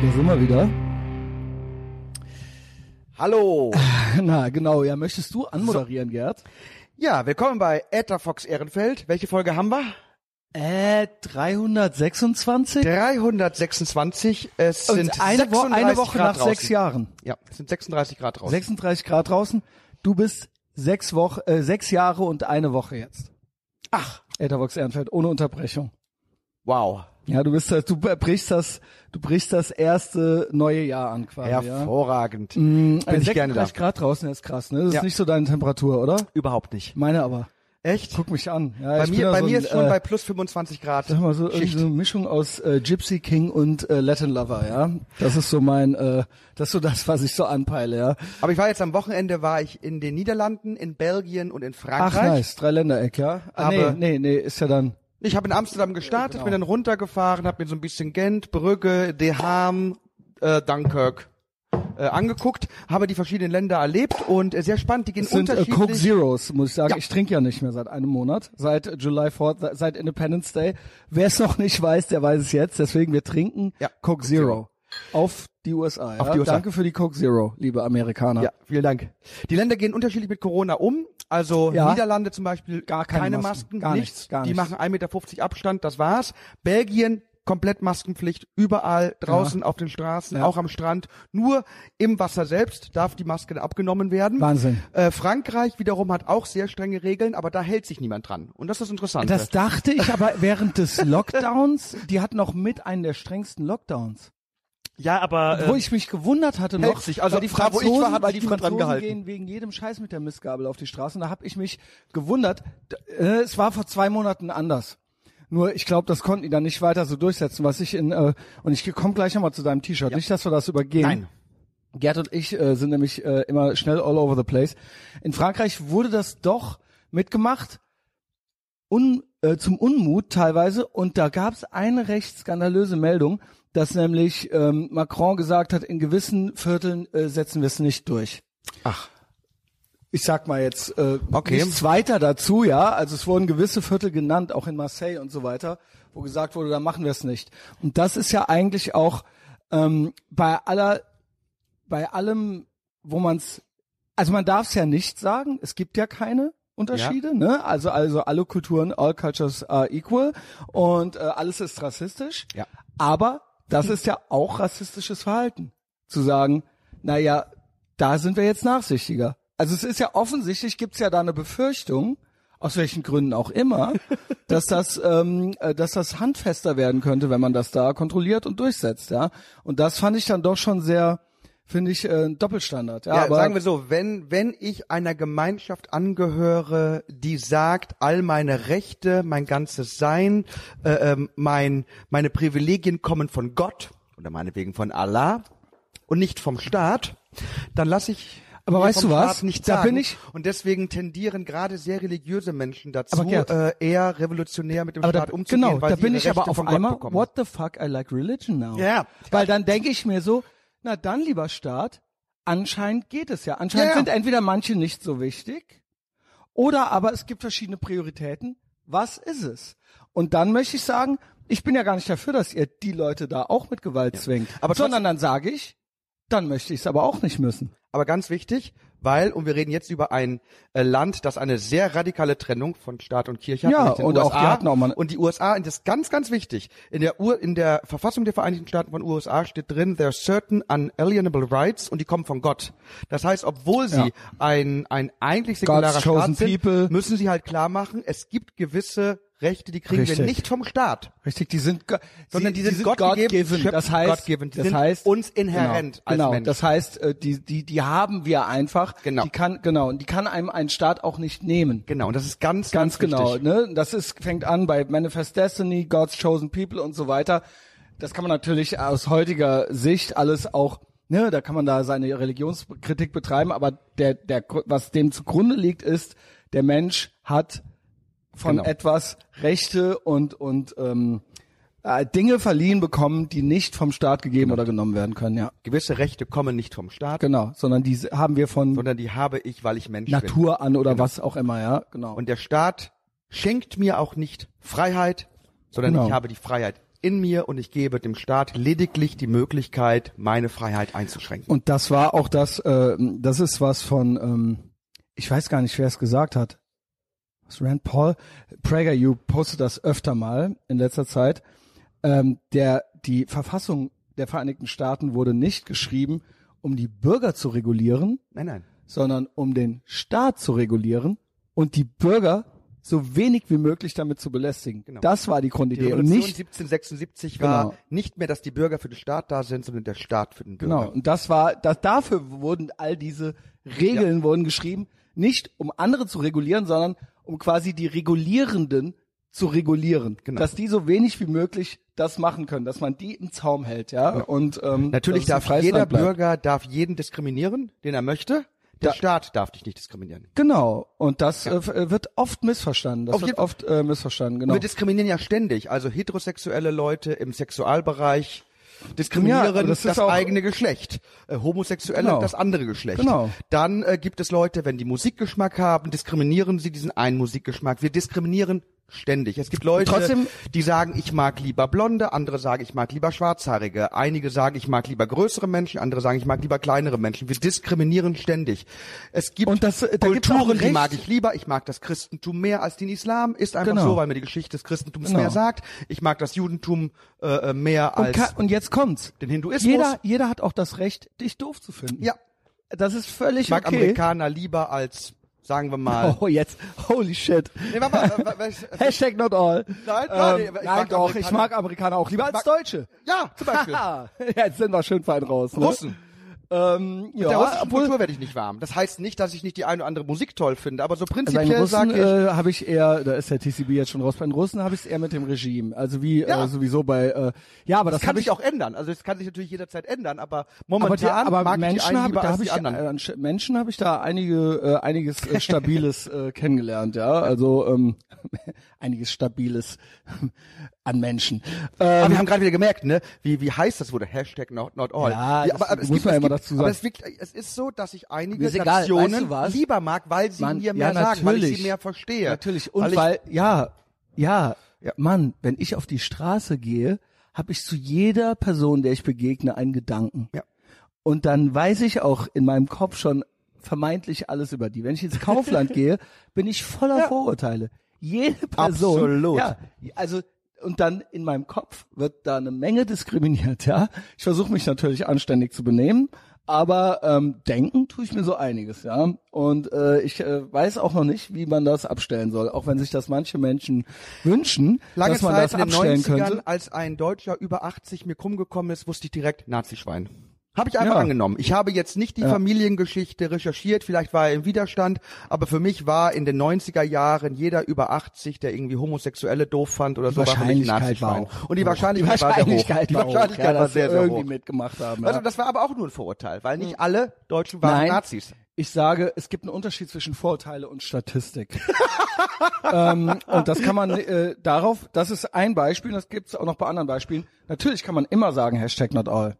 Da sind wir wieder. Hallo. Na, genau. Ja, möchtest du anmoderieren, Gerd? Ja, willkommen bei Etherfox Ehrenfeld. Welche Folge haben wir? Äh, 326? 326. Es sind Und eine, Wo 36 eine Woche Grad nach sechs draußen. Jahren. Ja, es sind 36 Grad draußen. 36 Grad draußen. Du bist sechs Wochen, äh, sechs Jahre und eine Woche jetzt. Ach, Etherbox Ehrenfeld, ohne Unterbrechung. wow. Ja, du bist, du brichst das, du brichst das erste neue Jahr an quasi. ja. Hervorragend. Mm, Bin ich gerne da. 36 Grad draußen ist krass, ne? Das Ja. ist nicht so deine Temperatur, oder? Überhaupt nicht. Meine aber. Echt? Guck mich an. Ja, bei mir, ja bei so mir ein, ist schon äh, bei plus 25 Grad. Sag mal so, Schicht. so eine Mischung aus äh, Gypsy King und äh, Latin Lover, ja. Das ist so mein, äh, das ist so das, was ich so anpeile, ja. Aber ich war jetzt am Wochenende, war ich in den Niederlanden, in Belgien und in Ach Frankreich. nice, Dreiländereck, ja. Ah, nee, nee, nee, ist ja dann. Ich habe in Amsterdam gestartet, Genau. bin dann runtergefahren, habe mir so ein bisschen Gent, Brügge, De Haam, äh, Dunkirk äh, angeguckt, habe die verschiedenen Länder erlebt und äh, sehr spannend, die gehen Das sind äh, unterschiedlich. Coke Zeros, muss ich sagen. Ja. Ich trinke ja nicht mehr seit einem Monat, seit July 4th, seit Independence Day. Wer es noch nicht weiß, der weiß es jetzt. Deswegen, wir trinken Ja, Coke Zero. Auf die USA. Ja? Auf die USA. Danke für die Coke Zero, liebe Amerikaner. Ja, vielen Dank. Die Länder gehen unterschiedlich mit Corona um. Also Ja. Niederlande zum Beispiel Gar keine Masken, Masken, gar nichts. nichts, gar die nichts. machen 1,50 Meter Abstand, das war's. Belgien komplett Maskenpflicht, überall draußen auf den Straßen, Ja. auch am Strand. Nur im Wasser selbst darf die Maske abgenommen werden. Wahnsinn. Äh, Frankreich wiederum hat auch sehr strenge Regeln, aber da hält sich niemand dran. Und das ist interessant. Das dachte ich aber während des Lockdowns, die hatten noch mit einen der strengsten Lockdowns. Ja, aber wo ich mich gewundert hatte noch, sich. Also weil die da, wo ich Franzosen, war, hat weil die dran Franzosen gehalten. gehen wegen jedem Scheiß mit der Mistgabel auf die Straße. Und da habe ich mich gewundert. Äh, es war vor zwei Monaten anders. Nur ich glaube, das konnten die dann nicht weiter so durchsetzen, was ich in äh, und ich komme gleich nochmal zu deinem T-Shirt. Nicht, dass wir das übergehen. Nein. Gerd und ich äh, sind nämlich äh, immer schnell all over the place. In Frankreich wurde das doch mitgemacht, un, äh, zum Unmut teilweise. Und da gab es eine recht skandalöse Meldung, dass nämlich ähm, Macron gesagt hat, in gewissen Vierteln äh, setzen wir es nicht durch. Ach. Ich sag mal jetzt äh, Okay. nichts weiter dazu, ja. Also es wurden gewisse Viertel genannt, auch in Marseille und so weiter, wo gesagt wurde, da machen wir es nicht. Und das ist ja eigentlich auch ähm, bei aller, bei allem, wo man es, also man darf es ja nicht sagen, es gibt ja keine Unterschiede, ne? Also also alle Kulturen, all cultures are equal und äh, alles ist rassistisch. Ja. Aber das ist ja auch rassistisches Verhalten, zu sagen, na ja, da sind wir jetzt nachsichtiger. Also es ist ja offensichtlich, gibt's ja da eine Befürchtung, aus welchen Gründen auch immer, dass das, ähm, äh, dass das handfester werden könnte, wenn man das da kontrolliert und durchsetzt, ja. Und das fand ich dann doch schon sehr, finde ich, äh, ein Doppelstandard. Ja, Ja, aber sagen wir so, wenn, wenn ich einer Gemeinschaft angehöre, die sagt, all meine Rechte, mein ganzes Sein, äh, ähm, mein, meine Privilegien kommen von Gott oder meinetwegen von Allah und nicht vom Staat, dann lasse ich Aber weißt du was? Nicht Da sagen. bin ich- und deswegen tendieren gerade sehr religiöse Menschen dazu, Aber Gerd- äh, eher revolutionär mit dem aber da, Staat umzugehen, genau, da bin ich aber Rechte auf von Gott einmal, what the fuck, I like religion now. Ja. Weil dann denke ich mir so, na dann, lieber Staat, anscheinend geht es ja. Anscheinend Ja, ja. sind entweder manche nicht so wichtig oder aber es gibt verschiedene Prioritäten. Was ist es? Und dann möchte ich sagen, ich bin ja gar nicht dafür, dass ihr die Leute da auch mit Gewalt zwingt. Aber sondern dann sage ich, dann möchte ich es aber auch nicht müssen. Aber ganz wichtig, weil, und wir reden jetzt über ein äh, Land, das eine sehr radikale Trennung von Staat und Kirche hat. Ja, und auch USA. die hatten auch mal- Und die USA, und das ist ganz, ganz wichtig. In der, Ur, in der Verfassung der Vereinigten Staaten von USA steht drin, there are certain unalienable rights, und die kommen von Gott. Das heißt, obwohl sie Ja. ein, ein eigentlich säkularer Staat sind, people. müssen sie halt klar machen, es gibt gewisse Rechte, die kriegen Richtig. wir nicht vom Staat. Richtig, die sind, Sondern sie, die sind Gott gegeben, God-given. Das heißt. Die das sind heißt, uns inhärent genau, genau. Mensch. Das heißt, äh, die, die, die haben wir einfach. Genau. Die kann, genau, und die kann einem ein Staat auch nicht nehmen. Genau, und das ist ganz, Ganz, ganz, genau, ne? Das ist, fängt an bei Manifest Destiny, God's Chosen People und so weiter. Das kann man natürlich aus heutiger Sicht alles auch, ne, da kann man da seine Religionskritik betreiben, aber der, der, was dem zugrunde liegt, ist, der Mensch hat von Genau. etwas Rechte und, und ähm, äh, Dinge verliehen bekommen, die nicht vom Staat gegeben oder genommen werden können, ja. Gewisse Rechte kommen nicht vom Staat, Genau, sondern die haben wir von sondern die habe ich, weil ich Mensch bin. Natur an oder was auch immer, ja, genau. Und der Staat schenkt mir auch nicht Freiheit, sondern Genau. ich habe die Freiheit in mir und ich gebe dem Staat lediglich die Möglichkeit, meine Freiheit einzuschränken. Und das war auch das, äh, das ist was von, ähm, ich weiß gar nicht, wer es gesagt hat. Was Rand Paul, PragerU postet das öfter mal in letzter Zeit. Ähm, der, die Verfassung der Vereinigten Staaten wurde nicht geschrieben, um die Bürger zu regulieren, nein, nein. sondern um den Staat zu regulieren und die Bürger so wenig wie möglich damit zu belästigen. Genau. Das war die Die Grundidee und Revolution nicht 1776 war Genau. nicht mehr, dass die Bürger für den Staat da sind, sondern der Staat für den Bürger. Genau. Und das war, das, dafür wurden all diese Regeln wurden geschrieben, nicht um andere zu regulieren, sondern um quasi die Regulierenden zu regulieren. Genau. Dass die so wenig wie möglich das machen können, dass man die im Zaum hält, ja. Und ähm, Natürlich darf jeder bleibt. Bürger darf jeden diskriminieren, den er möchte. Der Da- Staat darf dich nicht diskriminieren. Genau. Und das äh, f- äh, wird oft missverstanden. Das Auf wird oft äh, missverstanden, genau. Wir diskriminieren ja ständig. Also heterosexuelle Leute im Sexualbereich diskriminieren Ja, das das, eigene Geschlecht. Äh, Homosexuelle Genau. das andere Geschlecht. Genau. Dann äh, gibt es Leute, wenn die Musikgeschmack haben, diskriminieren sie diesen einen Musikgeschmack. Wir diskriminieren ständig. Es gibt Leute, Trotzdem- die sagen, ich mag lieber Blonde, andere sagen, ich mag lieber Schwarzhaarige, einige sagen, ich mag lieber größere Menschen, andere sagen, ich mag lieber kleinere Menschen. Wir diskriminieren ständig. Es gibt das, äh, Kulturen, die mag ich lieber. Ich mag das Christentum mehr als den Islam. Ist einfach Genau. so, weil mir die Geschichte des Christentums Genau. mehr sagt. Ich mag das Judentum äh, äh, mehr und, als ka- und jetzt kommt's. den Hinduismus. Jeder, jeder hat auch das Recht, dich doof zu finden. ja, Das ist völlig ich mag okay. Amerikaner lieber als, sagen wir mal. Oh, jetzt, holy shit. Nee, warte Hashtag not all. Nein, nein, ähm, ich nein mag doch, ich Amerikaner- mag Amerikaner auch lieber als Deutsche. ja, zum Beispiel. Haha. Jetzt sind wir schön fein raus. Ne? Ähm, Mit der ja, russischen obwohl, Kultur werde ich nicht warm. Das heißt nicht, dass ich nicht die eine oder andere Musik toll finde, aber so prinzipiell sage ich, äh, habe ich eher, da ist der TCB jetzt schon raus, bei den Russen habe ich es eher mit dem Regime. Also wie Ja. äh, sowieso bei, äh, ja, aber das, das kann ich sich auch ändern. Also es kann sich natürlich jederzeit ändern, aber aber, momentan die, aber mag ich die Menschen einen habe lieber da die ich anderen. äh, Menschen habe ich da einige äh, einiges äh, stabiles äh, kennengelernt, ja, also ähm, einiges stabiles an Menschen. Aber Ähm, wir haben gerade wieder gemerkt, ne, wie, wie heiß das wurde, Hashtag not, not all. Ja, das aber, aber es muss gibt, man es immer gibt, dazu Aber sagen. es, wirkt, es ist so, dass ich einige egal, Nationen weißt du lieber mag, weil sie Mann, mir ja, mehr sagen, weil ich sie mehr verstehe. Natürlich. Und weil weil, ich, ja, ja, Ja. Mann, wenn ich auf die Straße gehe, habe ich zu jeder Person, der ich begegne, einen Gedanken. Ja. Und dann weiß ich auch in meinem Kopf schon vermeintlich alles über die. Wenn ich ins Kaufland gehe, bin ich voller Ja. Vorurteile. Jede Person. Absolut. Ja, also und dann in meinem Kopf wird da eine Menge diskriminiert, ja. Ich versuche mich natürlich anständig zu benehmen, aber ähm, denken tue ich mir so einiges, ja. Und äh, ich äh, weiß auch noch nicht, wie man das abstellen soll, auch wenn sich das manche Menschen wünschen, lange dass man Zeit das in den abstellen 90ern, könnte. als ein Deutscher über 80 mir krumm gekommen ist, wusste ich direkt Nazischwein. Habe ich einfach Ja. angenommen. Ich habe jetzt nicht die Ja. Familiengeschichte recherchiert, vielleicht war er im Widerstand, aber für mich war in den 90er Jahren jeder über 80, der irgendwie Homosexuelle doof fand oder so, war für mich Wahrscheinlichkeit war auch. Und die hoch. Wahrscheinlichkeit, war sehr hoch. Die war Wahrscheinlichkeit ja, war dass sie sehr, sehr irgendwie hoch. mitgemacht haben. Also ja. das war aber auch nur ein Vorurteil, weil nicht alle Deutschen waren Nein. Nazis. Ich sage, es gibt einen Unterschied zwischen Vorurteile und Statistik. ähm, und das kann man äh, darauf, das ist ein Beispiel, das gibt es auch noch bei anderen Beispielen. Natürlich kann man immer sagen, Hashtag not all.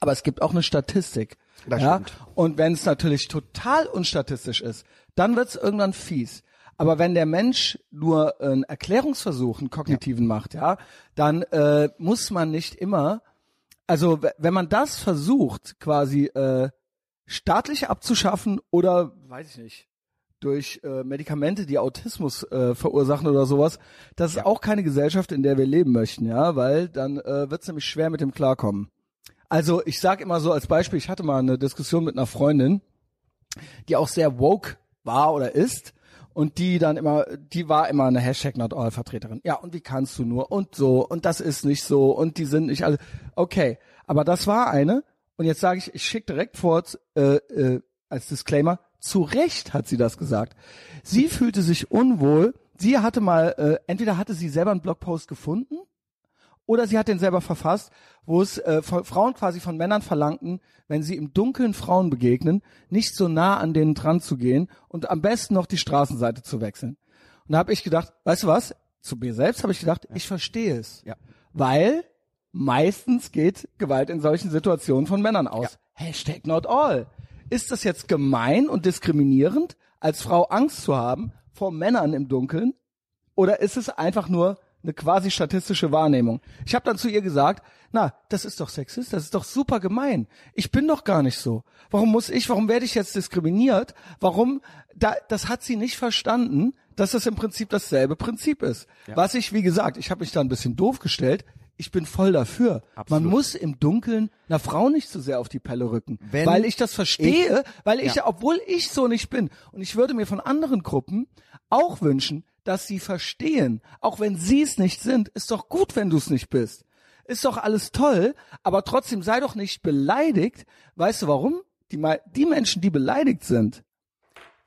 Aber es gibt auch eine Statistik. Das ja? stimmt. Und wenn es natürlich total unstatistisch ist, dann wird es irgendwann fies. Aber wenn der Mensch nur einen Erklärungsversuch, einen kognitiven macht, ja, dann äh, muss man nicht immer, also wenn man das versucht, quasi äh, staatlich abzuschaffen oder, weiß ich nicht, durch äh, Medikamente, die Autismus äh, verursachen oder sowas, das ist auch keine Gesellschaft, in der wir leben möchten, ja, weil dann äh, wird es nämlich schwer mit dem Klarkommen. Also ich sag immer so als Beispiel, ich hatte mal eine Diskussion mit einer Freundin, die auch sehr woke war oder ist und die dann immer, die war immer eine Hashtag Not All Vertreterin. Ja, und wie kannst du nur und so und das ist nicht so und die sind nicht alle. Okay, aber das war eine und jetzt sage ich, ich schicke direkt vor äh, äh, als Disclaimer, zu Recht hat sie das gesagt. Sie fühlte sich unwohl. Sie hatte mal, äh, entweder hatte sie selber einen Blogpost gefunden oder sie hat den selber verfasst, wo es äh, Frauen quasi von Männern verlangten, wenn sie im Dunkeln Frauen begegnen, nicht so nah an denen dran zu gehen und am besten noch die Straßenseite zu wechseln. Und da habe ich gedacht, weißt du was? Zu mir selbst habe ich gedacht, ich verstehe es. Ja. Weil meistens geht Gewalt in solchen Situationen von Männern aus. Hashtag not all. Ist das jetzt gemein und diskriminierend, als Frau Angst zu haben vor Männern im Dunkeln? Oder ist es einfach nur eine quasi statistische Wahrnehmung. Ich habe dann zu ihr gesagt, na, das ist doch sexist, das ist doch super gemein. Ich bin doch gar nicht so. Warum muss ich, warum werde ich jetzt diskriminiert? Warum, da, das hat sie nicht verstanden, dass das im Prinzip dasselbe Prinzip ist. Was ich, wie gesagt, ich habe mich da ein bisschen doof gestellt, ich bin voll dafür. Absolut. Man muss im Dunkeln einer Frau nicht so sehr auf die Pelle rücken, Wenn weil ich das verstehe, weil ich, Ja. obwohl ich so nicht bin, und ich würde mir von anderen Gruppen auch wünschen, dass sie verstehen, auch wenn sie es nicht sind, ist doch gut, wenn du es nicht bist. Ist doch alles toll, aber trotzdem sei doch nicht beleidigt. Weißt du warum? Die, die Menschen, die beleidigt sind,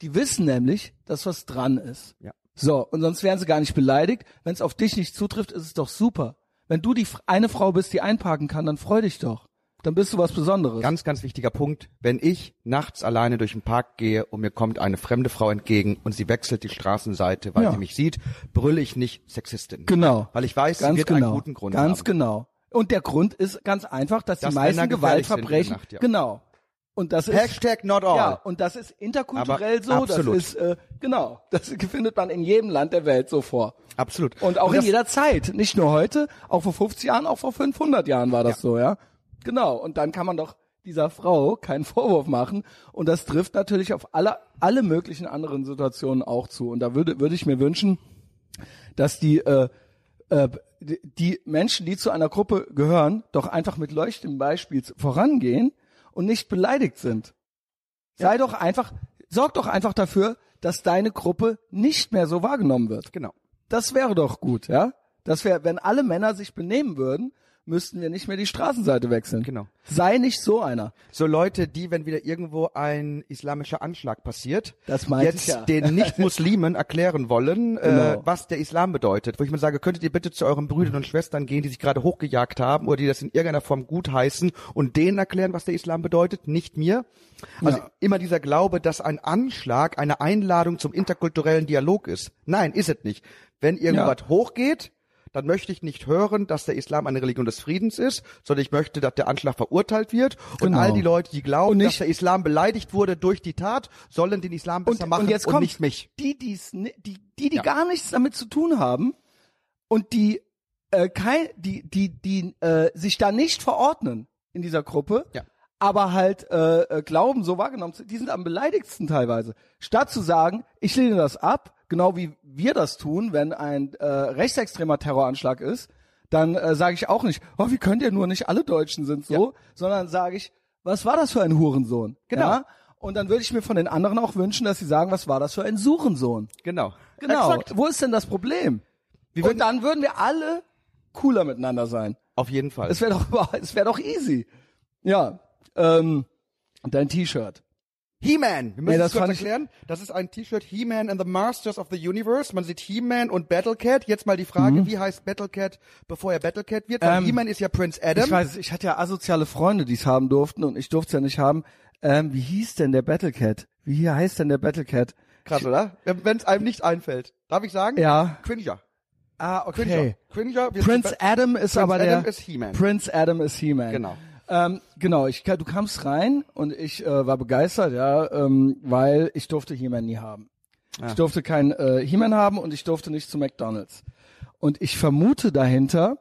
die wissen nämlich, dass was dran ist. Ja. So, und sonst wären sie gar nicht beleidigt. Wenn es auf dich nicht zutrifft, ist es doch super. Wenn du die eine Frau bist, die einparken kann, dann freu dich doch. Dann bist du was Besonderes. Ganz, ganz wichtiger Punkt. Wenn ich nachts alleine durch den Park gehe und mir kommt eine fremde Frau entgegen und sie wechselt die Straßenseite, weil Ja. sie mich sieht, brülle ich nicht Sexistin. Genau. Weil ich weiß, ganz sie wird genau. einen guten Grund Ganz haben. genau. Und der Grund ist ganz einfach, dass, Dass die meisten in Gewaltverbrechen, Nacht, ja. genau. Und das ist Hashtag not all. ja, und das ist interkulturell Aber so, absolut. das ist äh, genau, das findet man in jedem Land der Welt so vor. Absolut. Und auch in das, jeder Zeit, nicht nur heute, auch vor 50 Jahren, auch vor 500 Jahren war das Ja. so, ja. Genau, und dann kann man doch dieser Frau keinen Vorwurf machen und das trifft natürlich auf alle alle möglichen anderen Situationen auch zu und da würde würde ich mir wünschen, dass die äh, äh, die- Menschen, die zu einer Gruppe gehören, doch einfach mit leuchtendem Beispiel vorangehen und nicht beleidigt sind. Sei doch einfach, sorg doch einfach dafür, dass deine Gruppe nicht mehr so wahrgenommen wird. Genau. Das wäre doch gut, ja? Das wäre, wenn alle Männer sich benehmen würden, müssten wir nicht mehr die Straßenseite wechseln. Genau. Sei nicht so einer. So Leute, die, wenn wieder irgendwo ein islamischer Anschlag passiert, Das jetzt ja. den Nicht-Muslimen erklären wollen, äh, Genau. was der Islam bedeutet. Wo ich mir sage, könntet ihr bitte zu euren Brüdern und Schwestern gehen, die sich gerade hochgejagt haben oder die das in irgendeiner Form gutheißen und denen erklären, was der Islam bedeutet, nicht mir. Also Ja. immer dieser Glaube, dass ein Anschlag eine Einladung zum interkulturellen Dialog ist. Nein, ist es nicht. Wenn irgendwas hochgeht, dann möchte ich nicht hören, dass der Islam eine Religion des Friedens ist, sondern ich möchte, dass der Anschlag verurteilt wird. Und Genau. all die Leute, die glauben, Und nicht- dass der Islam beleidigt wurde durch die Tat, sollen den Islam besser machen und jetzt kommt nicht mich. Die, die's, die, die, die Ja. gar nichts damit zu tun haben und die äh, kein, die, die, die äh, sich da nicht verordnen in dieser Gruppe, Ja. aber halt äh, äh, glauben, so wahrgenommen zu, die sind am beleidigtsten teilweise. Statt zu sagen, ich lehne das ab, genau wie wir das tun, wenn ein äh, rechtsextremer Terroranschlag ist, dann äh, sage ich auch nicht, oh, wie könnt ihr nur nicht alle Deutschen sind so, sondern sage ich, was war das für ein Hurensohn? Genau. Ja? Und dann würde ich mir von den anderen auch wünschen, dass sie sagen, was war das für ein Suchensohn? Genau. Genau. Exakt. Wo ist denn das Problem? würden- Und dann würden wir alle cooler miteinander sein. Auf jeden Fall. Es wäre doch, es wäre doch easy. Ja. Ähm, dein T-Shirt. He-Man. Wir müssen Nee, das kurz erklären. Das ist ein T-Shirt He-Man and the Masters of the Universe. Man sieht He-Man und Battlecat. Jetzt mal die Frage, wie heißt Battlecat, bevor er Battlecat wird? Weil Mhm. Ähm, He-Man ist ja Prince Adam. Ich weiß, ich hatte ja asoziale Freunde, die es haben durften und ich durfte es ja nicht haben. Ähm, wie hieß denn der Battlecat? Wie heißt denn der Battlecat? Krass, oder? Wenn es einem nicht einfällt. Darf ich sagen? Ja. Cringer. Ah, Cringer. Cringer. wird- Prince Adam ist Prince aber der. Adam ist He-Man. Prince Adam ist He-Man. Genau. Ähm, genau, ich, du kamst rein und ich äh, war begeistert, ja, ähm, weil ich durfte He-Man nie haben. Ich durfte kein äh, He-Man haben und ich durfte nicht zu McDonald's. Und ich vermute dahinter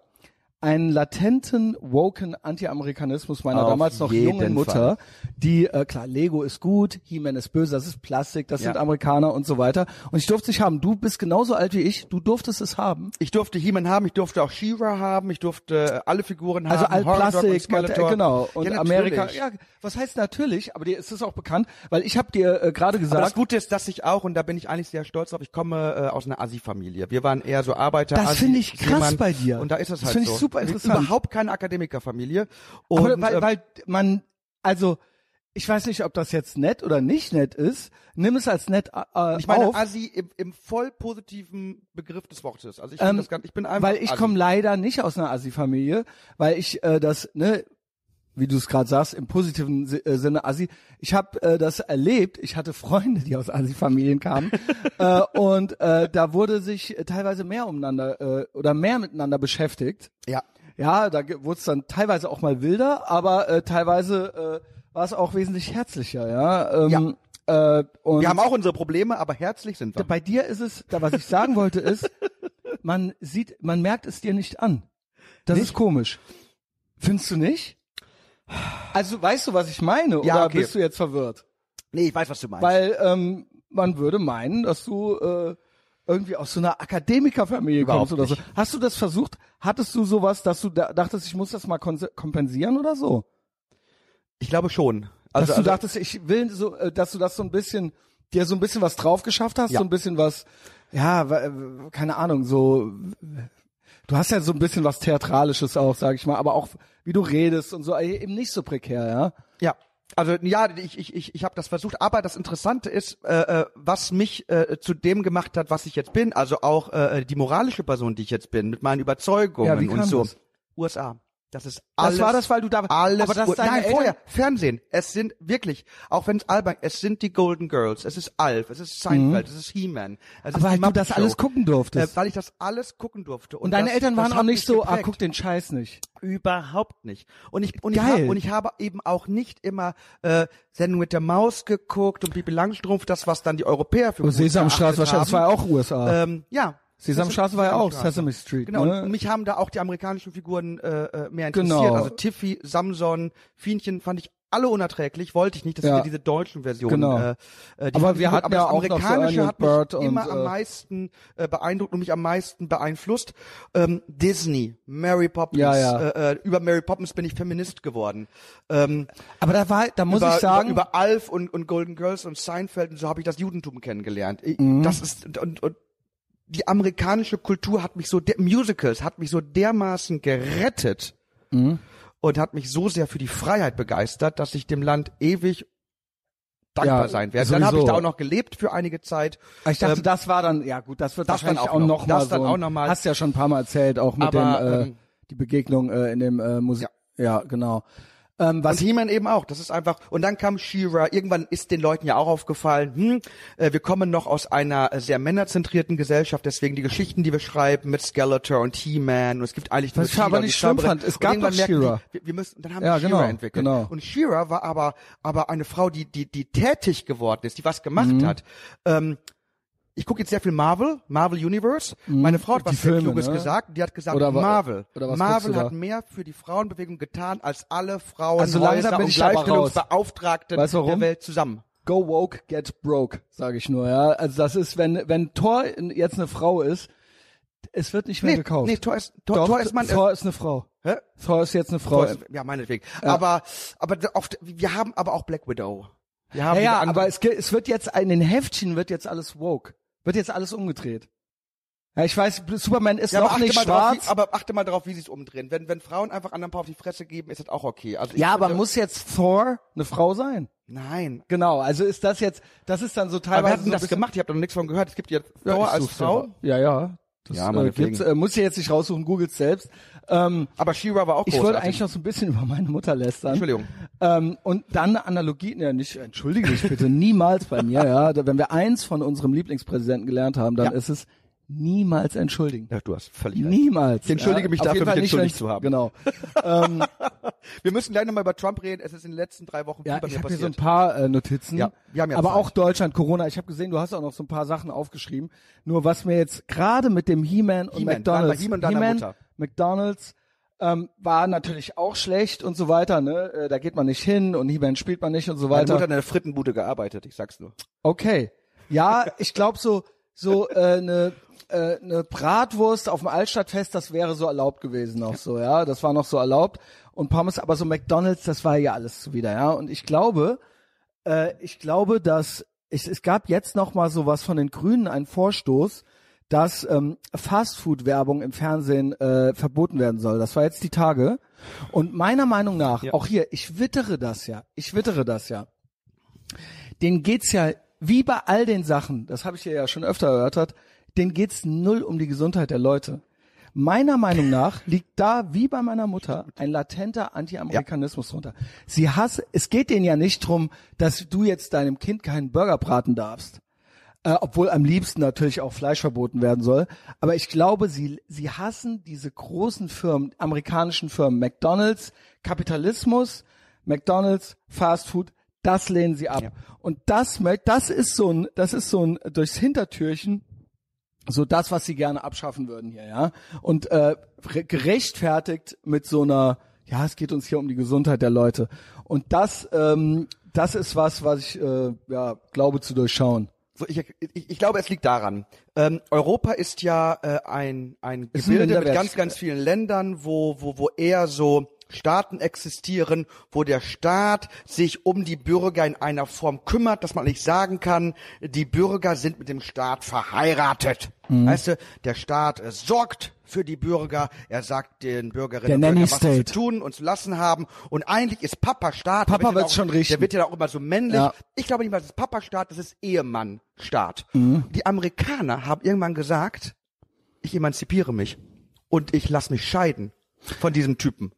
einen latenten, woken Anti-Amerikanismus meiner Auf damals noch jungen Mutter, die, äh, klar, Lego ist gut, He-Man ist böse, das ist Plastik, das Ja. sind Amerikaner und so weiter. Und ich durfte es nicht haben. Du bist genauso alt wie ich, du durftest es haben. Ich durfte He-Man haben, ich durfte auch She-Ra haben, ich durfte äh, alle Figuren Also haben. Dog Altplastik, und Skeletor. genau. Und ja, Amerika, ja, was heißt natürlich, aber dir ist es auch bekannt, weil ich habe dir äh, gerade Aber das gesagt, Gute ist, dass ich auch, und da bin ich eigentlich sehr stolz drauf, ich komme äh, aus einer Assi-Familie. Wir waren eher so Arbeiter. Das finde ich krass bei dir. Und da ist es Das halt so. Super interessant. Überhaupt keine Akademikerfamilie. Und, aber weil, äh, weil man, also ich weiß nicht, ob das jetzt nett oder nicht nett ist. Nimm es als nett äh, ich meine auf, Assi im, im voll positiven Begriff des Wortes. Also ich Ähm, das ganz, ich bin einfach weil ich komme leider nicht aus einer Assi-Familie, weil ich äh, das, ne, wie du es gerade sagst, im positiven Si- äh, Sinne Assi. Ich habe äh, das erlebt. Ich hatte Freunde, die aus Assi-Familien kamen äh, und äh, da wurde sich äh, teilweise mehr umeinander äh, oder mehr miteinander beschäftigt. Ja. Ja, da wurde es dann teilweise auch mal wilder, aber äh, teilweise äh, war es auch wesentlich herzlicher, ja. Ähm, Äh, und Wir haben auch unsere Probleme, aber herzlich sind wir. bei dir ist es, da was ich sagen wollte ist, man sieht, man merkt es dir nicht an. Das Nicht? ist komisch. Findest du nicht? Also weißt du, was ich meine? Ja, oder okay. bist du jetzt verwirrt? Nee, ich weiß, was du meinst. Weil ähm, man würde meinen, dass du äh, irgendwie aus so einer Akademikerfamilie Überhaupt kommst oder so. nicht. Hast du das versucht? Hattest du sowas, dass du da, dachtest, ich muss das mal kompensieren oder so? ich glaube schon. Dass Also, du also dachtest, ich will so, äh, dass du das so ein bisschen, dir so ein bisschen was drauf geschafft hast, Ja. so ein bisschen was, ja, äh, keine Ahnung, so, du hast ja so ein bisschen was Theatralisches auch, sag ich mal, aber auch wie du redest und so, äh, eben nicht so prekär, ja. Ja. Also ja, ich ich ich, ich habe das versucht, aber das Interessante ist, äh, äh, was mich äh, zu dem gemacht hat, was ich jetzt bin, also auch äh, die moralische Person, die ich jetzt bin, mit meinen Überzeugungen Ja, wie und so. das? USA. Das ist Das alles. war das, weil du da alles. aber das deine Nein, Eltern, vorher Fernsehen. Es sind wirklich, auch wenn es albern, es sind die Golden Girls, es ist Alf, es ist Seinfeld, es ist He-Man. Mhm. aber ist weil du das alles gucken durftest. Äh, weil ich das alles gucken durfte. und deine das, Eltern das waren auch nicht so, ah, geprägt. guck den Scheiß nicht. Überhaupt nicht. Und ich und ich, Geil. hab, und ich habe eben auch nicht immer äh, Sendung mit der Maus geguckt und Bibi Langstrumpf, das was dann die Europäer für Oh, gut Sesamstraße wahrscheinlich, das war ja auch USA. ähm, ja. Sesamstraße war ja auch. Sesame Street. Genau. ne? Und mich haben da auch die amerikanischen Figuren äh, äh, mehr interessiert. Genau. Also Tiffy, Samson, Fienchen fand ich alle unerträglich, wollte ich nicht. Das Ja. ja diese deutschen Versionen. Genau. Äh, äh, die Aber wir hatten aber ja das auch Amerikanische hat mich und, immer äh, am meisten äh, beeindruckt und mich am meisten beeinflusst. Ähm, Disney, Mary Poppins. Ja, ja. Äh, äh, über Mary Poppins bin ich Feminist geworden. Ähm, aber da war, da muss über, ich sagen, über, über Alf und, und Golden Girls und Seinfeld und so habe ich das Judentum kennengelernt. Mhm. Das ist und, und die amerikanische Kultur hat mich so Musicals hat mich so dermaßen gerettet Mhm. und hat mich so sehr für die Freiheit begeistert, dass ich dem Land ewig dankbar Ja, sein werde. Dann habe ich da auch noch gelebt für einige Zeit. Aber ich dachte, Ähm, das war dann, ja gut, das wird das dann wahrscheinlich auch auch noch. noch, mal Das dann so. auch noch mal. Hast ja schon ein paar Mal erzählt, auch mit Aber, dem, äh, ähm, die Begegnung äh, in dem äh, Musik. Ja. genau. Ähm, was Und He-Man eben auch. Das ist einfach. Und dann kam She-Ra. Irgendwann ist den Leuten ja auch aufgefallen, hm, äh, wir kommen noch aus einer äh, sehr männerzentrierten Gesellschaft. Deswegen die Geschichten, die wir schreiben mit Skeletor und He-Man. Und es gibt eigentlich nur Was ich aber She-Ra, nicht schlimm fand, es gab doch She-Ra. die, Wir, wir müssen, dann haben Ja, wir genau, She-Ra entwickelt. genau. Und She-Ra war aber, aber eine Frau, die, die, die tätig geworden ist, die was gemacht Mhm. hat. Ähm, ich gucke jetzt sehr viel Marvel, Marvel Universe. Meine Frau hat Mhm. Was Filme, Kluges ne? gesagt. Die hat gesagt, Oder Marvel. oder Marvel hat mehr für die Frauenbewegung getan als alle Frauen Also langsam bin und ich. Gleichstellungsbeauftragten Weißt du warum? der Welt zusammen. Go woke, get broke, sage ich nur, ja. Also das ist, wenn wenn Thor jetzt eine Frau ist, es wird nicht mehr Nee, gekauft. nee, Thor ist, Thor, Doch, Thor ist man, Thor ist eine Frau. hä? Thor ist jetzt eine Frau. Ist, ja, meinetwegen. Aber, aber oft, wir haben aber auch Black Widow. Wir haben ja, ja, aber es, es wird jetzt in den Heftchen wird jetzt alles woke. Wird jetzt alles umgedreht. Ja, ich weiß, Superman ist ja, aber noch nicht drauf, schwarz. wie, aber achte mal drauf, wie sie es umdrehen. Wenn, wenn Frauen einfach anderen ein paar auf die Fresse geben, ist das auch okay. Also ja, aber muss jetzt Thor eine Frau sein? Nein. Genau, also ist das jetzt, das ist dann so Aber teilweise wer hat denn so das gemacht? Ich habe noch nichts von gehört. Es gibt ja Ja, Thor als Frau. Ja, ja. Das Ja, äh, gibt's, äh, muss ich jetzt nicht raussuchen, googelt selbst. Ähm, Aber She-Ra war auch ich großartig. wollte eigentlich noch so ein bisschen über meine Mutter lästern. Entschuldigung. Ähm, und dann eine Analogie, ja nicht, entschuldige dich bitte, niemals bei mir, ja. Wenn wir eins von unserem Lieblingspräsidenten gelernt haben, dann Ja. ist es niemals entschuldigen. Ja, du hast völlig recht. Niemals. Ich entschuldige mich Auf dafür, mich nicht, entschuldigt zu haben. Genau. ähm, Wir müssen gleich nochmal über Trump reden. Es ist in den letzten drei Wochen ja, ich habe hier so ein paar äh, Notizen. Ja, wir haben ja aber Zeit. auch Deutschland, Corona. Ich habe gesehen, du hast auch noch so ein paar Sachen aufgeschrieben. Nur was mir jetzt gerade mit dem He-Man und He-Man, McDonalds, He-Man Mutter. McDonalds ähm, war natürlich auch schlecht und so weiter. Ne, äh, da geht man nicht hin und He-Man spielt man nicht und so Meine weiter. Mutter hat in der Frittenbude gearbeitet, ich sag's nur. Okay. Ja, ich glaube so so äh, eine äh, eine Bratwurst auf dem Altstadtfest, das wäre so erlaubt gewesen noch so, ja, das war noch so erlaubt und Pommes, aber so McDonald's, das war ja alles zuwider, ja, und ich glaube, äh, ich glaube, dass es, es gab jetzt noch mal sowas von den Grünen einen Vorstoß, dass ähm, Fastfood-Werbung im Fernsehen äh, verboten werden soll. Das war jetzt die Tage. Und meiner Meinung nach, Ja. auch hier, ich wittere das ja, ich wittere das ja denen geht's ja wie bei all den Sachen, das habe ich ja schon öfter erörtert, denen geht's null um die Gesundheit der Leute. Meiner Meinung nach liegt da, wie bei meiner Mutter, ein latenter Anti-Amerikanismus drunter. Sie hasst, es geht denen ja nicht drum, dass du jetzt deinem Kind keinen Burger braten darfst. Äh, obwohl am liebsten natürlich auch Fleisch verboten werden soll. Aber ich glaube, sie, sie hassen diese großen Firmen, amerikanischen Firmen, McDonalds, Kapitalismus, McDonalds, Fast Food, das lehnen sie ab. Ja. Und das, das ist so ein, das ist so ein durchs Hintertürchen so das, was sie gerne abschaffen würden hier, ja. Und äh, re- gerechtfertigt mit so einer, ja, es geht uns hier um die Gesundheit der Leute. Und das, ähm, das ist was, was ich äh, ja glaube zu durchschauen. So, ich, ich, ich glaube, es liegt daran. Ähm, Europa ist ja äh, ein, ein Ist ein Gebilde mit ganz, ganz vielen Ländern, wo, wo, wo eher so Staaten existieren, wo der Staat sich um die Bürger in einer Form kümmert, dass man nicht sagen kann, die Bürger sind mit dem Staat verheiratet. Mhm. Weißt du, der Staat äh, sorgt für die Bürger, er sagt den Bürgerinnen und Bürgern, was sie State. zu tun und zu lassen haben. Und eigentlich ist Papa Staat. Papa der wird auch- schon richten. Der wird ja auch immer so männlich. Ja. Ich glaube nicht mal, das ist Papa-Staat, das ist Ehemann-Staat. Mhm. Die Amerikaner haben irgendwann gesagt, ich emanzipiere mich und ich lass mich scheiden von diesem Typen.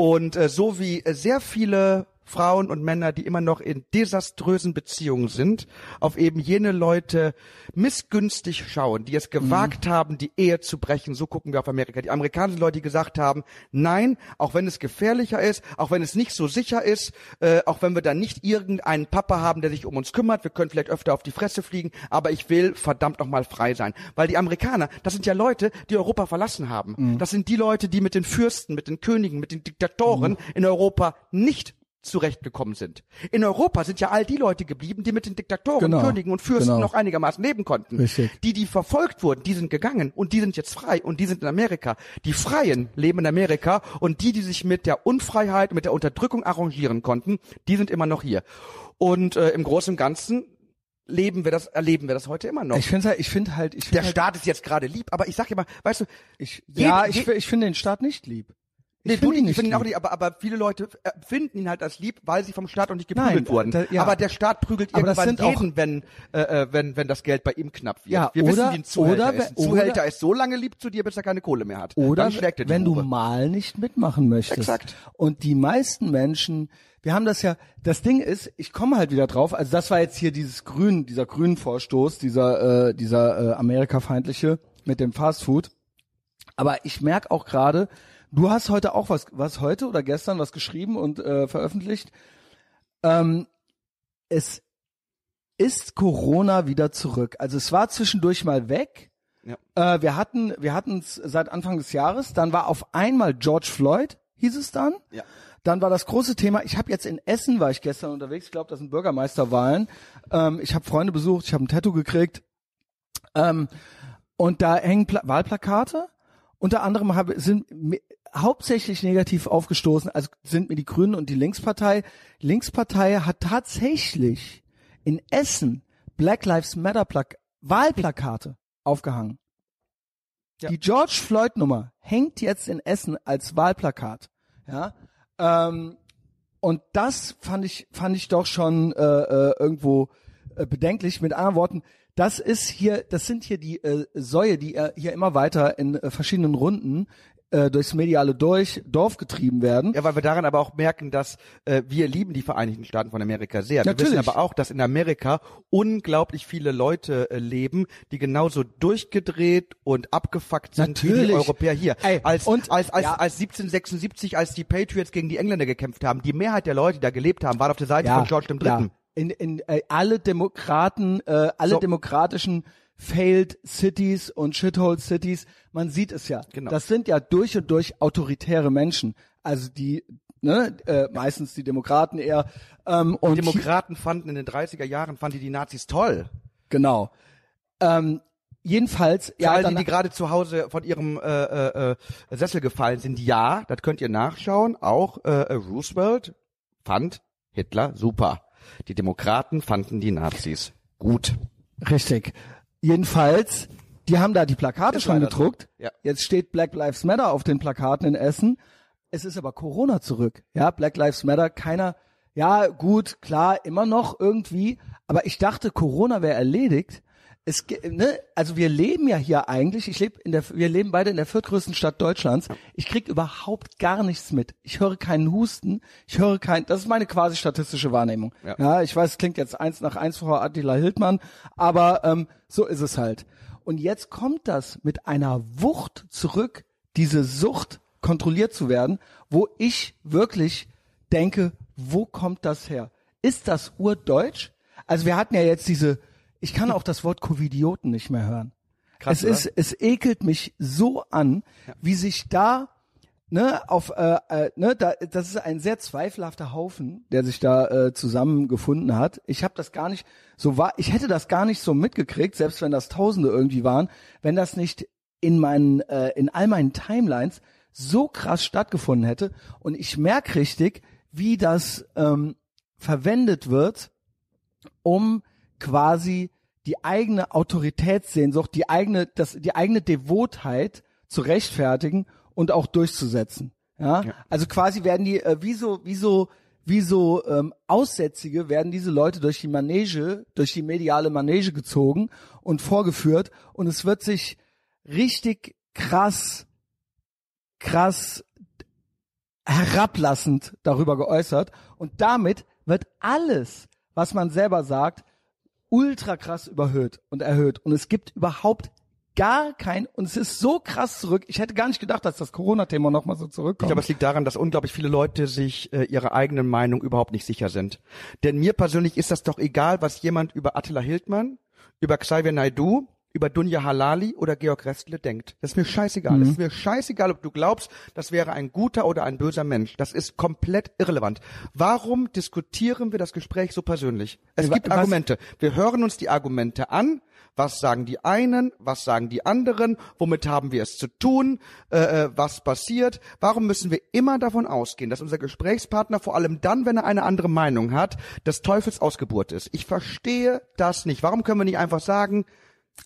Und äh, so wie äh, sehr viele Frauen und Männer, die immer noch in desaströsen Beziehungen sind, auf eben jene Leute missgünstig schauen, die es gewagt haben, die Ehe zu brechen. So gucken wir auf Amerika. Die amerikanischen Leute, die gesagt haben, nein, auch wenn es gefährlicher ist, auch wenn es nicht so sicher ist, äh, auch wenn wir dann nicht irgendeinen Papa haben, der sich um uns kümmert, wir können vielleicht öfter auf die Fresse fliegen, aber ich will verdammt nochmal frei sein. Weil die Amerikaner, das sind ja Leute, die Europa verlassen haben. Das sind die Leute, die mit den Fürsten, mit den Königen, mit den Diktatoren in Europa nicht zurechtgekommen sind. In Europa sind ja all die Leute geblieben, die mit den Diktatoren, Genau. Königen und Fürsten Genau. noch einigermaßen leben konnten. Richtig. Die, die verfolgt wurden, die sind gegangen und die sind jetzt frei und die sind in Amerika. Die Freien leben in Amerika und die, die sich mit der Unfreiheit, mit der Unterdrückung arrangieren konnten, die sind immer noch hier. Und äh, im Großen und Ganzen leben wir das, erleben wir das heute immer noch. Ich finde halt, ich finde halt, ich der finde halt, Staat ist jetzt gerade lieb, aber ich sag immer, weißt du, ich, jede- ja, ich, ich finde den Staat nicht lieb. Nee, Ich du find ihn nicht, ich finde ihn auch nicht, aber, aber viele Leute äh, finden ihn halt als lieb, weil sie vom Staat noch nicht Nein, geprügelt wurden. da- ja. Aber der Staat prügelt Aber irgendwann sind auch- jeden, wenn, äh, äh, wenn, wenn das Geld bei ihm knapp wird. Ja, Wir wissen, oder- wie ein Zuhälter oder ist. Ein Zuhälter oder- ist so lange lieb zu dir, bis er keine Kohle mehr hat. Oder er wenn du Hure. mal nicht mitmachen möchtest. Exakt. Und die meisten Menschen, wir haben das ja, das Ding ist, ich komme halt wieder drauf, also das war jetzt hier dieses Grün, dieser grünen Vorstoß, dieser, äh, dieser äh, Amerikafeindliche mit dem Fastfood. Aber ich merke auch gerade, du hast heute auch was, was heute oder gestern was geschrieben und äh, veröffentlicht. Ähm, es ist Corona wieder zurück. Also es war zwischendurch mal weg. Ja. Äh, wir hatten, wir hatten es seit Anfang des Jahres. Dann war auf einmal George Floyd, hieß es dann. Ja. Dann war das große Thema. Ich habe jetzt in Essen war ich gestern unterwegs. Ich glaube, das sind Bürgermeisterwahlen. Ähm, ich habe Freunde besucht. Ich habe ein Tattoo gekriegt. Ähm, und da hängen Pla Wahlplakate. Unter anderem habe, sind hauptsächlich negativ aufgestoßen, also sind mir die Grünen und die Linkspartei. Linkspartei hat tatsächlich in Essen Black Lives Matter Plak Wahlplakate aufgehangen. Ja. Die George Floyd Nummer hängt jetzt in Essen als Wahlplakat. Ja. Ähm, und das fand ich fand ich doch schon äh, äh, irgendwo äh, bedenklich. Mit anderen Worten, das ist hier, das sind hier die äh, Säue, die äh, hier immer weiter in äh, verschiedenen Runden äh, durchs mediale durch Dorf getrieben werden. Ja, weil wir daran aber auch merken, dass äh, wir lieben die Vereinigten Staaten von Amerika sehr. Wir Natürlich. wissen aber auch, dass in Amerika unglaublich viele Leute äh, leben, die genauso durchgedreht und abgefuckt sind wie die Natürlich. Europäer hier. Ey, als, und- als, als, ja. als 1776, als die Patriots gegen die Engländer gekämpft haben, die Mehrheit der Leute, die da gelebt haben, waren auf der Seite von George III. Ja. In, in äh, alle Demokraten, äh, alle So. demokratischen Failed Cities und Shithole Cities, man sieht es ja. Genau. Das sind ja durch und durch autoritäre Menschen. Also die, ne, äh, meistens die Demokraten eher. Ähm, und hier- Demokraten fanden in den 30er Jahren, fanden die die Nazis toll. genau. Ähm, jedenfalls, ja, all die, die gerade zu Hause von ihrem äh, äh, äh, Sessel gefallen sind, ja, das könnt ihr nachschauen. Auch äh, äh, Roosevelt fand Hitler super. Die Demokraten fanden die Nazis gut. Richtig. Jedenfalls, die haben da die Plakate Ist schon gedruckt. so. Ja. Jetzt steht Black Lives Matter auf den Plakaten in Essen. Es ist aber Corona zurück. Ja, Black Lives Matter, keiner, ja, gut, klar, immer noch irgendwie. Aber ich dachte, Corona wäre erledigt. Es, ne, also wir leben ja hier eigentlich, ich lebe in der, wir leben beide in der viertgrößten Stadt Deutschlands. Ich krieg überhaupt gar nichts mit. Ich höre keinen Husten, ich höre kein, das ist meine quasi statistische Wahrnehmung. Ja. Ja, ich weiß, es klingt jetzt eins nach eins Frau Attila Hildmann, aber ähm, so ist es halt. Und jetzt kommt das mit einer Wucht zurück, diese Sucht kontrolliert zu werden, wo ich wirklich denke, wo kommt das her? Ist das urdeutsch? Also wir hatten ja jetzt diese, ich kann auch das Wort Covidioten nicht mehr hören. Krass, es ist, es ekelt mich so an, wie sich da ne, auf, äh, äh, ne, da, das ist ein sehr zweifelhafter Haufen, der sich da äh, zusammengefunden hat. Ich habe das gar nicht so war, ich hätte das gar nicht so mitgekriegt, selbst wenn das Tausende irgendwie waren, wenn das nicht in meinen, äh, in all meinen Timelines so krass stattgefunden hätte. Und ich merk richtig, wie das ähm, verwendet wird, um quasi die eigene Autoritätssehnsucht, die eigene, das, die eigene Devotheit zu rechtfertigen und auch durchzusetzen. Ja, Ja. also quasi werden die äh, wie so, wie so, wie so ähm, Aussätzige werden diese Leute durch die Manege, durch die mediale Manege gezogen und vorgeführt und es wird sich richtig krass, krass herablassend darüber geäußert und damit wird alles, was man selber sagt, ultra krass überhöht und erhöht und es gibt überhaupt gar kein und es ist so krass zurück. Ich hätte gar nicht gedacht, dass das Corona-Thema nochmal so Ich zurückkommt. glaube, es liegt daran, dass unglaublich viele Leute sich äh, ihrer eigenen Meinung überhaupt nicht sicher sind. Denn mir persönlich ist das doch egal, was jemand über Attila Hildmann, über Xavier Naidu, über Dunja Halali oder Georg Restle denkt. Das ist mir scheißegal. Das ist mir scheißegal, ob du glaubst, das wäre ein guter oder ein böser Mensch. Das ist komplett irrelevant. Warum diskutieren wir das Gespräch so persönlich? Es Wa- gibt was- Argumente. Wir hören uns die Argumente an. Was sagen die einen? Was sagen die anderen? Womit haben wir es zu tun? Äh, äh, was passiert? Warum müssen wir immer davon ausgehen, dass unser Gesprächspartner vor allem dann, wenn er eine andere Meinung hat, des Teufels Ausgeburt ist? Ich verstehe das nicht. Warum können wir nicht einfach sagen,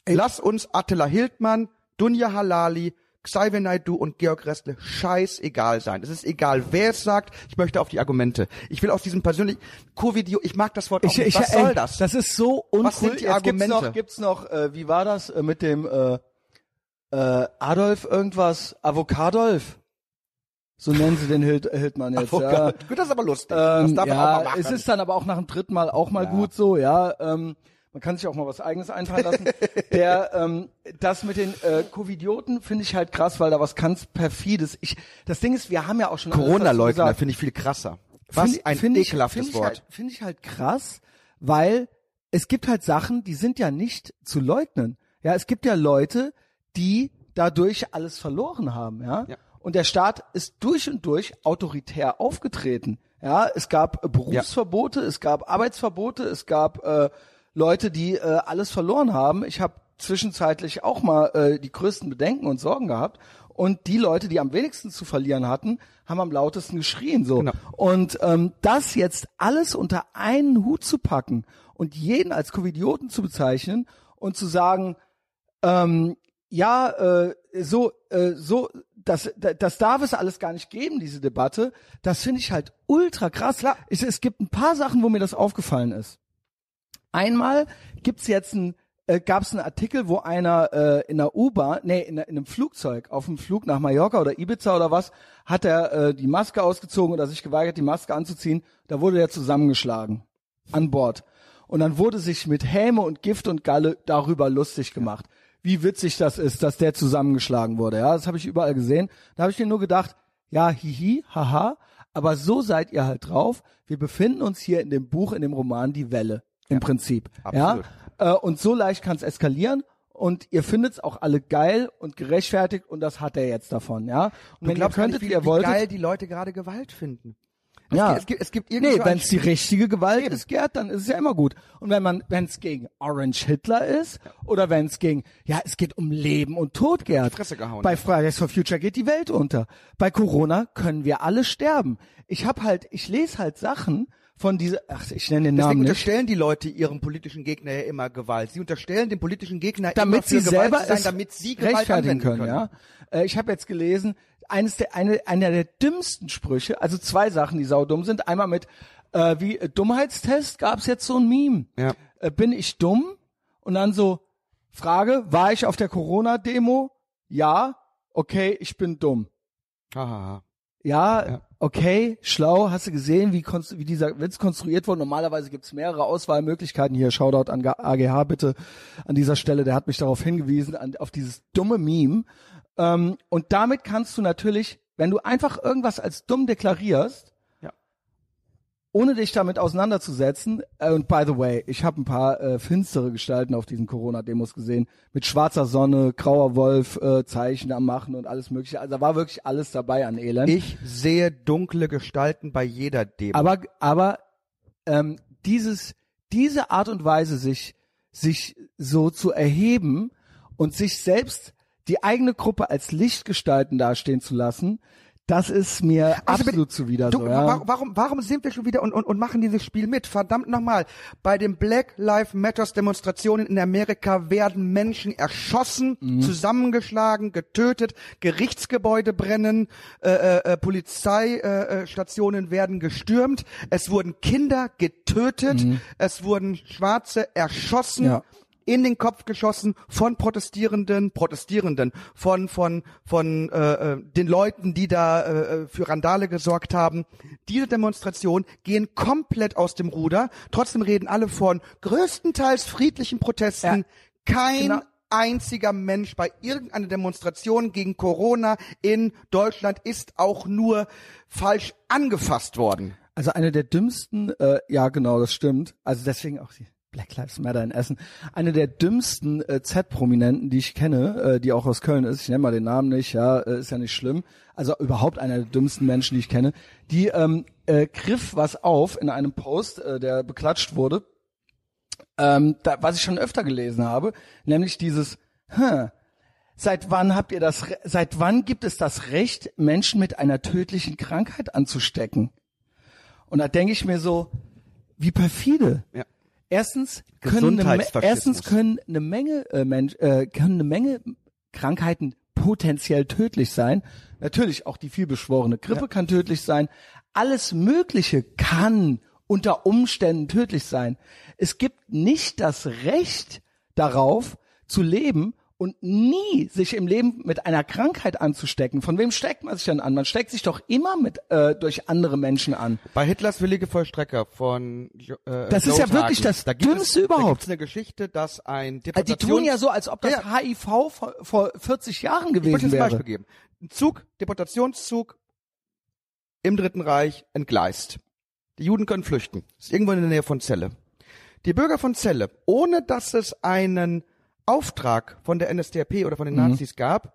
lass uns Attila Hildmann, Dunja Halali, Xavier Naidu und Georg Restle scheißegal sein. Es ist egal, wer es sagt. Ich möchte auf die Argumente. Ich will aus diesem persönlichen Covidio, ich mag das Wort auch Ich, nicht. ich, Was ey, soll das? Das ist so uncool. Was sind die Jetzt gibt's Argumente? noch, gibt's noch äh, wie war das äh, mit dem äh, äh, Adolf irgendwas? Avocadolf? So nennen sie den Hild, Hildmann jetzt. Oh ja. Gott, das ist aber lustig. Ähm, ja, es ist dann aber auch nach dem dritten Mal auch mal Ja. gut so, ja. Ähm, man kann sich auch mal was Eigenes einfallen lassen. Der, ähm, das mit den äh, Covidioten finde ich halt krass, weil da was ganz perfides. Ich, das Ding ist, wir haben ja auch schon Corona-Leugner finde ich viel krasser. Was Find- ein find ich- ekelhaftes find Wort. Halt, Finde ich halt krass, weil es gibt halt Sachen, die sind ja nicht zu leugnen. Ja, es gibt ja Leute, die dadurch alles verloren haben, ja. Ja. Und der Staat ist durch und durch autoritär aufgetreten. Ja, es gab Berufsverbote, es gab Arbeitsverbote, es gab äh, Leute, die äh, alles verloren haben. Ich habe zwischenzeitlich auch mal äh, die größten Bedenken und Sorgen gehabt. Und die Leute, die am wenigsten zu verlieren hatten, haben am lautesten geschrien. So. Genau. Und ähm, das jetzt alles unter einen Hut zu packen und jeden als Covidioten zu bezeichnen und zu sagen, ähm, ja, äh, so, äh, so, das, das darf es alles gar nicht geben, diese Debatte. Das finde ich halt ultra krass. Klar, ich, es gibt ein paar Sachen, wo mir das aufgefallen ist. Einmal gibt's jetzt ein, äh, gab es einen Artikel, wo einer äh, in der U-Bahn, nee, in, in einem Flugzeug, auf dem Flug nach Mallorca oder Ibiza oder was, hat er äh, die Maske ausgezogen oder sich geweigert, die Maske anzuziehen. Da wurde er zusammengeschlagen an Bord. Und dann wurde sich mit Häme und Gift und Galle darüber lustig gemacht. Wie witzig das ist, dass der zusammengeschlagen wurde. Ja, das habe ich überall gesehen. Da habe ich mir nur gedacht, ja, hihi, haha, aber so seid ihr halt drauf. Wir befinden uns hier in dem Buch, in dem Roman Die Welle im Prinzip. absolut. Ja, äh, und so leicht kann es eskalieren. Und ihr findet's auch alle geil und gerechtfertigt und das hat er jetzt davon, ja. Und Du wenn ihr könntet, nicht, wie ihr wolltet, geil die Leute gerade Gewalt finden. Es Ja. gibt, es gibt, es gibt Nee, so wenn es die richtige Gewalt ist, Gerd, dann ist es ja immer gut. Und wenn man, wenn es gegen Orange Hitler ist oder wenn es gegen, ja, es geht um Leben und Tod, Gerd. Fresse gehauen. Bei Fridays for Future geht die Welt unter. Bei Corona können wir alle sterben. Ich hab halt, ich lese halt Sachen von dieser, ach, ich nenne den Deswegen Namen nicht. unterstellen die Leute ihrem politischen Gegner ja immer Gewalt. Sie unterstellen dem politischen Gegner immer damit für sie Gewalt selber sein, es damit sie Gewalt rechtfertigen anwenden können, ja. Äh, ich habe jetzt gelesen, eines der eine einer der dümmsten Sprüche, also zwei Sachen, die saudumm sind. Einmal mit äh, wie äh, Dummheitstest gab's jetzt so ein Meme. Ja. Äh, bin ich dumm? Und dann so Frage, war ich auf der Corona Demo? Ja. Okay, ich bin dumm. Haha. Ja, Ja. Okay, schlau. Hast du gesehen, wie, wie dieser Witz konstruiert wurde? Normalerweise gibt's mehrere Auswahlmöglichkeiten. Hier, Shoutout an AGH bitte an dieser Stelle. Der hat mich darauf hingewiesen, an, auf dieses dumme Meme. Ähm, und damit kannst du natürlich, wenn du einfach irgendwas als dumm deklarierst. Ohne dich damit auseinanderzusetzen. Äh, und by the way, ich habe ein paar äh, finstere Gestalten auf diesen Corona-Demos gesehen, mit schwarzer Sonne, grauer Wolf, äh, Zeichen am Machen und alles mögliche. Also da war wirklich alles dabei an Elend. Ich sehe dunkle Gestalten bei jeder Demo. aber aber ähm, dieses diese Art und Weise sich sich so zu erheben und sich selbst die eigene Gruppe als Lichtgestalten dastehen zu lassen, das ist mir Also absolut bitte- zuwider Du, so, ja. wa- warum, warum sind wir schon wieder und, und, und machen dieses Spiel mit? Verdammt nochmal. Bei den Black Lives Matters Demonstrationen in Amerika werden Menschen erschossen, Mhm. zusammengeschlagen, getötet, Gerichtsgebäude brennen, äh, äh, äh, Polizeistationen äh, werden gestürmt, es wurden Kinder getötet, es wurden Schwarze erschossen. Mhm. Ja. In den Kopf geschossen von Protestierenden, Protestierenden, von von von äh, äh, den Leuten, die da äh, für Randale gesorgt haben. Diese Demonstrationen gehen komplett aus dem Ruder. Trotzdem reden alle von größtenteils friedlichen Protesten. Ja. Kein Genau. einziger Mensch bei irgendeiner Demonstration gegen Corona in Deutschland ist auch nur falsch angefasst worden. Also eine der dümmsten, äh, ja genau, das stimmt. Also deswegen auch die Black Lives Matter in Essen. Eine der dümmsten äh, Z-Prominenten, die ich kenne, äh, die auch aus Köln ist, ich nenne mal den Namen nicht, ja, äh, ist ja nicht schlimm. Also überhaupt einer der dümmsten Menschen, die ich kenne, die ähm, äh, griff was auf in einem Post, äh, der beklatscht wurde, ähm, da, was ich schon öfter gelesen habe, nämlich dieses, hm, Seit wann habt ihr das, Re- seit wann gibt es das Recht, Menschen mit einer tödlichen Krankheit anzustecken? Und da denke ich mir so, wie perfide. Ja. Erstens können eine, erstens können eine Menge äh, Mensch, äh, können eine Menge Krankheiten potenziell tödlich sein. Natürlich auch die vielbeschworene Grippe kann tödlich sein. Alles Mögliche kann unter Umständen tödlich sein. Es gibt nicht das Recht darauf zu leben und nie sich im Leben mit einer Krankheit anzustecken. Von wem steckt man sich denn an? Man steckt sich doch immer mit äh, durch andere Menschen an. Bei Hitlers willige Vollstrecker von äh, Das ist ja wirklich das da gibt Dümmste es, überhaupt. Da gibt's eine Geschichte, dass ein Also die Deportation... tun ja so, als ob das Ja, HIV vor, vor 40 Jahren Ich möchte gewesen jetzt ein wäre. Beispiel geben. Ein Zug, Deportationszug im Dritten Reich entgleist. Die Juden können flüchten. Ist irgendwo in der Nähe von Celle. Die Bürger von Celle, ohne dass es einen Auftrag von der NSDAP oder von Mhm. den Nazis gab,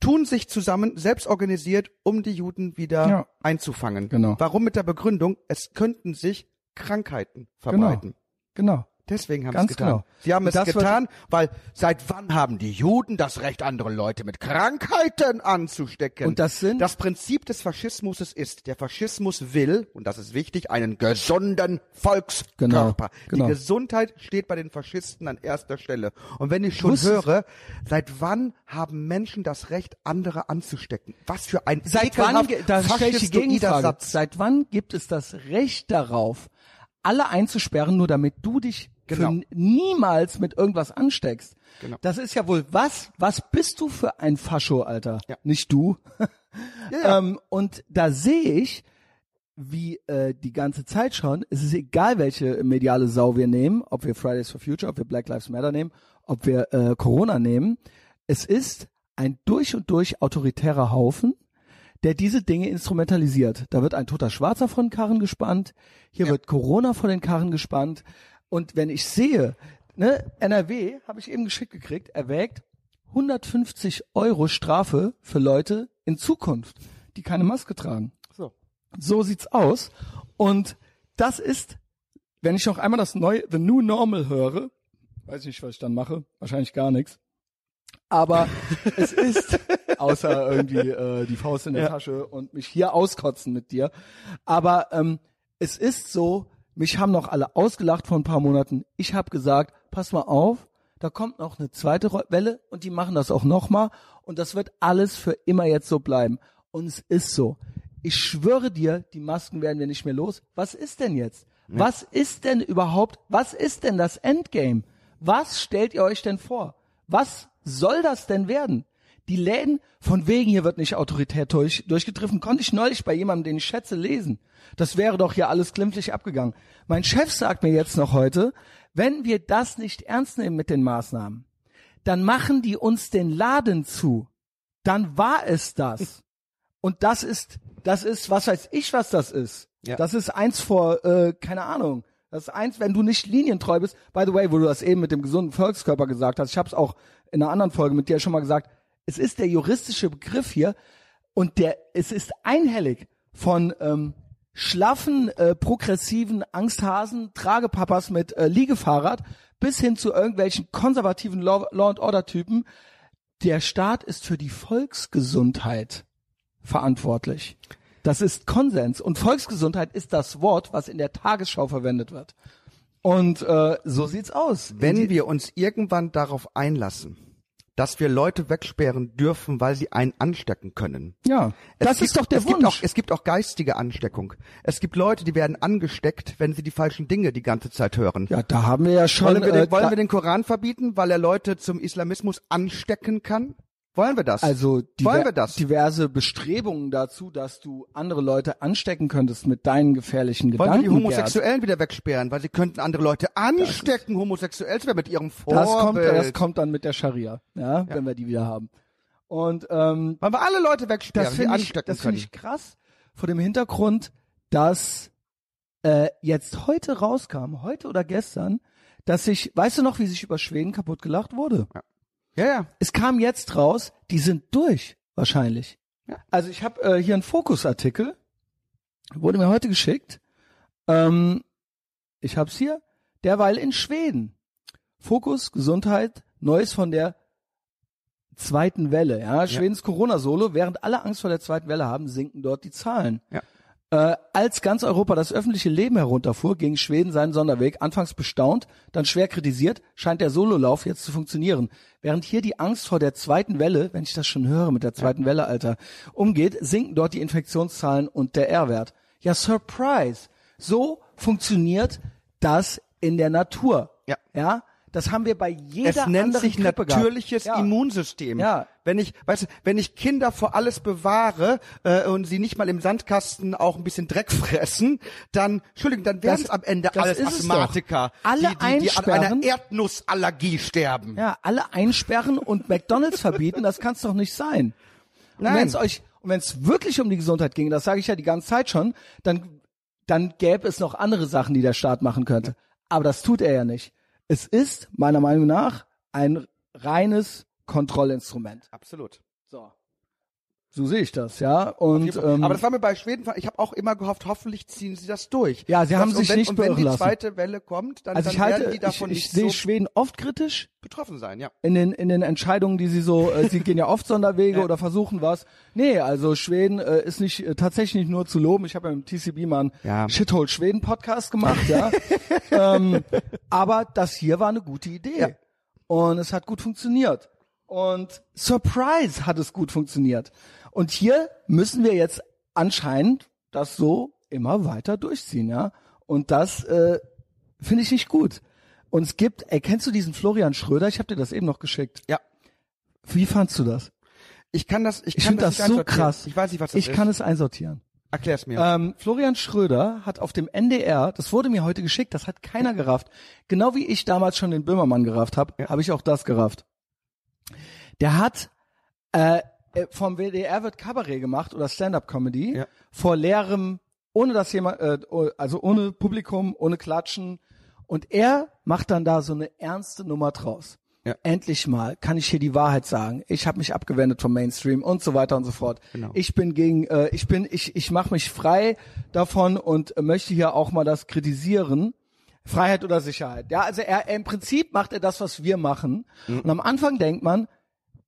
tun sich zusammen, selbst organisiert, um die Juden wieder Ja. einzufangen. Genau. Warum mit der Begründung, es könnten sich Krankheiten verbreiten. Genau. Deswegen haben sie es getan. genau. Sie haben es das getan, weil seit wann haben die Juden das Recht, andere Leute mit Krankheiten anzustecken? Und das sind- das Prinzip des Faschismus ist, der Faschismus will, und das ist wichtig, einen gesunden Volkskörper. Genau, genau. Die Gesundheit steht bei den Faschisten an erster Stelle. Und wenn ich schon Wusstest- höre, seit wann haben Menschen das Recht, andere anzustecken? Was für ein Seit wann, da Gegenfrage, Satz. seit wann gibt es das Recht darauf, alle einzusperren, nur damit du dich Genau. für niemals mit irgendwas ansteckst? Genau. Das ist ja wohl was, was bist du für ein Fascho, Alter? Ja. Nicht du. Ja, ja. Ähm, und da sehe ich, wie äh, die ganze Zeit schon, es ist egal, welche mediale Sau wir nehmen, ob wir Fridays for Future, ob wir Black Lives Matter nehmen, ob wir äh, Corona nehmen, es ist ein durch und durch autoritärer Haufen, der diese Dinge instrumentalisiert. Da wird ein toter Schwarzer von den Karren gespannt, hier wird Corona von den Karren gespannt. Und wenn ich sehe, ne, NRW, habe ich eben geschickt gekriegt, erwägt 150 Euro Strafe für Leute in Zukunft, die keine Maske tragen. So. So sieht's aus. Und das ist, wenn ich noch einmal das neue The New Normal höre, weiß ich nicht, was ich dann mache, wahrscheinlich gar nichts. Aber es ist, außer irgendwie äh, die Faust in der Ja. Tasche und mich hier auskotzen mit dir. Aber ähm, es ist so, mich haben noch alle ausgelacht vor ein paar Monaten. Ich habe gesagt, pass mal auf, da kommt noch eine zweite Welle und die machen das auch nochmal und das wird alles für immer jetzt so bleiben. Und es ist so. Ich schwöre dir, die Masken werden wir nicht mehr los. Was ist denn jetzt? Was ist denn überhaupt, was ist denn das Endgame? Was stellt ihr euch denn vor? Was soll das denn werden? Die Läden, von wegen hier wird nicht autoritär durch, durchgetriffen, konnte ich neulich bei jemandem, den ich schätze, lesen. Das wäre doch hier alles glimpflich abgegangen. Mein Chef sagt mir jetzt noch heute, wenn wir das nicht ernst nehmen mit den Maßnahmen, dann machen die uns den Laden zu. Dann war es das. Und das ist, das ist, was weiß ich, was das ist. Ja. Das ist eins vor, äh, keine Ahnung. Das ist eins, wenn du nicht linientreu bist. By the way, wo du das eben mit dem gesunden Volkskörper gesagt hast, ich habe es auch in einer anderen Folge mit dir schon mal gesagt, es ist der juristische Begriff hier und der, es ist einhellig von ähm, schlaffen, äh, progressiven Angsthasen, Tragepapas mit äh, Liegefahrrad bis hin zu irgendwelchen konservativen Law, Law and Order Typen. Der Staat ist für die Volksgesundheit verantwortlich. Das ist Konsens. Und Volksgesundheit ist das Wort, was in der Tagesschau verwendet wird. Und äh, so sieht's aus. Wenn wir uns irgendwann darauf einlassen, dass wir Leute wegsperren dürfen, weil sie einen anstecken können. ja, Es das gibt, ist doch der es Wunsch. Gibt auch, es gibt auch geistige Ansteckung. Es gibt Leute, die werden angesteckt, wenn sie die falschen Dinge die ganze Zeit hören. ja, da haben wir ja schon. wollen wir, den, äh, wollen wir den Koran verbieten, weil er Leute zum Islamismus anstecken kann? Wollen wir das? also wollen wir das? diverse Bestrebungen dazu, dass du andere Leute anstecken könntest mit deinen gefährlichen wollen wir Gedanken. die Homosexuellen wieder wegsperren, weil sie könnten andere Leute anstecken, homosexuell zu werden mit ihrem Vorbild. Das kommt, das kommt dann mit der Scharia, ja, wenn wir die wieder haben. Und ähm, Wollen wir alle Leute wegsperren, das die finde ich, anstecken das finde ich krass vor dem Hintergrund, dass äh, jetzt heute rauskam, heute oder gestern, dass sich, weißt du noch, wie sich über Schweden kaputt gelacht wurde? ja, ja. Es kam jetzt raus, die sind durch, wahrscheinlich. Ja. Also ich habe äh, hier einen Fokusartikel, wurde mir heute geschickt. Ähm, ich hab's hier. Derweil in Schweden. Fokus, Gesundheit, Neues von der zweiten Welle. Ja, Schwedens Corona-Solo. Während alle Angst vor der zweiten Welle haben, sinken dort die Zahlen. Ja. Äh, als ganz Europa das öffentliche Leben herunterfuhr, ging Schweden seinen Sonderweg. Anfangs bestaunt, dann schwer kritisiert, scheint der Sololauf jetzt zu funktionieren. Während hier die Angst vor der zweiten Welle, wenn ich das schon höre mit der zweiten Welle, Alter, umgeht, sinken dort die Infektionszahlen und der R-Wert. Ja, Surprise! So funktioniert das in der Natur. Ja. Ja, das haben wir bei jeder Es nennt anderen sich Grippe natürliches gehabt. Immunsystem. Ja. Wenn ich, weißt du, wenn ich Kinder vor alles bewahre äh, und sie nicht mal im Sandkasten auch ein bisschen Dreck fressen, dann, Entschuldigung, dann werden es am Ende alles es Asthmatiker. Alle die, die, die an einsperren. einer Erdnussallergie sterben. Ja, alle einsperren und McDonalds verbieten, das kann's doch nicht sein. Und wenn es euch, und wenn es wirklich um die Gesundheit ging, das sage ich ja die ganze Zeit schon, dann, dann gäbe es noch andere Sachen, die der Staat machen könnte. Aber das tut er ja nicht. Es ist, meiner Meinung nach, ein reines Kontrollinstrument. Absolut. So. So sehe ich das, ja. Und ähm, Aber das war mir bei Schweden, ich habe auch immer gehofft, hoffentlich ziehen sie das durch. Ja, sie haben und sich wenn, nicht Und wenn die zweite Welle kommt, dann, also dann ich halte, werden die ich, davon ich nicht sehe so Schweden oft kritisch, betroffen sein, ja. in den in den Entscheidungen, die sie so, äh, sie gehen ja oft Sonderwege Ja. oder versuchen was. Nee, also Schweden äh, ist nicht äh, tatsächlich nicht nur zu loben. Ich habe ja im TCB mal einen Ja. Shithole Schweden Podcast gemacht, ja. ähm, aber das hier war eine gute Idee Ja. und es hat gut funktioniert und Surprise hat es gut funktioniert. Und hier müssen wir jetzt anscheinend das so immer weiter durchziehen, ja. Und das äh, finde ich nicht gut. Und es gibt, ey, kennst du diesen Florian Schröder? Ich habe dir das eben noch geschickt. Ja. Wie fandst du das? Ich kann das, ich, Ich kann finde das, nicht so krass. Ich weiß nicht, was das Ich ist. kann es einsortieren. Erklär's mir. Ähm, Florian Schröder hat auf dem NDR, das wurde mir heute geschickt, das hat keiner gerafft. Genau wie ich damals schon den Böhmermann gerafft habe, Ja. habe ich auch das gerafft. Der hat äh, äh, vom WDR wird Kabarett gemacht oder Stand-up-Comedy Ja. vor leerem, ohne dass jemand, äh, oh- also ohne Publikum, ohne Klatschen. Und er macht dann da so eine ernste Nummer draus. Ja. Endlich mal kann ich hier die Wahrheit sagen. Ich habe mich abgewendet vom Mainstream und so weiter und so fort. Genau. Ich bin gegen, äh, ich bin, ich, ich mache mich frei davon und möchte hier auch mal das kritisieren. Freiheit oder Sicherheit. Ja, also er, er im Prinzip macht er das, was wir machen. Und am Anfang denkt man,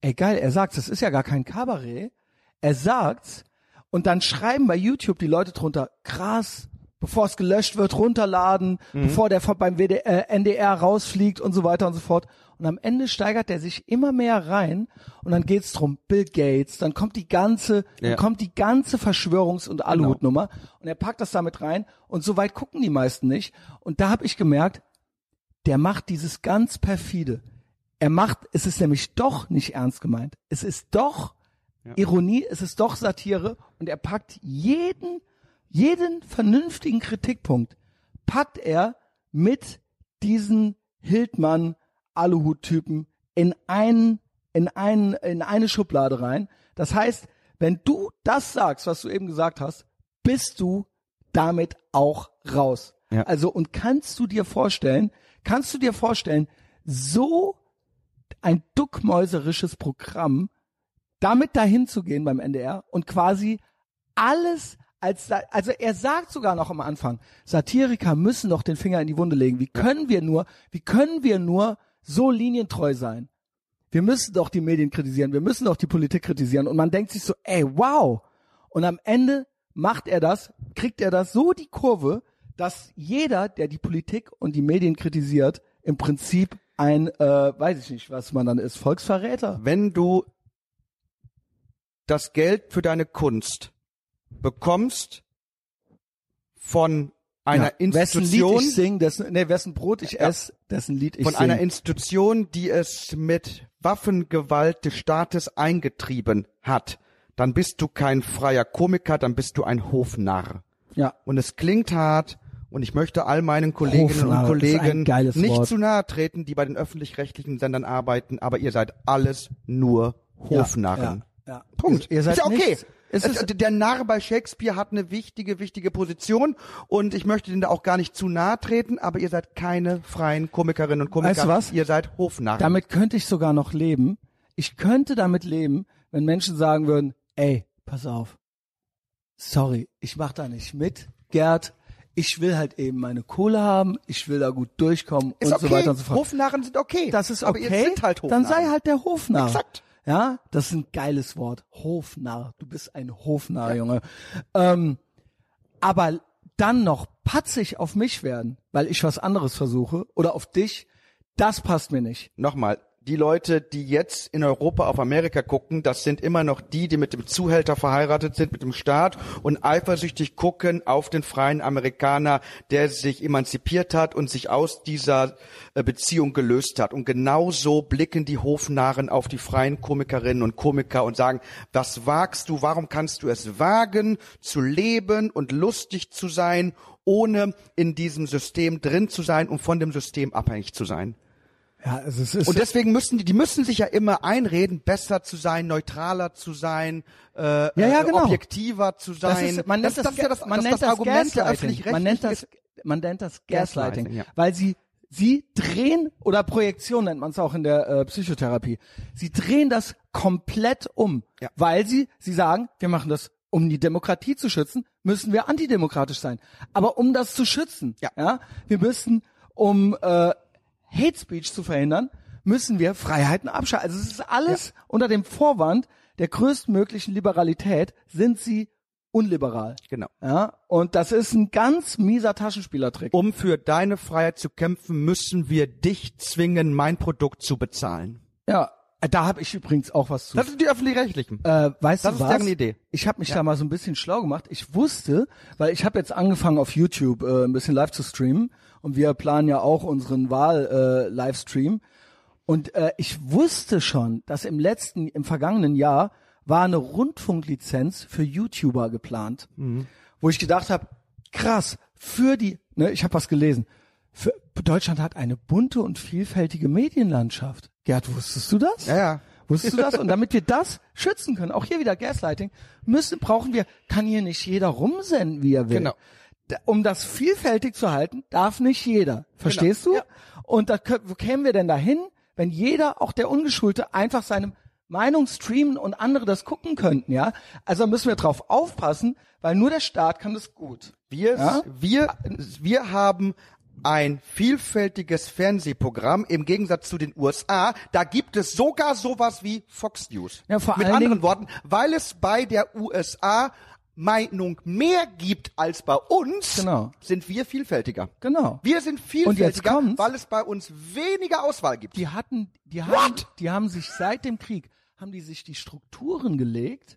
ey geil, er sagt, das ist ja gar kein Kabarett. Er sagt's und dann schreiben bei YouTube die Leute drunter, krass, bevor es gelöscht wird, runterladen, bevor der beim WDR, NDR rausfliegt und so weiter und so fort. Und am Ende steigert er sich immer mehr rein und dann geht's drum, Bill Gates, dann kommt die ganze, Ja. dann kommt die ganze Verschwörungs- und Aluhutnummer und er packt das damit rein und so weit gucken die meisten nicht. Und da habe ich gemerkt, der macht dieses ganz perfide. Er macht, es ist nämlich doch nicht ernst gemeint. Es ist doch Ironie, es ist doch Satire und er packt jeden, jeden vernünftigen Kritikpunkt packt er mit diesen Hildmann Aluhut-Typen in einen, in einen, in eine Schublade rein. Das heißt, wenn du das sagst, was du eben gesagt hast, bist du damit auch raus. Ja. Also und kannst du dir vorstellen, kannst du dir vorstellen, so ein duckmäuserisches Programm damit dahin zu gehen beim NDR und quasi alles als also er sagt sogar noch am Anfang, Satiriker müssen doch den Finger in die Wunde legen. Wie können wir nur, wie können wir nur so linientreu sein? Wir müssen doch die Medien kritisieren, wir müssen doch die Politik kritisieren und man denkt sich so, ey, wow. Und am Ende macht er das, kriegt er das so die Kurve, dass jeder, der die Politik und die Medien kritisiert, im Prinzip ein, äh, weiß ich nicht, was man dann ist, Volksverräter. Wenn du das Geld für deine Kunst bekommst von einer Ja, Wessen Lied Institution, ich sing, dessen, nee, wessen Brot ich esse, dessen Lied ich von sing. einer Institution, die es mit Waffengewalt des Staates eingetrieben hat, dann bist du kein freier Komiker, dann bist du ein Hofnarr. ja. Und es klingt hart und ich möchte all meinen Kolleginnen Hofnarr, und Kollegen nicht Wort. zu nahe treten, die bei den öffentlich-rechtlichen Sendern arbeiten, aber ihr seid alles nur Hofnarren. Ja, ja. Punkt. Ihr seid ist ja okay. nichts. Es ist- der Narr bei Shakespeare hat eine wichtige, wichtige Position und ich möchte den da auch gar nicht zu nahe treten, aber ihr seid keine freien Komikerinnen und Komiker. Weißt du was? Ihr seid Hofnarren. Damit könnte ich sogar noch leben. Ich könnte damit leben, wenn Menschen sagen würden, ey, pass auf. Sorry, ich mach da nicht mit, Gerd. Ich will halt eben meine Kohle haben, ich will da gut durchkommen ist und okay. so weiter und so fort. Hofnarren sind okay. Das ist Aber okay. ihr seid halt dann sei halt der Hofnarr. Exakt. Ja, das ist ein geiles Wort. Hofnarr. Du bist ein Hofnarr, Junge. Ähm, aber dann noch patzig auf mich werden, weil ich was anderes versuche oder auf dich, das passt mir nicht. Nochmal, die Leute, die jetzt in Europa auf Amerika gucken, das sind immer noch die, die mit dem Zuhälter verheiratet sind, mit dem Staat und eifersüchtig gucken auf den freien Amerikaner, der sich emanzipiert hat und sich aus dieser äh, Beziehung gelöst hat. Und genau so blicken die Hofnarren auf die freien Komikerinnen und Komiker und sagen, was wagst du, warum kannst du es wagen, zu leben und lustig zu sein, ohne in diesem System drin zu sein und von dem System abhängig zu sein. Ja, es ist, Und deswegen müssen die, die müssen sich ja immer einreden, besser zu sein, neutraler zu sein, äh, Ja, ja, äh, genau. objektiver zu Das sein. ist, man nennt das, das, ist ja das, man das, nennt das, das Argument der Gaslighting. Man nennt das, man nennt das Gaslighting, Gaslighting, ja. weil sie, sie drehen oder Projektion nennt man es auch in der äh, Psychotherapie. Sie drehen das komplett um, Ja. weil sie, sie sagen, wir machen das um die Demokratie zu schützen, müssen wir antidemokratisch sein. Aber um das zu schützen, Ja. ja wir müssen, um äh, Hate Speech zu verhindern, müssen wir Freiheiten abschalten. Also es ist alles unter dem Vorwand der größtmöglichen Liberalität sind sie unliberal. Genau. Ja, und das ist ein ganz mieser Taschenspielertrick. Um für deine Freiheit zu kämpfen, müssen wir dich zwingen, mein Produkt zu bezahlen. Ja, da habe ich übrigens auch was zu. Das sind die öffentlich-rechtlichen. Äh, weißt Das du ist was? deren Idee. Ich habe mich da mal so ein bisschen schlau gemacht. Ich wusste, weil ich habe jetzt angefangen auf YouTube äh, ein bisschen live zu streamen und wir planen ja auch unseren Wahl-Livestream. und äh, ich wusste schon, dass im letzten, im vergangenen Jahr war eine Rundfunklizenz für YouTuber geplant, Mhm. wo ich gedacht habe, krass, für die, ne, ich habe was gelesen. Für, Deutschland hat eine bunte und vielfältige Medienlandschaft. Gerd, wusstest du das? Ja, ja. Wusstest du das? Und damit wir das schützen können, auch hier wieder Gaslighting, müssen, brauchen wir, kann hier nicht jeder rumsenden, wie er will. Genau. Um das vielfältig zu halten, darf nicht jeder. Verstehst Genau. du? Und da wo kämen wir denn dahin, wenn jeder, auch der Ungeschulte, einfach seine Meinung streamen und andere das gucken könnten, ja? Also müssen wir drauf aufpassen, weil nur der Staat kann das gut. Wir, Ja? wir, wir haben ein vielfältiges Fernsehprogramm im Gegensatz zu den USA. Da gibt es sogar sowas wie Fox News. Ja, vor Mit allen anderen Dingen- Worten, weil es bei der USA Meinung mehr gibt als bei uns, Genau. sind wir vielfältiger. Genau. Wir sind vielfältiger, weil es bei uns weniger Auswahl gibt. die hatten, die haben, What? die haben sich seit dem Krieg, haben die sich die Strukturen gelegt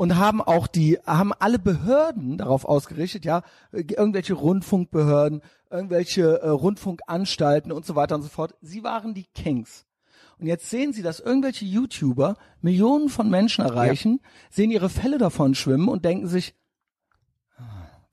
und haben auch die, haben alle Behörden darauf ausgerichtet, ja, irgendwelche Rundfunkbehörden, irgendwelche äh, Rundfunkanstalten und so weiter und so fort. Sie waren die Kings. Und jetzt sehen Sie, dass irgendwelche YouTuber Millionen von Menschen erreichen, sehen ihre Fälle davon schwimmen und denken sich, "Ah,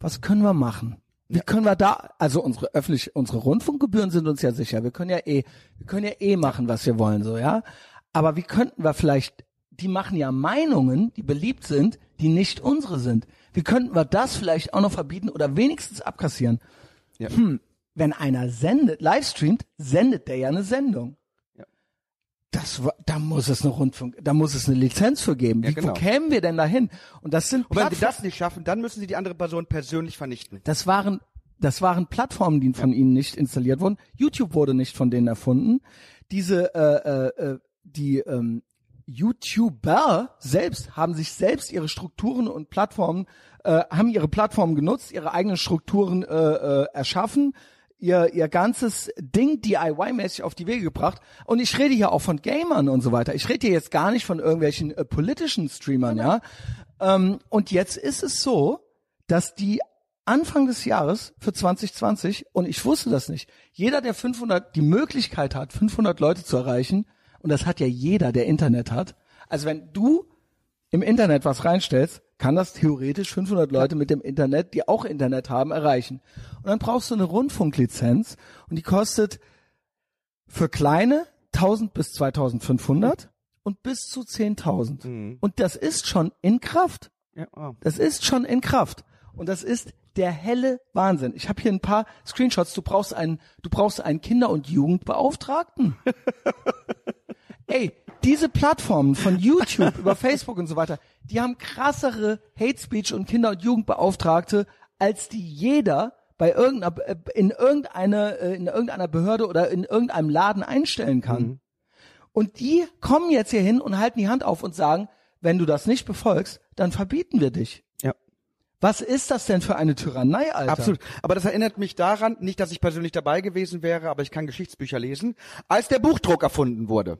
was können wir machen? Wie können wir da, also unsere öffentlich, unsere Rundfunkgebühren sind uns ja sicher. Wir können ja eh, wir können ja eh machen, was wir wollen, so, ja. Aber wie könnten wir vielleicht die machen ja Meinungen, die beliebt sind, die nicht unsere sind. Wie könnten wir das vielleicht auch noch verbieten oder wenigstens abkassieren? Ja. Hm, wenn einer sendet, livestreamt, sendet der ja eine Sendung. Ja. Das, da muss es eine Rundfunk, da muss es eine Lizenz für geben. Ja, Wie, genau. Wo kämen wir denn dahin? Und das sind Und wenn sie das nicht schaffen, dann müssen sie die andere Person persönlich vernichten. das waren, das waren Plattformen, die von ihnen nicht installiert wurden. YouTube wurde nicht von denen erfunden. Diese, äh, äh, äh, die ähm, YouTuber selbst haben sich selbst ihre Strukturen und Plattformen, äh, haben ihre Plattformen genutzt, ihre eigenen Strukturen äh, äh, erschaffen, ihr, ihr ganzes Ding DIY-mäßig auf die Wege gebracht. Und ich rede hier auch von Gamern und so weiter. Ich rede hier jetzt gar nicht von irgendwelchen äh, politischen Streamern, ja. Ähm, und jetzt ist es so, dass die Anfang des Jahres für 2020 und ich wusste das nicht. Jeder, der 500 die Möglichkeit hat, 500 Leute zu erreichen und das hat ja jeder, der Internet hat. Also wenn du im Internet was reinstellst, kann das theoretisch 500 Leute mit dem Internet, die auch Internet haben, erreichen. Und dann brauchst du eine Rundfunklizenz und die kostet für kleine 1000 bis 2500 und bis zu 10.000. Und das ist schon in Kraft. Ja, oh. Das ist schon in Kraft. Und das ist der helle Wahnsinn. Ich habe hier ein paar Screenshots. Du brauchst einen, du brauchst einen Kinder- und Jugendbeauftragten. Ey, diese Plattformen von YouTube über Facebook und so weiter, die haben krassere Hate Speech und Kinder- und Jugendbeauftragte, als die jeder bei irgendeiner, äh, in irgendeiner, äh, in irgendeiner Behörde oder in irgendeinem Laden einstellen kann. Und die kommen jetzt hier hin und halten die Hand auf und sagen, wenn du das nicht befolgst, dann verbieten wir dich. Was ist das denn für eine Tyrannei, Alter? Absolut. Aber das erinnert mich daran, nicht, dass ich persönlich dabei gewesen wäre, aber ich kann Geschichtsbücher lesen, als der Buchdruck erfunden wurde.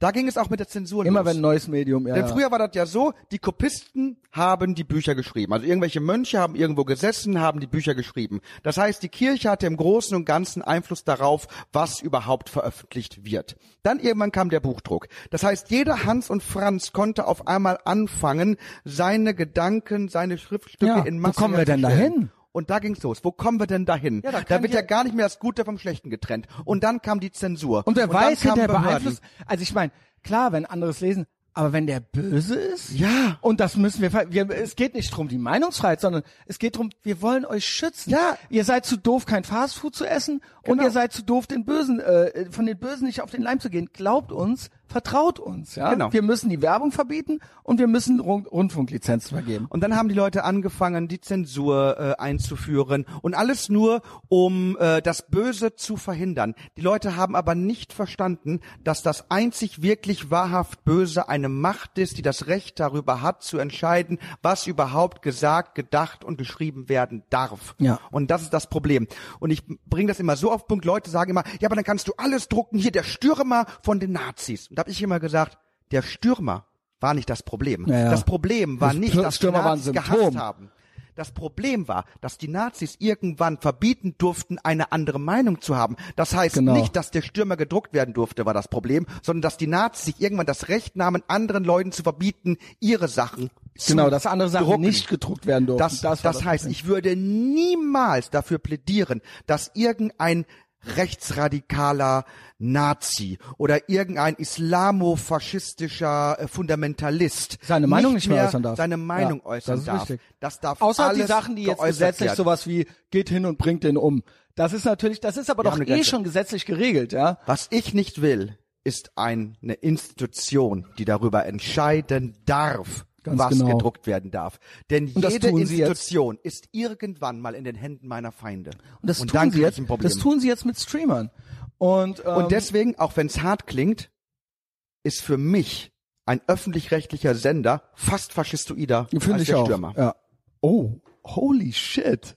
Da ging es auch mit der Zensur Mhm. Immer los. wenn ein neues Medium, ja. Denn früher war das ja so, die Kopisten haben die Bücher geschrieben. Also irgendwelche Mönche haben irgendwo gesessen, haben die Bücher geschrieben. Das heißt, die Kirche hatte im Großen und Ganzen Einfluss darauf, was überhaupt veröffentlicht wird. Dann irgendwann kam der Buchdruck. Das heißt, jeder Hans und Franz konnte auf einmal anfangen, seine Gedanken, seine Schriftstücke Ja, in wo Massen kommen wir denn dahin? Und da ging's los. Wo kommen wir denn dahin? Ja, da da wird ja- gar nicht mehr das Gute vom Schlechten getrennt. Und dann kam die Zensur. Und wer dann weiß, kamen der Behörden. beeinflusst. Also ich meine, klar, wenn anderes lesen, aber wenn der böse ist, Ja. und das müssen wir, wir, es geht nicht drum die Meinungsfreiheit, sondern es geht drum, wir wollen euch schützen. Ja. Ihr seid zu doof, kein Fastfood zu essen und Genau. ihr seid zu doof, den Bösen, äh, von den Bösen nicht auf den Leim zu gehen. Glaubt uns, vertraut uns, ja. Genau. Wir müssen die Werbung verbieten und wir müssen Rund Rundfunklizenzen vergeben. Und dann haben die Leute angefangen, die Zensur äh, einzuführen und alles nur, um äh, das Böse zu verhindern. Die Leute haben aber nicht verstanden, dass das einzig wirklich wahrhaft Böse eine Macht ist, die das Recht darüber hat, zu entscheiden, was überhaupt gesagt, gedacht und geschrieben werden darf. Ja. Und das ist das Problem. Und ich bringe das immer so auf Punkt, Leute sagen immer, ja, aber dann kannst du alles drucken, hier der Stürmer von den Nazis. Und da habe ich immer gesagt, der Stürmer war nicht das Problem. Ja, ja. Das Problem war Das nicht, dass Stürmer die Nazis gehasst haben. Das Problem war, dass die Nazis irgendwann verbieten durften, eine andere Meinung zu haben. Das heißt Genau. nicht, dass der Stürmer gedruckt werden durfte, war das Problem, sondern dass die Nazis sich irgendwann das Recht nahmen, anderen Leuten zu verbieten, ihre Sachen zu Genau, dass andere Sachen drucken. nicht gedruckt werden durften. Das, das, war heißt, Problem. ich würde niemals dafür plädieren, dass irgendein rechtsradikaler Nazi oder irgendein islamofaschistischer äh, Fundamentalist Seine Meinung nicht mehr mehr äußern darf. seine Meinung Ja, äußern das darf. richtig. Das darf Außer die Sachen, die jetzt gesetzlich werden. sowas wie geht hin und bringt den um. Das ist natürlich, das ist aber Wir doch eh Grenze. schon gesetzlich geregelt, ja. Was ich nicht will, ist ein, eine Institution, die darüber entscheiden darf, Ganz was genau. gedruckt werden darf. Denn Und jede. Institution ist irgendwann mal in den Händen meiner Feinde. Und das dann tun sie jetzt, ein Problem. das tun sie jetzt mit Streamern. Und, ähm, Und deswegen, auch wenn es hart klingt, ist für mich ein öffentlich-rechtlicher Sender fast faschistoider finde als ich der auch. Stürmer. Ja. Oh, holy shit.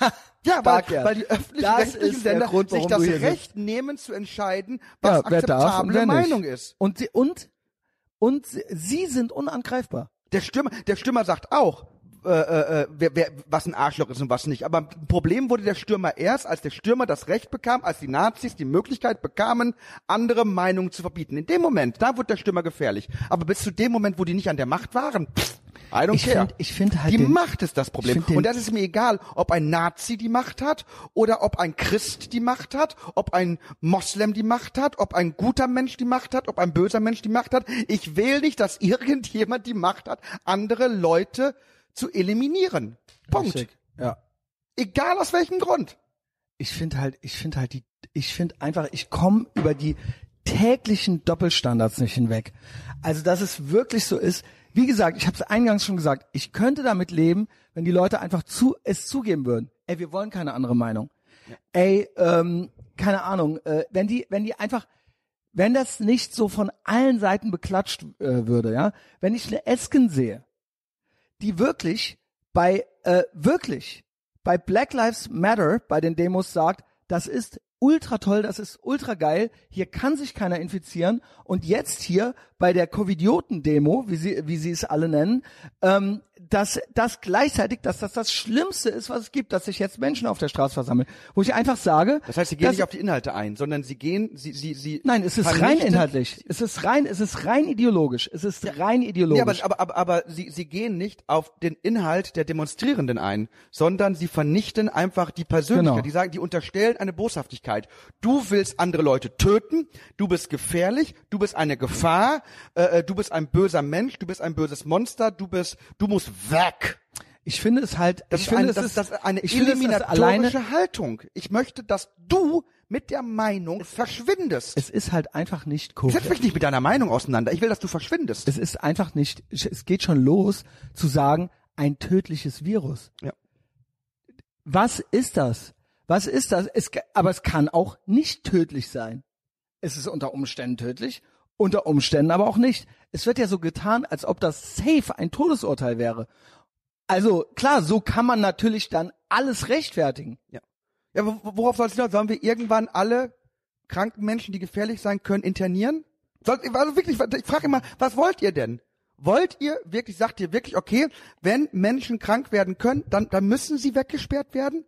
Ja, weil, weil die öffentlich-rechtlichen Sender Grund, sich das Recht nehmen zu entscheiden, was ja, und akzeptable Meinung ist. Und und, und sie, sind unangreifbar. Der Stürmer, der Stürmer sagt auch, äh, äh, äh, wer, wer, was ein Arschloch ist und was nicht. Aber ein Problem wurde der Stürmer erst, als der Stürmer das Recht bekam, als die Nazis die Möglichkeit bekamen, andere Meinungen zu verbieten. In dem Moment, da wurde der Stürmer gefährlich. Aber bis zu dem Moment, wo die nicht an der Macht waren, pff, I don't ich care. Find, ich finde halt die den, Macht ist das Problem. find Und das ist mir egal, ob ein Nazi die Macht hat oder ob ein Christ die Macht hat, ob ein Moslem die Macht hat, ob ein guter Mensch die Macht hat, ob ein böser Mensch die Macht hat. Ich will nicht, dass irgendjemand die Macht hat, andere Leute zu eliminieren. Punkt. Richtig. Ja. Egal aus welchem Grund. ich finde halt, ich finde halt die, ich finde einfach, ich komme über die täglichen Doppelstandards nicht hinweg. Also, dass es wirklich so ist. Wie gesagt, ich habe es eingangs schon gesagt, ich könnte damit leben, wenn die Leute einfach zu es zugeben würden. Ey, wir wollen keine andere Meinung. Ey, ähm, keine Ahnung, äh, wenn die, wenn die einfach, wenn das nicht so von allen Seiten beklatscht äh, würde, ja, wenn ich eine Esken sehe, die wirklich bei äh, wirklich bei Black Lives Matter bei den Demos sagt, das ist ultra toll, das ist ultra geil, hier kann sich keiner infizieren. Und jetzt hier bei der Covidioten-Demo, wie sie, wie sie es alle nennen, ähm, dass das gleichzeitig, dass das das Schlimmste ist, was es gibt, dass sich jetzt Menschen auf der Straße versammeln, wo ich einfach sage, Das heißt, sie gehen dass- nicht auf die Inhalte ein, sondern sie gehen, sie, sie, sie. Nein, es ist rein inhaltlich. Es ist rein, es ist rein ideologisch. Es ist rein ideologisch. Ja, aber, aber, aber, aber sie, sie gehen nicht auf den Inhalt der Demonstrierenden ein, sondern sie vernichten einfach die Persönlichkeit. Genau. Die sagen, die unterstellen eine Boshaftigkeit. Du willst andere Leute töten, du bist gefährlich, du bist eine Gefahr, äh, äh, du bist ein böser Mensch, du bist ein böses Monster, du bist, du musst weg. ich finde es halt, Das ich ist, finde ein, es das, ist, das ist eine ich finde es eliminatorische alleine, Haltung. Ich möchte, dass du mit der Meinung verschwindest. es ist halt einfach nicht Setz korrekt. mich nicht mit deiner Meinung auseinander. Ich will, dass du verschwindest. Es ist einfach nicht, es geht schon los zu sagen, ein tödliches Virus. Ja. Was ist das? Was ist das? Es, aber es kann auch nicht tödlich sein. Es ist unter Umständen tödlich, unter Umständen aber auch nicht. Es wird ja so getan, als ob das safe ein Todesurteil wäre. Also klar, so kann man natürlich dann alles rechtfertigen. Ja, aber worauf soll es hinaus? Sollen wir irgendwann alle kranken Menschen, die gefährlich sein können, internieren? Soll, also wirklich, ich frage immer, was wollt ihr denn? Wollt ihr wirklich, sagt ihr wirklich, okay, wenn Menschen krank werden können, dann, dann müssen sie weggesperrt werden?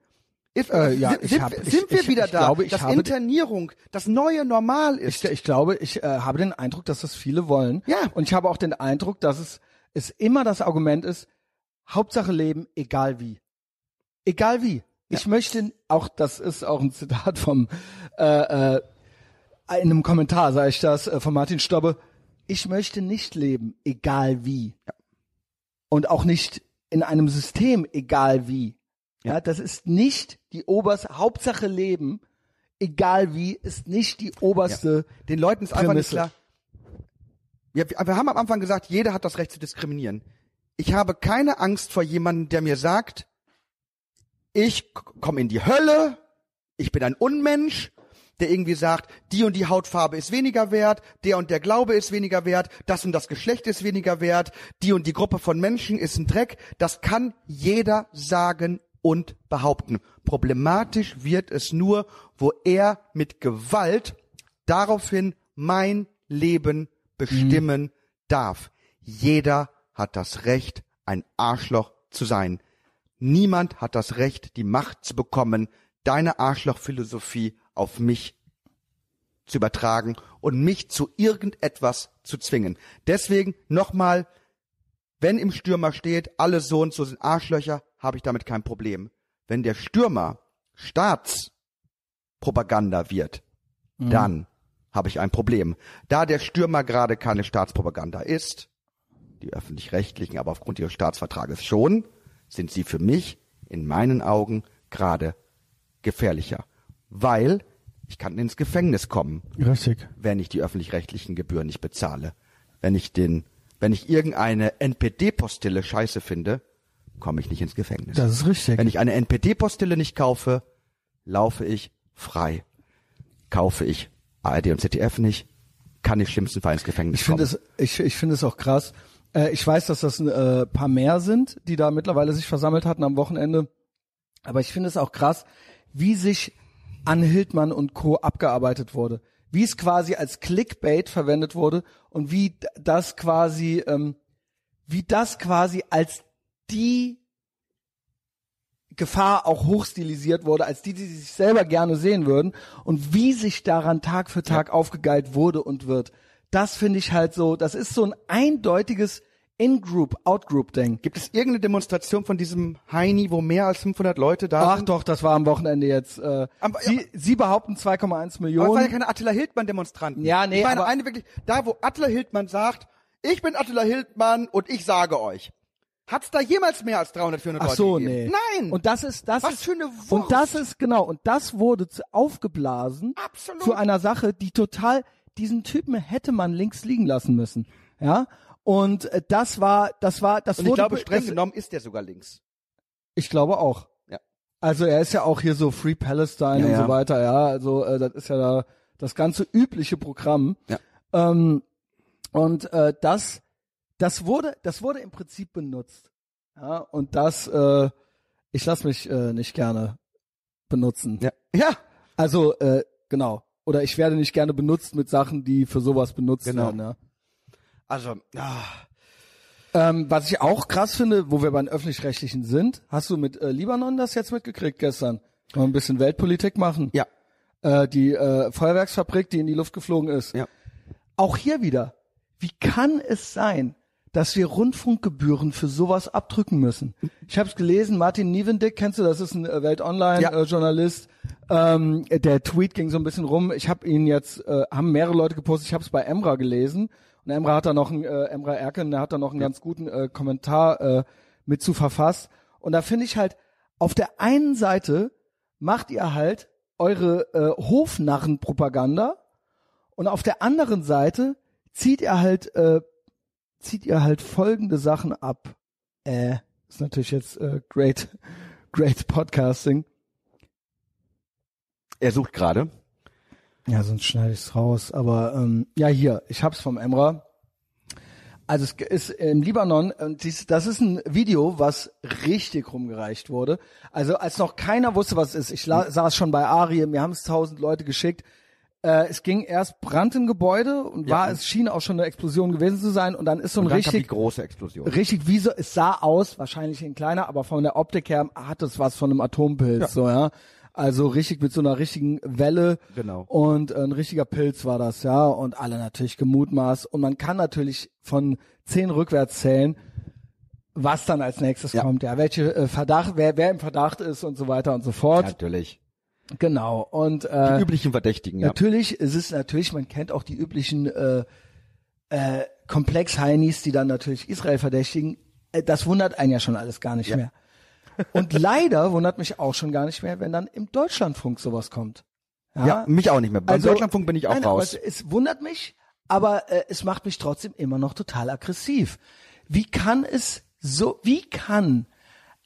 Ist, Äh, ja, sind, ich hab- sind ich- wir ich- wieder ich da, glaube, dass Internierung das neue Normal ist? Ich, glaube, ich äh, habe den Eindruck, dass das viele wollen. Ja. Und ich habe auch den Eindruck, dass es, es immer das Argument ist, Hauptsache Leben, egal wie. Egal wie. Ich möchte, auch das ist auch ein Zitat vom, äh, äh, in einem Kommentar sage ich das, äh, von Martin Stobbe, ich möchte nicht leben, egal wie. Und auch nicht in einem System, egal wie. Ja, das ist nicht die oberste, Hauptsache Leben, egal wie, ist nicht die oberste Den Leuten ist einfach nicht klar. Wir, wir haben am Anfang gesagt, jeder hat das Recht zu diskriminieren. Ich habe keine Angst vor jemandem, der mir sagt, ich komme in die Hölle, ich bin ein Unmensch, der irgendwie sagt, die und die Hautfarbe ist weniger wert, der und der Glaube ist weniger wert, das und das Geschlecht ist weniger wert, die und die Gruppe von Menschen ist ein Dreck. Das kann jeder sagen und behaupten. Problematisch wird es nur, wo er mit Gewalt daraufhin mein Leben bestimmen darf. Jeder hat das Recht, ein Arschloch zu sein. Niemand hat das Recht, die Macht zu bekommen, deine Arschlochphilosophie auf mich zu übertragen und mich zu irgendetwas zu zwingen. Deswegen nochmal, wenn im Stürmer steht, alle so und so sind Arschlöcher, habe ich damit kein Problem. Wenn der Stürmer Staatspropaganda wird, dann habe ich ein Problem. Da der Stürmer gerade keine Staatspropaganda ist, die öffentlich-rechtlichen aber aufgrund ihres Staatsvertrages schon, sind sie für mich in meinen Augen gerade gefährlicher. Weil ich kann ins Gefängnis kommen, Richtig. wenn ich die öffentlich-rechtlichen Gebühren nicht bezahle. Wenn ich den, wenn ich irgendeine NPD-Postille scheiße finde, komme ich nicht ins Gefängnis. Das ist richtig. Wenn ich eine NPD-Postille nicht kaufe, laufe ich frei. Kaufe ich ARD und ZDF nicht, kann ich schlimmstenfalls ins Gefängnis Ich finde kommen. es, ich, ich finde es auch krass. Äh, ich weiß, dass das ein äh, paar mehr sind, die da mittlerweile sich versammelt hatten am Wochenende. Aber ich finde es auch krass, wie sich an Hildmann und Co. abgearbeitet wurde. Wie es quasi als Clickbait verwendet wurde und wie das quasi, ähm, wie das quasi als die Gefahr auch hochstilisiert wurde, als die, die sich selber gerne sehen würden und wie sich daran Tag für Tag aufgegeilt wurde und wird. Das finde ich halt so, das ist so ein eindeutiges In-Group, Out-Group-Ding. Gibt es irgendeine Demonstration von diesem Heini, wo mehr als 500 Leute da Ach sind? doch, das war am Wochenende jetzt. Äh, Am- sie, sie behaupten 2,1 Aber es waren Millionen. ja keine Attila Hildmann-Demonstranten. Ja, nee, Ich meine, aber- eine wirklich, da wo Attila Hildmann sagt, ich bin Attila Hildmann und ich sage euch. Hat's da jemals mehr als 300, 400 Ach Leute so, gegeben? nee. Nein! Und das ist, das Was ist, für eine Wurst. und das ist, genau, und das wurde zu, aufgeblasen Absolut. zu einer Sache, die total, diesen Typen hätte man links liegen lassen müssen. Ja? Und äh, das war, das war, das und ich wurde, glaube, streng genommen ist der sogar links. ich glaube auch. Ja. Also er ist ja auch hier so Free Palestine Ja, und ja. so weiter, ja. Also äh, das ist ja da das ganze übliche Programm. Ja. Ähm, und äh, das, das wurde, das wurde im Prinzip benutzt. Ja, und das, äh, ich lasse mich äh, nicht gerne benutzen. Ja. Ja. Also, äh, genau. Oder ich werde nicht gerne benutzt mit Sachen, die für sowas benutzt Genau. werden. Ja. Also, ah, Ähm, was ich auch krass finde, wo wir bei den öffentlich-rechtlichen sind, hast du mit äh, Libanon das jetzt mitgekriegt gestern? Mal ein bisschen Weltpolitik machen. ja. Äh, die äh, Feuerwerksfabrik, die in die Luft geflogen ist. Ja. Auch hier wieder. Wie kann es sein, dass wir Rundfunkgebühren für sowas abdrücken müssen? Ich habe es gelesen, Martin Nievendick, kennst du, das ist ein äh, Welt Online Ja. äh, Journalist. Ähm, der Tweet ging so ein bisschen rum. Ich habe ihn jetzt, äh, haben mehrere Leute gepostet. Ich habe es bei Emra gelesen und Emra hat da noch einen, äh, Emra Erken, der hat da noch einen ganz guten äh, Kommentar äh, mit zu verfasst. Und da finde ich halt, auf der einen Seite macht ihr halt eure äh, Hofnarrenpropaganda und auf der anderen Seite zieht ihr halt äh, zieht ihr halt folgende Sachen ab. Äh, ist natürlich jetzt äh, great great podcasting. Er sucht gerade. Ja, sonst schneide ich's raus. Aber ähm, ja, hier, ich hab's vom Emra. Also es ist im Libanon und dies, das ist ein Video, was richtig rumgereicht wurde. Also als noch keiner wusste, was es ist. Ich la, saß schon bei Ari, mir haben es tausend Leute geschickt. Äh, es ging erst Brand im Gebäude und Ja. war es schien auch schon eine Explosion gewesen zu sein und dann ist so ein richtig große Explosion. richtig wie so es sah aus, wahrscheinlich in kleiner, aber von der Optik her hat es was von einem Atompilz Ja. so, ja. Also richtig mit so einer richtigen Welle Genau. und äh, ein richtiger Pilz war das, ja, und alle natürlich gemutmaßt und man kann natürlich von zehn rückwärts zählen, was dann als nächstes Ja. kommt, ja, welche äh, Verdacht, wer wer im Verdacht ist und so weiter und so fort. Natürlich. Genau. Und Die äh, üblichen Verdächtigen, ja. Natürlich, es ist natürlich, man kennt auch die üblichen äh, äh, Komplex-Heinis, die dann natürlich Israel verdächtigen. Äh, das wundert einen ja schon alles gar nicht Ja. mehr. Und leider wundert mich auch schon gar nicht mehr, wenn dann im Deutschlandfunk sowas kommt. Ja, mich auch nicht mehr. Beim Also- Deutschlandfunk bin ich auch Nein, raus. Es, es wundert mich, aber äh, es macht mich trotzdem immer noch total aggressiv. Wie kann es so, wie kann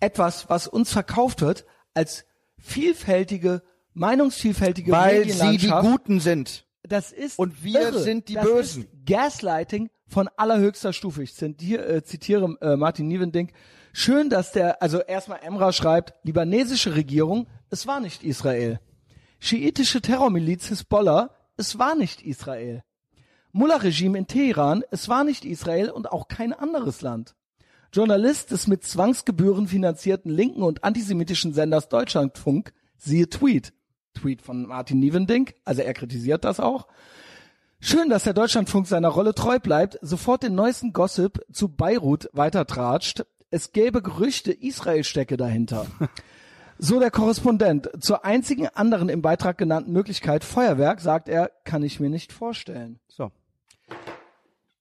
etwas, was uns verkauft wird, als vielfältige, meinungsvielfältige Weil sie die Guten sind. das ist Und wir irre. sind die das Bösen. Ist Gaslighting von allerhöchster Stufe. Ich zitiere, äh, zitiere äh, Martin Niewendink. Schön, dass der, also erstmal Emra schreibt, libanesische Regierung, es war nicht Israel. Schiitische Terrormiliz Hisbollah, es war nicht Israel. Mullah-Regime in Teheran, es war nicht Israel und auch kein anderes Land. Journalist des mit Zwangsgebühren finanzierten linken und antisemitischen Senders Deutschlandfunk, siehe Tweet. Tweet von Martin Niewendink, also er kritisiert das auch. Schön, dass der Deutschlandfunk seiner Rolle treu bleibt, sofort den neuesten Gossip zu Beirut weitertratscht. Es gäbe Gerüchte, Israel stecke dahinter. So der Korrespondent. Zur einzigen anderen im Beitrag genannten Möglichkeit Feuerwerk, sagt er, kann ich mir nicht vorstellen. So.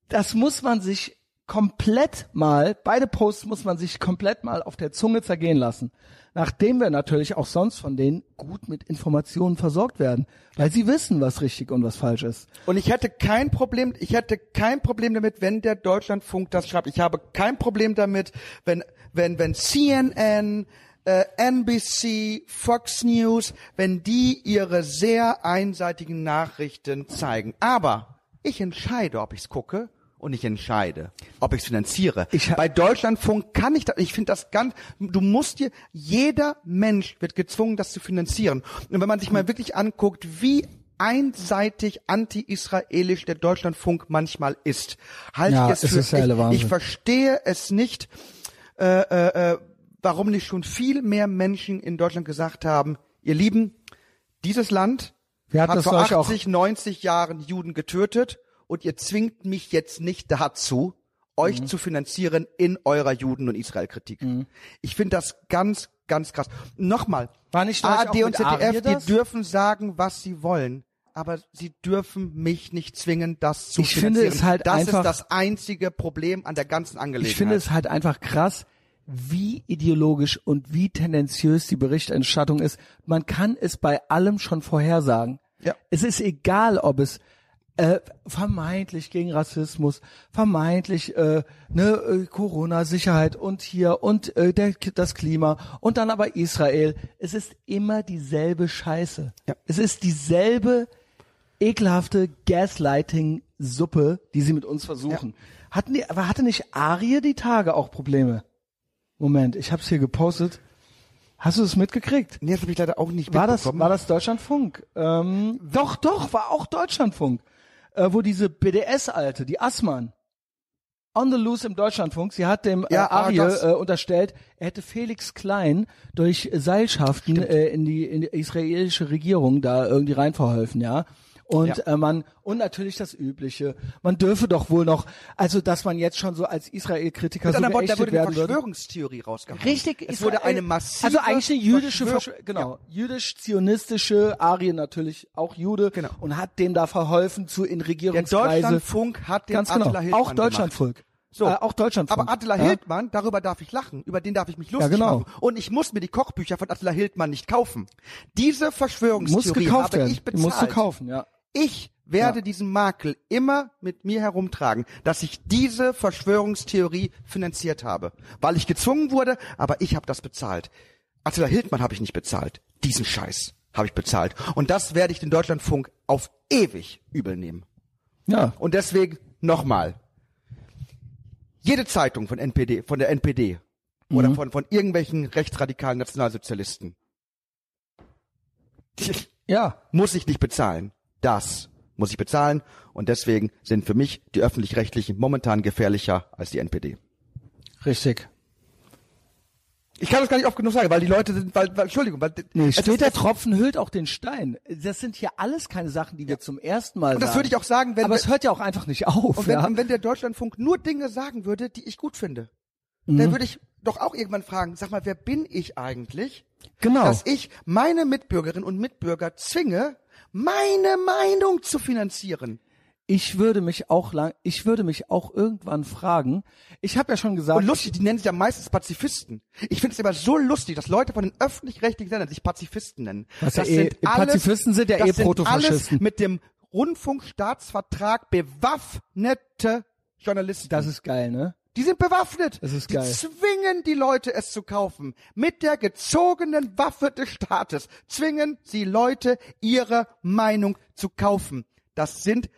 Das muss man sich komplett mal, beide Posts muss man sich komplett mal auf der Zunge zergehen lassen. Nachdem wir natürlich auch sonst von denen gut mit Informationen versorgt werden, weil sie wissen, was richtig und was falsch ist. Und ich hätte kein Problem, ich hätte kein Problem damit, wenn der Deutschlandfunk das schreibt. Ich habe kein Problem damit, wenn, wenn, wenn CNN, äh, NBC, Fox News, wenn die ihre sehr einseitigen Nachrichten zeigen. Aber ich entscheide, ob ich's gucke und ich entscheide, ob ich's finanziere. Ich Bei Deutschlandfunk kann ich das, ich finde das ganz, du musst dir, jeder Mensch wird gezwungen, das zu finanzieren. Und wenn man sich mal wirklich anguckt, wie einseitig anti-israelisch der Deutschlandfunk manchmal ist, halte Ja, ich es es für, ich, ich verstehe es nicht, äh, äh, äh, warum nicht schon viel mehr Menschen in Deutschland gesagt haben, ihr Lieben, dieses Land hat das vor neulich auch- 80, 90 Jahren Juden getötet und ihr zwingt mich jetzt nicht dazu, euch Mhm. zu finanzieren in eurer Juden- und Israel-Kritik. Ich finde das ganz, ganz krass. Nochmal, War nicht ARD und ZDF, die dürfen sagen, was sie wollen. Aber sie dürfen mich nicht zwingen, das zu Ich finde finanzieren. es halt das einfach- ist das einzige Problem an der ganzen Angelegenheit. Ich finde es halt einfach krass, wie ideologisch und wie tendenziös die Berichterstattung ist. Man kann es bei allem schon vorhersagen. Ja. Es ist egal, ob es äh, vermeintlich gegen Rassismus, vermeintlich äh, ne, äh, Corona-Sicherheit und hier und äh, der, das Klima und dann aber Israel. Es ist immer dieselbe Scheiße. Ja. Es ist dieselbe ekelhafte Gaslighting-Suppe, die sie mit uns versuchen. Hatten die, aber hatte nicht Arie die Tage auch Probleme? Moment, ich hab's hier gepostet. Hast du es mitgekriegt? nee, das habe ich leider auch nicht War das, mitbekommen. war das Deutschlandfunk? Ähm, doch, doch, war auch Deutschlandfunk. Äh, wo diese BDS-Alte, die Assmann, on the loose im Deutschlandfunk, sie hat dem Ja, äh, ah, Arie das- äh, unterstellt, er hätte Felix Klein durch Seilschaften äh, in, die, in die israelische Regierung da irgendwie reinverholfen, ja. Und Ja. äh, man und natürlich das Übliche. Man dürfe doch wohl noch, also dass man jetzt schon so als Israel-Kritiker so Worten, da wurde eine werden würde. Verschwörungstheorie rausgehauen. Richtig, Es Israel- wurde eine massive Also eigentlich eine jüdische Verschwör- genau, jüdisch-zionistische Arien natürlich, auch Jude, Genau. und hat dem da verholfen zu in Der Regierungskreise. Deutschlandfunk hat den Ganz genau. Auch Deutschlandfunk. So. Äh, auch Deutschlandfunk. Aber Attila ja? Hildmann, darüber darf ich lachen, über den darf ich mich lustig Ja, genau. machen. Und ich muss mir die Kochbücher von Attila Hildmann nicht kaufen. Diese Verschwörungstheorie habe werden. ich bezahlt. musst du kaufen, ja. Ich werde Ja. diesen Makel immer mit mir herumtragen, dass ich diese Verschwörungstheorie finanziert habe. Weil ich gezwungen wurde, aber ich habe das bezahlt. Attila Hildmann habe ich nicht bezahlt. Diesen Scheiß habe ich bezahlt. Und das werde ich den Deutschlandfunk auf ewig übel nehmen. Ja. Und deswegen nochmal. Jede Zeitung von NPD, von der NPD oder Mhm. von, von irgendwelchen rechtsradikalen Nationalsozialisten Ja. muss ich nicht bezahlen. Das muss ich bezahlen. Und deswegen sind für mich die öffentlich-rechtlichen momentan gefährlicher als die NPD. Richtig. Ich kann das gar nicht oft genug sagen, weil die Leute sind, weil, weil Entschuldigung, weil Nee, steht der Tropfen hüllt auch den Stein. Das sind hier alles keine Sachen, die wir zum ersten Mal Und das sagen. würde ich auch sagen, wenn Aber es hört ja auch einfach nicht auf. und wenn, ja? und wenn der Deutschlandfunk nur Dinge sagen würde, die ich gut finde, Mhm. dann würde ich doch auch irgendwann fragen, sag mal, wer bin ich eigentlich, Genau. dass ich meine Mitbürgerinnen und Mitbürger zwinge, meine Meinung zu finanzieren? Ich würde mich auch lang, ich würde mich auch irgendwann fragen. Ich habe ja schon gesagt, Und lustig, die nennen sich ja meistens Pazifisten. Ich finde es immer so lustig, dass Leute von den öffentlich-rechtlichen Sendern sich Pazifisten nennen. Was ja eh- Pazifisten sind ja das eh Protofaschisten. Alles mit dem Rundfunkstaatsvertrag bewaffnete Journalisten. das ist geil, ne? die sind bewaffnet. Das ist die geil. zwingen die Leute, es zu kaufen. Mit der gezogenen Waffe des Staates zwingen sie Leute, ihre Meinung zu kaufen. Das sind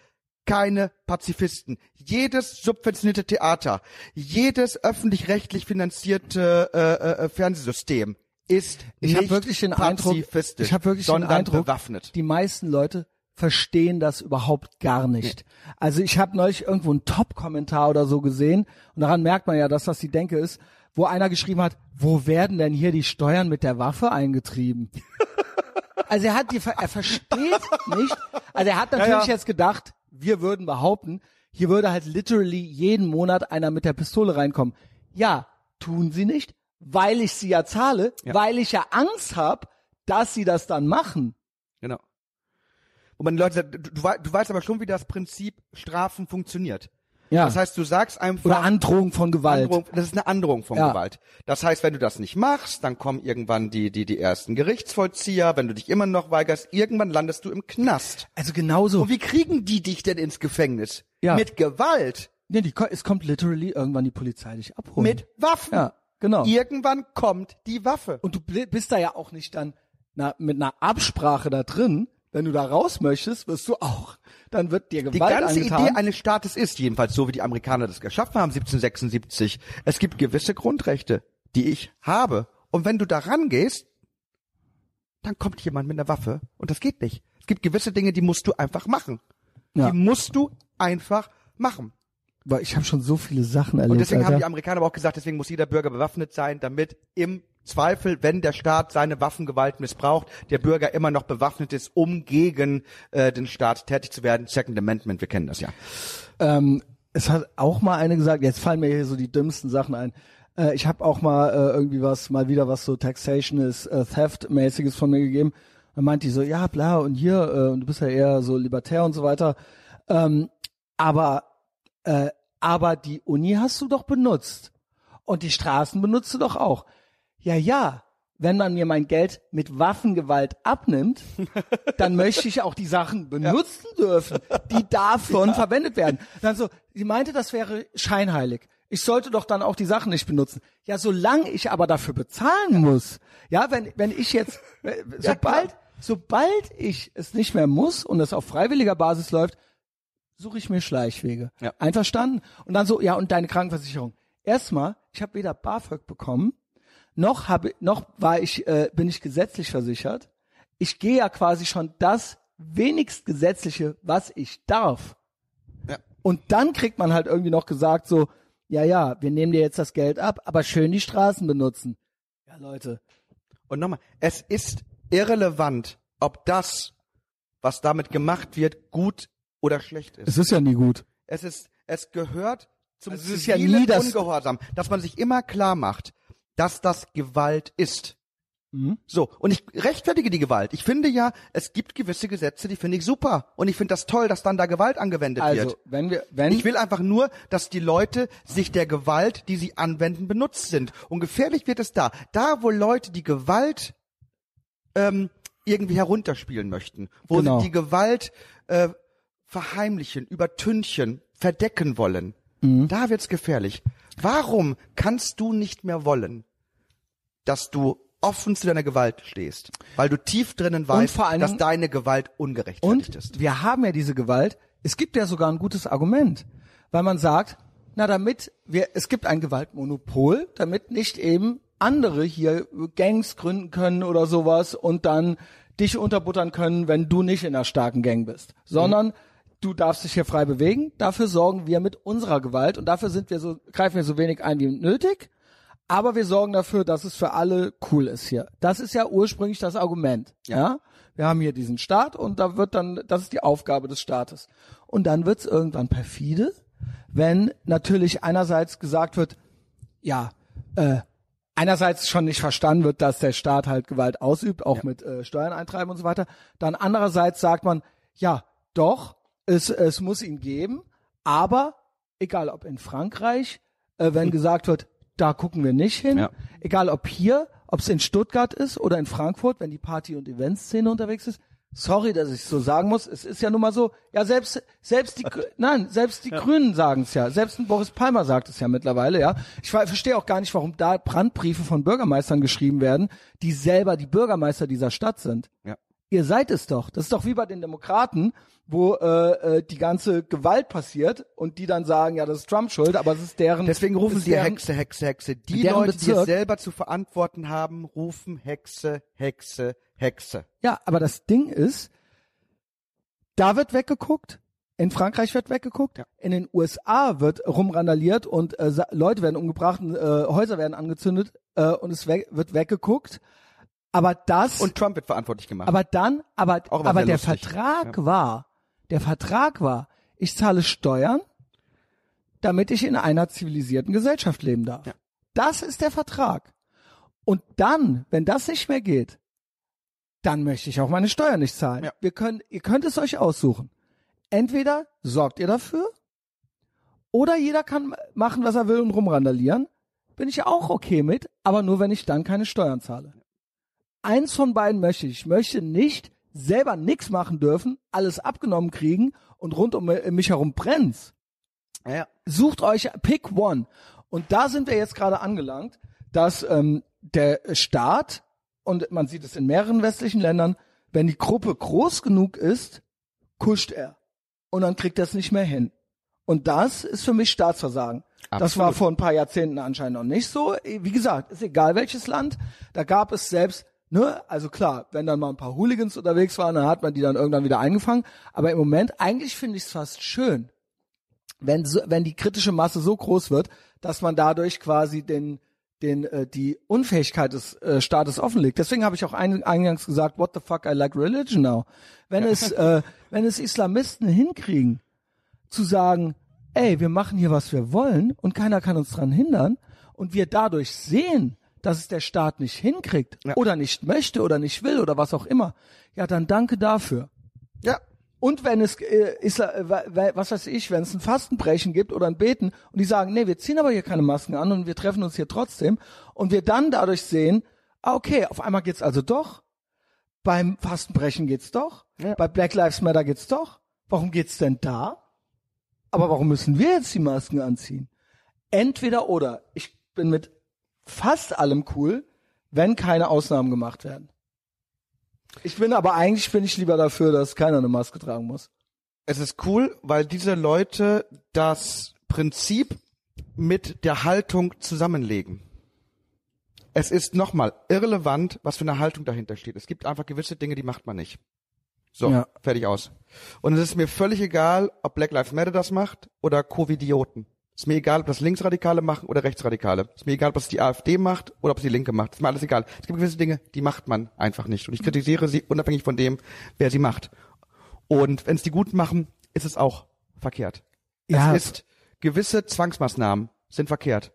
keine Pazifisten. Jedes subventionierte Theater, jedes öffentlich-rechtlich finanzierte äh, äh, Fernsehsystem ist Ich nicht wirklich den Eindruck, pazifistisch, ich habe wirklich den Eindruck, bewaffnet. die meisten Leute verstehen das überhaupt gar nicht. Also ich habe neulich irgendwo einen Top-Kommentar oder so gesehen und daran merkt man ja, dass das die Denke ist, wo einer geschrieben hat, wo werden denn hier die Steuern mit der Waffe eingetrieben? Also er hat die, er versteht nicht. Also er hat natürlich ja. jetzt gedacht, wir würden behaupten, hier würde halt literally jeden Monat einer mit der Pistole reinkommen. Ja, tun sie nicht, weil ich sie ja zahle, weil ich ja Angst habe, dass sie das dann machen. Genau. Wo man Leute sagt, du, du weißt aber schon, wie das Prinzip Strafen funktioniert. Ja. Das heißt, du sagst einfach, Oder Androhung von Gewalt. Androhung, das ist eine Androhung von Ja. Gewalt. Das heißt, wenn du das nicht machst, dann kommen irgendwann die, die, die ersten Gerichtsvollzieher. Wenn du dich immer noch weigerst, irgendwann landest du im Knast. Also genauso. Und wie kriegen die dich denn ins Gefängnis? Ja. Mit Gewalt, Nee, die, es kommt literally irgendwann die Polizei dich abholen. mit Waffen. Ja, genau. Irgendwann kommt die Waffe. Und du bist da ja auch nicht dann na, mit einer Absprache da drin. Wenn du da raus möchtest, wirst du auch. Dann wird dir Die Gewalt ganze angetan. Idee eines Staates ist, jedenfalls so wie die Amerikaner das geschaffen haben, 1776, es gibt gewisse Grundrechte, die ich habe. Und wenn du da rangehst, dann kommt jemand mit einer Waffe und das geht nicht. Es gibt gewisse Dinge, die musst du einfach machen. Ja. Die musst du einfach machen. Weil ich habe schon so viele Sachen erlebt. Und deswegen haben Alter. die Amerikaner aber auch gesagt, deswegen muss jeder Bürger bewaffnet sein, damit im Zweifel, wenn der Staat seine Waffengewalt missbraucht, der Bürger immer noch bewaffnet ist, um gegen äh, den Staat tätig zu werden. Second Amendment, wir kennen das ja. ähm, es hat auch mal eine gesagt, jetzt fallen mir hier so die dümmsten Sachen ein. Äh, ich habe auch mal äh, irgendwie was, mal wieder was so Taxation ist, äh, Theft-mäßiges von mir gegeben. Dann meint die so, ja, bla, und hier, äh, du bist ja eher so libertär und so weiter. Ähm, aber, äh, aber die Uni hast du doch benutzt. Und die Straßen benutzt du doch auch. Ja, ja, wenn man mir mein Geld mit Waffengewalt abnimmt, dann möchte ich auch die Sachen benutzen dürfen, die davon verwendet werden. Dann so, sie meinte, das wäre scheinheilig. Ich sollte doch dann auch die Sachen nicht benutzen. Ja, solange ich aber dafür bezahlen muss. Ja, wenn, wenn ich jetzt, äh, sobald, sobald ich es nicht mehr muss und es auf freiwilliger Basis läuft, suche ich mir Schleichwege. Ja. Einverstanden? Und dann so, ja, und deine Krankenversicherung. Erstmal, ich habe weder BAföG bekommen, noch habe noch war ich äh, bin ich gesetzlich versichert. Ich gehe ja quasi schon das wenigst gesetzliche, was ich darf. Ja. Und dann kriegt man halt irgendwie noch gesagt so, ja, ja, wir nehmen dir jetzt das Geld ab, aber schön die Straßen benutzen. Ja, Leute. Und nochmal, es ist irrelevant, ob das, was damit gemacht wird, gut oder schlecht ist. Es ist ja nie gut. Es ist, es gehört zum Also es ist ja nie das- Ungehorsam, dass man sich immer klar macht, dass das Gewalt ist. Mhm. So, und ich rechtfertige die Gewalt. Ich finde ja, es gibt gewisse Gesetze, die finde ich super. Und ich finde das toll, dass dann da Gewalt angewendet Also, wird. wenn wir, wenn, Ich will einfach nur, dass die Leute sich der Gewalt, die sie anwenden, benutzt sind. Und gefährlich wird es da. Da, wo Leute die Gewalt ähm, irgendwie herunterspielen möchten, wo Genau. sie die Gewalt äh, verheimlichen, übertünchen, verdecken wollen, Mhm. da wird's gefährlich. Warum kannst du nicht mehr wollen, dass du offen zu deiner Gewalt stehst? Weil du tief drinnen weißt, vor allen dass deine Gewalt ungerechtfertigt Und ist. wir haben ja diese Gewalt. Es gibt ja sogar ein gutes Argument, weil man sagt, na damit wir, es gibt ein Gewaltmonopol, damit nicht eben andere hier Gangs gründen können oder sowas und dann dich unterbuttern können, wenn du nicht in einer starken Gang bist, sondern du darfst dich hier frei bewegen. Dafür sorgen wir mit unserer Gewalt und dafür sind wir so, greifen wir so wenig ein wie nötig. Aber wir sorgen dafür, dass es für alle cool ist hier. Das ist ja ursprünglich das Argument. Ja. Wir haben hier diesen Staat und da wird dann, das ist die Aufgabe des Staates. Und dann wird es irgendwann perfide, wenn natürlich einerseits gesagt wird, ja, äh, einerseits schon nicht verstanden wird, dass der Staat halt Gewalt ausübt, auch mit äh, Steuern eintreiben und so weiter. Dann andererseits sagt man, ja, doch, es, es muss ihn geben, aber egal ob in Frankreich, äh, wenn gesagt wird, da gucken wir nicht hin, Ja. egal ob hier, ob es in Stuttgart ist oder in Frankfurt, wenn die Party- und Eventszene unterwegs ist. Sorry, dass ich so sagen muss. Es ist ja nun mal so. Ja, selbst selbst die nein, selbst die Grünen sagen es ja. Selbst ein Boris Palmer sagt es ja mittlerweile. Ja, ich ver- verstehe auch gar nicht, warum da Brandbriefe von Bürgermeistern geschrieben werden, die selber die Bürgermeister dieser Stadt sind. Ja. Ihr seid es doch. Das ist doch wie bei den Demokraten, wo äh, äh, die ganze Gewalt passiert und die dann sagen, ja, das ist Trump schuld, aber es ist deren. Deswegen rufen sie deren, Hexe, Hexe, Hexe. Die Leute, die es Bezirk. selber zu verantworten haben, rufen Hexe, Hexe, Hexe. Ja, aber das Ding ist, da wird weggeguckt, in Frankreich wird weggeguckt, Ja. in den USA wird rumrandaliert und äh, Leute werden umgebracht, und, äh, Häuser werden angezündet äh, und es we wird weggeguckt. Aber das Und Trump wird verantwortlich gemacht. aber dann, aber, aber der lustig. Vertrag war, der Vertrag war, ich zahle Steuern, damit ich in einer zivilisierten Gesellschaft leben darf. Ja. Das ist der Vertrag. Und dann, wenn das nicht mehr geht, dann möchte ich auch meine Steuern nicht zahlen. Ja. Wir können, ihr könnt es euch aussuchen. Entweder sorgt ihr dafür, oder jeder kann machen, was er will und rumrandalieren. Bin ich auch okay mit, aber nur wenn ich dann keine Steuern zahle. Eins von beiden möchte ich. Ich möchte nicht selber nichts machen dürfen, alles abgenommen kriegen und rund um mich herum brennt's. ja. Sucht euch, pick one. Und da sind wir jetzt gerade angelangt, dass ähm, der Staat, und man sieht es in mehreren westlichen Ländern, wenn die Gruppe groß genug ist, kuscht er. Und dann kriegt er es nicht mehr hin. Und das ist für mich Staatsversagen. Das Absolut. war vor ein paar Jahrzehnten anscheinend noch nicht so. Wie gesagt, ist egal welches Land. Da gab es selbst, ne, also klar, wenn dann mal ein paar Hooligans unterwegs waren, dann hat man die dann irgendwann wieder eingefangen. Aber im Moment, eigentlich finde ich es fast schön, wenn, so, wenn die kritische Masse so groß wird, dass man dadurch quasi den, den, äh, die Unfähigkeit des äh, Staates offenlegt. Deswegen habe ich auch ein, eingangs gesagt, what the fuck, I like religion now. Wenn es, äh, wenn es Islamisten hinkriegen, zu sagen, ey, wir machen hier, was wir wollen und keiner kann uns dran hindern und wir dadurch sehen, dass es der Staat nicht hinkriegt Ja. oder nicht möchte oder nicht will oder was auch immer, ja, dann danke dafür. Ja. Und wenn es äh, ist, äh, wa- wa- was weiß ich, wenn es ein Fastenbrechen gibt oder ein Beten und die sagen, nee, wir ziehen aber hier keine Masken an und wir treffen uns hier trotzdem und wir dann dadurch sehen, ah, okay, auf einmal geht's also doch. Beim Fastenbrechen geht's doch. Ja. Bei Black Lives Matter geht's doch. Warum geht's denn da? Aber warum müssen wir jetzt die Masken anziehen? Entweder oder. Ich bin mit fast allem cool, wenn keine Ausnahmen gemacht werden. Ich bin aber eigentlich bin ich lieber dafür, dass keiner eine Maske tragen muss. Es ist cool, weil diese Leute das Prinzip mit der Haltung zusammenlegen. Es ist nochmal irrelevant, was für eine Haltung dahinter steht. Es gibt einfach gewisse Dinge, die macht man nicht. So, Ja. fertig aus. Und es ist mir völlig egal, ob Black Lives Matter das macht oder Covidioten. Es ist mir egal, ob das Linksradikale machen oder Rechtsradikale. Es ist mir egal, ob es die AfD macht oder ob es die Linke macht. Es ist mir alles egal. Es gibt gewisse Dinge, die macht man einfach nicht. Und ich kritisiere sie unabhängig von dem, wer sie macht. Und wenn es die Guten machen, ist es auch verkehrt. Ja. Es ist, gewisse Zwangsmaßnahmen sind verkehrt.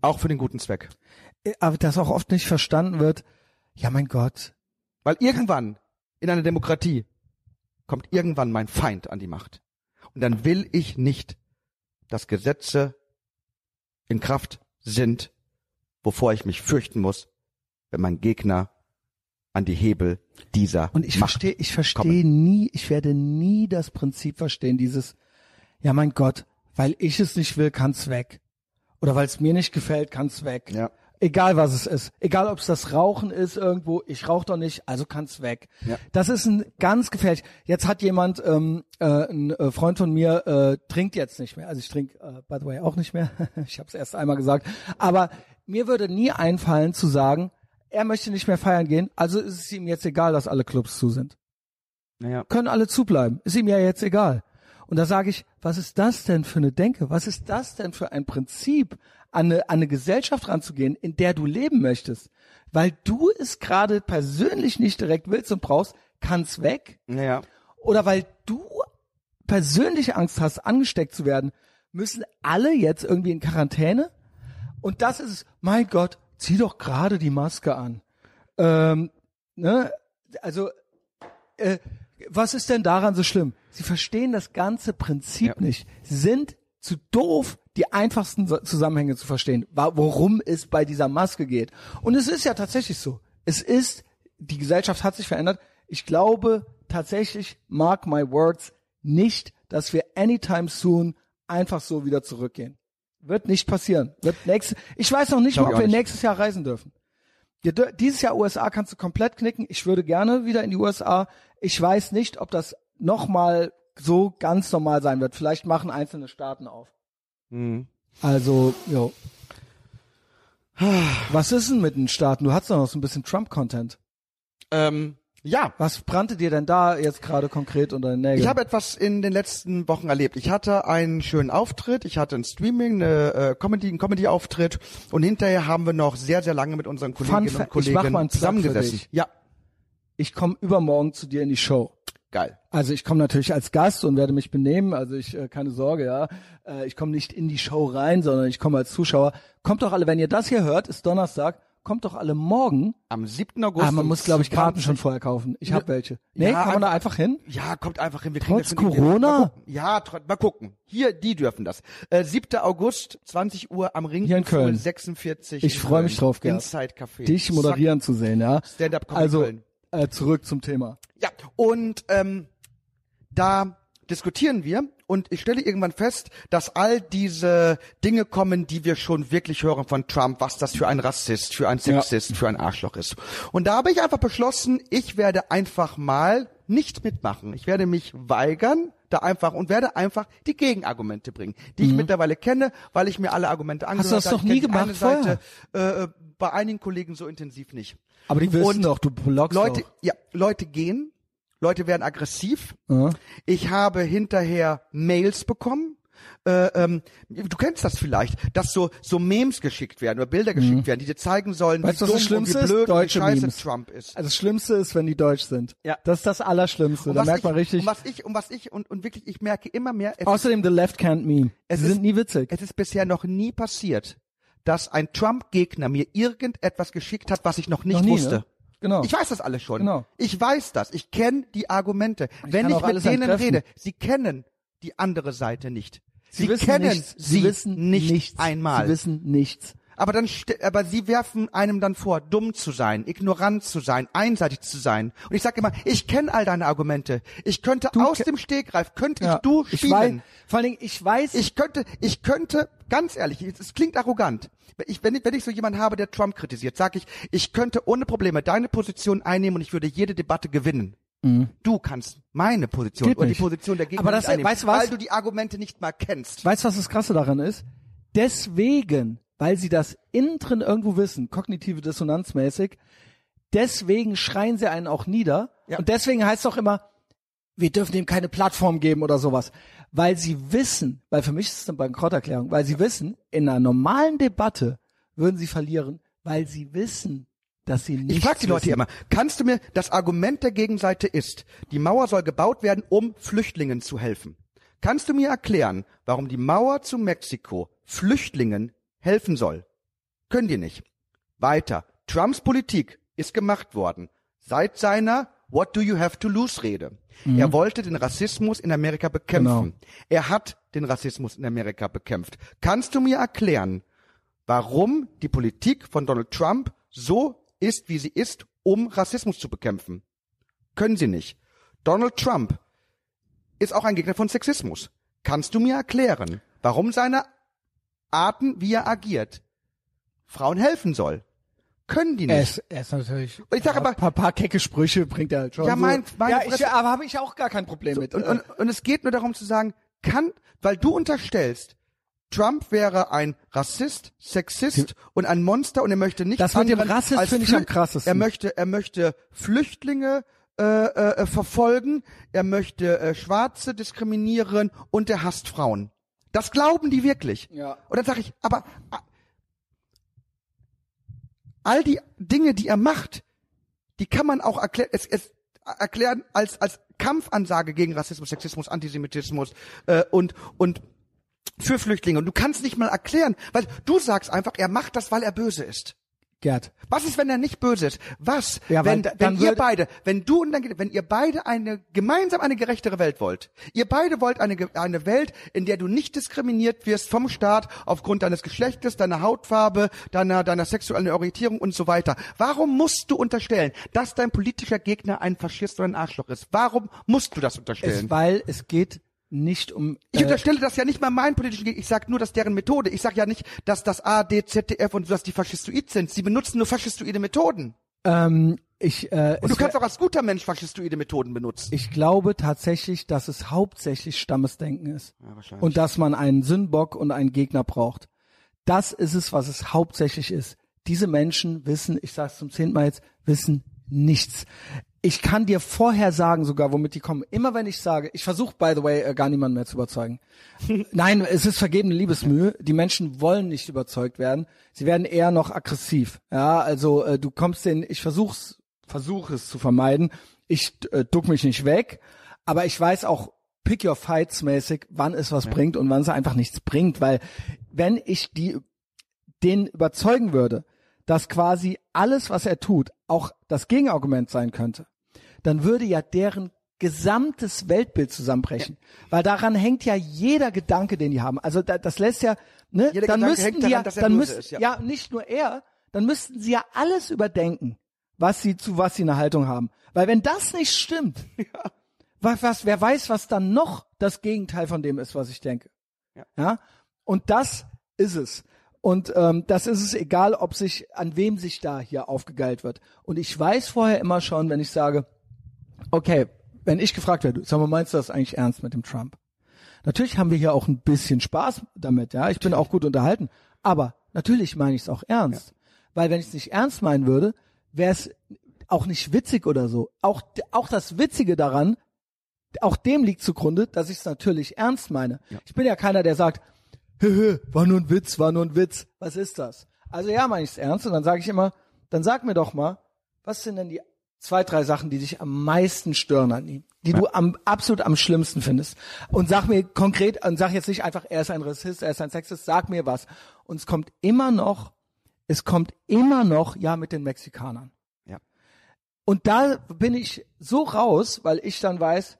Auch für den guten Zweck. Aber das auch oft nicht verstanden wird. Ja, mein Gott. Weil irgendwann in einer Demokratie kommt irgendwann mein Feind an die Macht. Und dann will ich nicht, dass Gesetze in Kraft sind, wovor ich mich fürchten muss, wenn mein Gegner an die Hebel dieser Und ich verstehe, ich verstehe nie, ich werde nie das Prinzip verstehen, dieses, ja mein Gott, weil ich es nicht will, kann's weg. Oder weil es mir nicht gefällt, kann's weg. Ja. Egal was es ist. Egal ob es das Rauchen ist irgendwo, ich rauche doch nicht, also kann's weg. Ja. Das ist ein ganz gefährlich. Jetzt hat jemand, ähm, äh, ein äh, Freund von mir, äh, trinkt jetzt nicht mehr. Also ich trinke, äh, by the way, auch nicht mehr. ich habe es erst einmal gesagt. Aber mir würde nie einfallen zu sagen, er möchte nicht mehr feiern gehen, also ist es ihm jetzt egal, dass alle Clubs zu sind Naja. können alle zubleiben. Ist ihm ja jetzt egal. Und da sage ich, was ist das denn für eine Denke? Was ist das denn für ein Prinzip, an eine, an eine Gesellschaft ranzugehen, in der du leben möchtest? Weil du es gerade persönlich nicht direkt willst und brauchst, kann's weg. Naja. Oder weil du persönliche Angst hast, angesteckt zu werden, müssen alle jetzt irgendwie in Quarantäne? Und das ist mein Gott, zieh doch gerade die Maske an. Ähm, ne? Also, äh, was ist denn daran so schlimm? Sie verstehen das ganze Prinzip Ja. nicht. Sie sind zu doof, die einfachsten Zusammenhänge zu verstehen, worum es bei dieser Maske geht. Und es ist ja tatsächlich so. Es ist, die Gesellschaft hat sich verändert. Ich glaube tatsächlich, mark my words, nicht, dass wir anytime soon einfach so wieder zurückgehen. Wird nicht passieren. Wird nächstes, ich weiß noch nicht mal, ob wir nicht. nächstes Jahr reisen dürfen. Dieses Jahr USA kannst du komplett knicken. Ich würde gerne wieder in die USA. Ich weiß nicht, ob das nochmal so ganz normal sein wird. Vielleicht machen einzelne Staaten auf. Hm. Also, jo. Was ist denn mit den Staaten? Du hast doch noch so ein bisschen Trump-Content. Ähm, ja, Was brannte dir denn da jetzt gerade konkret unter den Nägeln? Ich habe etwas in den letzten Wochen erlebt. Ich hatte einen schönen Auftritt, ich hatte ein Streaming, eine äh, Comedy, einen Comedy-Auftritt und hinterher haben wir noch sehr, sehr lange mit unseren Kolleginnen Fa- und ich mach Kollegen zusammengesessen. Ja, ich komme übermorgen zu dir in die Show. Geil. Also ich komme natürlich als Gast und werde mich benehmen, also ich äh, keine Sorge, ja. Äh, ich komme nicht in die Show rein, sondern ich komme als Zuschauer. Kommt doch alle, wenn ihr das hier hört, ist Donnerstag, kommt doch alle morgen. Am 7. August. Ah, man muss glaube ich Karten 20 schon vorher kaufen. Ich habe welche. Nee, Ja, kann man da einfach hin? Ja, kommt einfach hin. Wir kriegen Trotz Corona? Ja, tr- mal gucken. Hier, die dürfen das. Äh, 7. August, 20 Uhr am Ring. Hier in Köln. 46. Ich in freu mich drauf, Gerd. Inside Café. Dich moderieren zu sehen, ja. Stand-up Comedy Also Köln. Äh, zurück zum Thema. Ja, und ähm, da diskutieren wir und ich stelle irgendwann fest, dass all diese Dinge kommen, die wir schon wirklich hören von Trump, was das für ein Rassist, für ein Ja. Sexist, für ein Arschloch ist. Und da habe ich einfach beschlossen, ich werde einfach mal nicht mitmachen. Ich werde mich weigern, da einfach und werde einfach die Gegenargumente bringen, die ich mittlerweile kenne, weil ich mir alle Argumente angehört Mhm. du das habe. kenn nie gemacht Seite, äh, äh, bei einigen Kollegen so intensiv nicht. Aber die wissen Und doch, du bloggst Leute, doch. ja, Leute gehen, Leute werden aggressiv. Ja. Ich habe hinterher Mails bekommen äh, ähm, du kennst das vielleicht, dass so so Memes geschickt werden oder Bilder geschickt werden, die dir zeigen sollen, Mhm. Weißt wie dumm das und wie Schlimmste ist? blöd und wie Deutsche scheiße Memes. Trump ist. Also das Schlimmste ist, wenn die deutsch sind. Ja. Das ist das Allerschlimmste. Da merkt ich, man richtig. Und was ich, und was ich, und, und wirklich, ich merke immer mehr, Außerdem the left can't meme. Es Sie ist- sind nie witzig. es ist bisher noch nie passiert, dass ein Trump-Gegner mir irgendetwas geschickt hat, was ich noch nicht Noch nie, wusste. ne? Genau. Ich weiß das alles schon. Genau. Ich weiß das. Ich kenne die Argumente. Wenn kann ich mit denen entkräften. rede, sie kennen die andere Seite nicht. Sie, wissen kennen nichts. sie wissen nicht nichts. einmal. Sie wissen nichts. Aber dann, aber sie werfen einem dann vor, dumm zu sein, ignorant zu sein, einseitig zu sein. Und ich sage immer, ich kenne all deine Argumente. Ich könnte aus ke- dem Stegreif, könnte Ja. ich du ich spielen. weiß, vor allen Dingen, ich weiß, Ich könnte, ich könnte, ganz ehrlich, es klingt arrogant. Ich, wenn, ich, wenn ich so jemanden habe, der Trump kritisiert, sage ich, ich könnte ohne Probleme deine Position einnehmen und ich würde jede Debatte gewinnen. Du kannst meine Position Mhm. Geht oder die nicht. Position der Gegner Aber das- nicht einnehmen, weißt du was? weil du die Argumente nicht mal kennst. weißt du, was das Krasse daran ist? Deswegen, weil sie das innen drin irgendwo wissen, kognitive Dissonanzmäßig, deswegen schreien sie einen auch nieder. Ja. Und deswegen heißt es auch immer, wir dürfen ihm keine Plattform geben oder sowas. Weil sie wissen, weil für mich ist es eine Bankrotterklärung, weil sie wissen, in einer normalen Debatte würden sie verlieren, weil sie wissen, dass sie nicht. Ich frage die Leute hier immer, kannst du mir, das Argument der Gegenseite ist, die Mauer soll gebaut werden, um Flüchtlingen zu helfen. Kannst du mir erklären, warum die Mauer zu Mexiko Flüchtlingen helfen soll? Können die nicht. Weiter. Trumps Politik ist gemacht worden seit seiner What do you have to lose Rede. Er wollte den Rassismus in Amerika bekämpfen. Er hat den Rassismus in Amerika bekämpft. Kannst du mir erklären, warum die Politik von Donald Trump so ist, wie sie ist, um Rassismus zu bekämpfen. Können sie nicht. Donald Trump ist auch ein Gegner von Sexismus. Kannst du mir erklären, warum seine Arten, wie er agiert, Frauen helfen soll? Können die Er nicht. ist, er ist natürlich. Und ich sag ja, aber- ein paar, paar kecke Sprüche bringt er halt schon. Ja, so. mein- meine ja, ich, aber habe ich auch gar kein Problem mit. Und, und, und es geht nur darum zu sagen, kann, weil du unterstellst, Trump wäre ein Rassist, Sexist und ein Monster und er möchte nicht Das mit dem Rassist finde ich am krassesten. Er möchte, er möchte Flüchtlinge äh, äh, verfolgen, er möchte äh, Schwarze diskriminieren und er hasst Frauen. Das glauben die wirklich. Ja. Und dann sage ich, aber all die Dinge, die er macht, die kann man auch erklär, es, es erklären als als Kampfansage gegen Rassismus, Sexismus, Antisemitismus äh, und und für Flüchtlinge. Und du kannst nicht mal erklären, weil du sagst einfach, er macht das, weil er böse ist. Gerd. Was ist, wenn er nicht böse ist? Was, Ja, weil wenn, da- wenn ihr beide, wenn du und dann, wenn ihr beide eine, gemeinsam eine gerechtere Welt wollt? Ihr beide wollt eine, eine Welt, in der du nicht diskriminiert wirst vom Staat aufgrund deines Geschlechtes, deiner Hautfarbe, deiner, deiner sexuellen Orientierung und so weiter. Warum musst du unterstellen, dass dein politischer Gegner ein Faschist oder ein Arschloch ist? Warum musst du das unterstellen? Es, weil es geht nicht um. Ich äh, unterstelle das ja nicht mal meinen politischen Gegner. Ich sage nur, dass deren Methode. Ich sage ja nicht, dass das AD, ZDF und so, dass die faschistoid sind. Sie benutzen nur faschistoide Methoden. ähm, ich, äh, Und du kannst auch als guter Mensch faschistoide Methoden benutzen. ich glaube tatsächlich, dass es hauptsächlich Stammesdenken ist. Ja, wahrscheinlich. Und dass man einen Sündenbock und einen Gegner braucht. Das ist es, was es hauptsächlich ist. Diese Menschen wissen, ich sage es zum zehnten Mal jetzt, wissen nichts. Ich kann dir vorher sagen, sogar womit die kommen. Immer wenn ich sage, ich versuche, by the way, äh, gar niemanden mehr zu überzeugen. Nein, es ist vergebene Liebesmühe. Die Menschen wollen nicht überzeugt werden. Sie werden eher noch aggressiv. Ja, also äh, du kommst den, ich versuch's, versuche es zu vermeiden. Ich äh, duck mich nicht weg, aber ich weiß auch pick your fights mäßig, wann es was bringt und wann es einfach nichts bringt, weil wenn ich die den überzeugen würde, dass quasi alles, was er tut, auch das Gegenargument sein könnte, dann würde ja deren gesamtes Weltbild zusammenbrechen, weil daran hängt ja jeder Gedanke, den die haben. Also da, das lässt ja, ne, Jeder dann Gedanke müssten hängt die daran, ja, dass er dann müssten, ja. ja nicht nur er, dann müssten sie ja alles überdenken, was sie zu was sie eine Haltung haben, weil wenn das nicht stimmt, was, was, wer weiß, was dann noch das Gegenteil von dem ist, was ich denke. Ja. ja? Und das ist es. Und ähm, das ist es egal, ob sich, an wem sich da hier aufgegeilt wird. Und ich weiß vorher immer schon, wenn ich sage, okay, wenn ich gefragt werde, sag mal, meinst du das eigentlich ernst mit dem Trump? Natürlich haben wir hier auch ein bisschen Spaß damit, ja. Ich bin auch gut unterhalten. Aber natürlich meine ich es auch ernst. Weil wenn ich es nicht ernst meinen würde, wäre es auch nicht witzig oder so. Auch, auch das Witzige daran auch dem liegt zugrunde, dass ich es natürlich ernst meine. Ich bin ja keiner, der sagt, hö, hö, war nur ein Witz, war nur ein Witz. Was ist das? Also ja, meine ich es ernst und dann sage ich immer, dann sag mir doch mal, was sind denn die zwei, drei Sachen, die dich am meisten stören an ihm, die du am absolut am schlimmsten findest. Und sag mir konkret, und sag jetzt nicht einfach, er ist ein Rassist, er ist ein Sexist, sag mir was. Und es kommt immer noch, es kommt immer noch, ja, mit den Mexikanern. Ja. Und da bin ich so raus, weil ich dann weiß,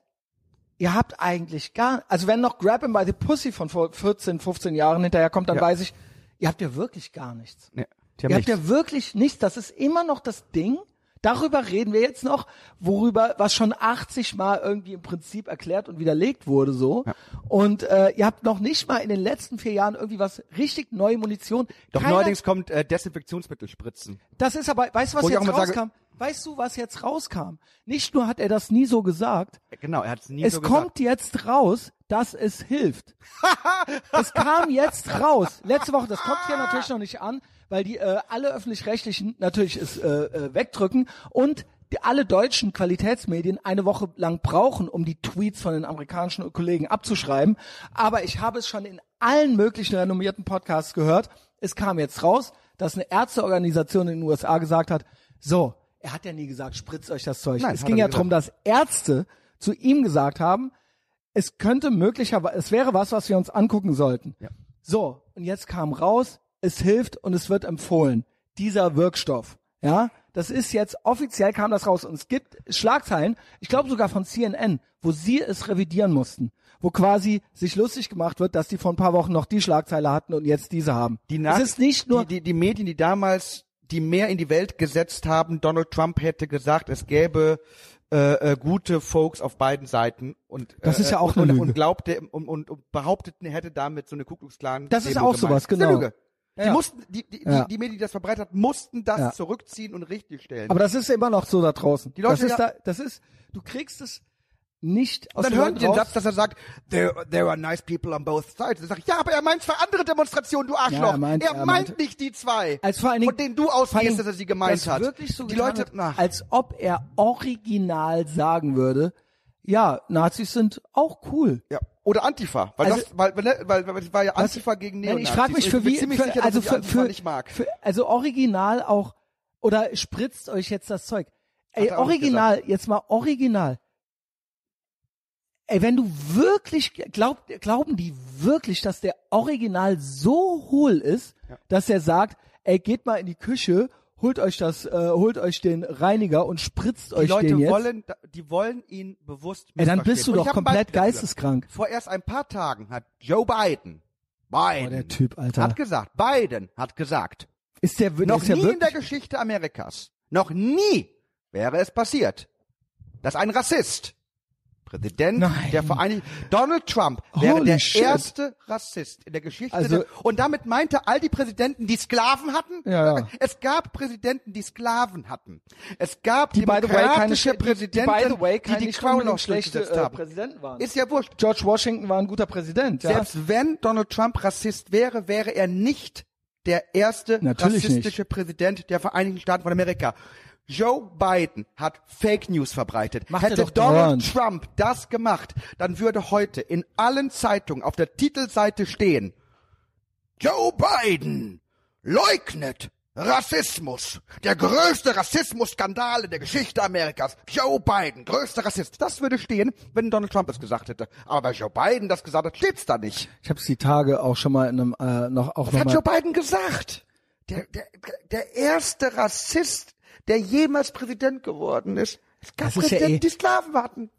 ihr habt eigentlich gar, also wenn noch Grab him by the Pussy von vor 14, 15 Jahren hinterher kommt, dann Ja. weiß ich, ihr habt ja wirklich gar nichts. Ja, Ihr habt nichts. ja wirklich nichts. Das ist immer noch das Ding. Darüber reden wir jetzt noch, worüber, was schon 80 Mal irgendwie im Prinzip erklärt und widerlegt wurde, so. Und äh, ihr habt noch nicht mal in den letzten vier Jahren irgendwie was richtig neue Munition. Doch Keiner- neuerdings kommt äh, Desinfektionsmittel spritzen. Das ist aber, weißt du, was jetzt mal sage- rauskam? Weißt du, was jetzt rauskam? Nicht nur hat er das nie so gesagt, Genau, er hat es nie es so kommt gesagt. jetzt raus, dass es hilft. es kam jetzt raus. Letzte Woche, das kommt hier natürlich noch nicht an, weil die äh, alle öffentlich-rechtlichen natürlich es äh, äh, wegdrücken und die, alle deutschen Qualitätsmedien eine Woche lang brauchen, um die Tweets von den amerikanischen Kollegen abzuschreiben. Aber ich habe es schon in allen möglichen renommierten Podcasts gehört. Es kam jetzt raus, dass eine Ärzteorganisation in den USA gesagt hat, so, er hat ja nie gesagt, spritzt euch das Zeug. Nein, es ging ja nie darum, dass Ärzte zu ihm gesagt haben, es könnte möglicherweise, es wäre was, was wir uns angucken sollten. Ja. So, und jetzt kam raus, es hilft und es wird empfohlen. Dieser Wirkstoff. Ja, das ist jetzt offiziell kam das raus und es gibt Schlagzeilen, ich glaube sogar von CNN, wo sie es revidieren mussten, wo quasi sich lustig gemacht wird, dass die vor ein paar Wochen noch die Schlagzeile hatten und jetzt diese haben. Die Nach es ist nicht nur die, die, die Medien, die damals die mehr in die Welt gesetzt haben, Donald Trump hätte gesagt, es gäbe äh, äh, gute Folks auf beiden Seiten und Das äh, ist ja auch eine und, und glaubte und, und, und behaupteten, er hätte damit so eine Ku Klux Klan Das ist auch sowas, genau. Lüge. Die Ja. mussten, die, die, Ja. die, die Medien, die das verbreitet hat, mussten das Ja. zurückziehen und richtig stellen. Aber das ist immer noch so da draußen. Die Leute das ist da, das ist, du kriegst es nicht aus und dann hören die den. Satz, dass er sagt, there, there are nice people on both sides. Dann sag ich, ja, aber er meint zwei andere Demonstrationen, du Arschloch. Ja, er meint- er er meint meint- nicht die zwei, als vor allen Dingen, von denen du ausgehst, dass er sie gemeint hat. wirklich so die Leute, hat, als ob er original sagen würde, ja, Nazis sind auch cool. Ja. Oder Antifa, weil Also- das, weil, weil, weil, weil ja Antifa gegen Nein, Neonazis. ich frage mich Und für wie, für, sicher, also für, für, für, also original auch, oder spritzt euch jetzt das Zeug. Ey, original, jetzt mal original. Ey, wenn du wirklich, glaub, glauben die wirklich, dass der Original so hohl ist, dass er sagt, ey, geht mal in die Küche, holt euch das, äh, holt euch den Reiniger und spritzt Die euch Leute den jetzt. wollen, die wollen ihn bewusst ey, dann bist du. Und doch komplett geisteskrank. Vor erst ein paar Tagen hat Joe Biden, Biden, Oh, der Typ, Alter. hat gesagt, Biden hat gesagt, Ist der, noch ist der nie wirklich, in der Geschichte Amerikas, noch nie wäre es passiert, dass ein Rassist, Präsident Nein. der Vereinigten, Donald Trump wäre Holy der shit. erste Rassist in der Geschichte. Also- der, und damit meinte all die Präsidenten, die Sklaven hatten. Ja, ja. Es gab Präsidenten, die Sklaven hatten. Es gab die the way keine demokratische die, die, Präsidenten, by the way die keine die nicht Crown schlechte äh. Präsidenten waren. Ist ja wurscht. George Washington war ein guter Präsident, ja. Selbst wenn Donald Trump Rassist wäre, wäre er nicht der erste Natürlich rassistische Präsident der Vereinigten Staaten von Amerika. Joe Biden hat Fake News verbreitet. Macht Hätte doch Donald dauernd. Trump das gemacht, dann würde heute in allen Zeitungen auf der Titelseite stehen, Joe Biden leugnet Rassismus. Der größte Rassismusskandal in der Geschichte Amerikas. Joe Biden, größter Rassist. Das würde stehen, wenn Donald Trump es gesagt hätte. Aber weil Joe Biden das gesagt hat, steht's da nicht. Ich habe es die Tage auch schon mal in einem äh, noch auch Was noch hat mal. Joe Biden gesagt? Der, der, der erste Rassist, der jemals Präsident geworden ist. Es gab Das ist ja Präsidenten, eh- die Sklaven hatten.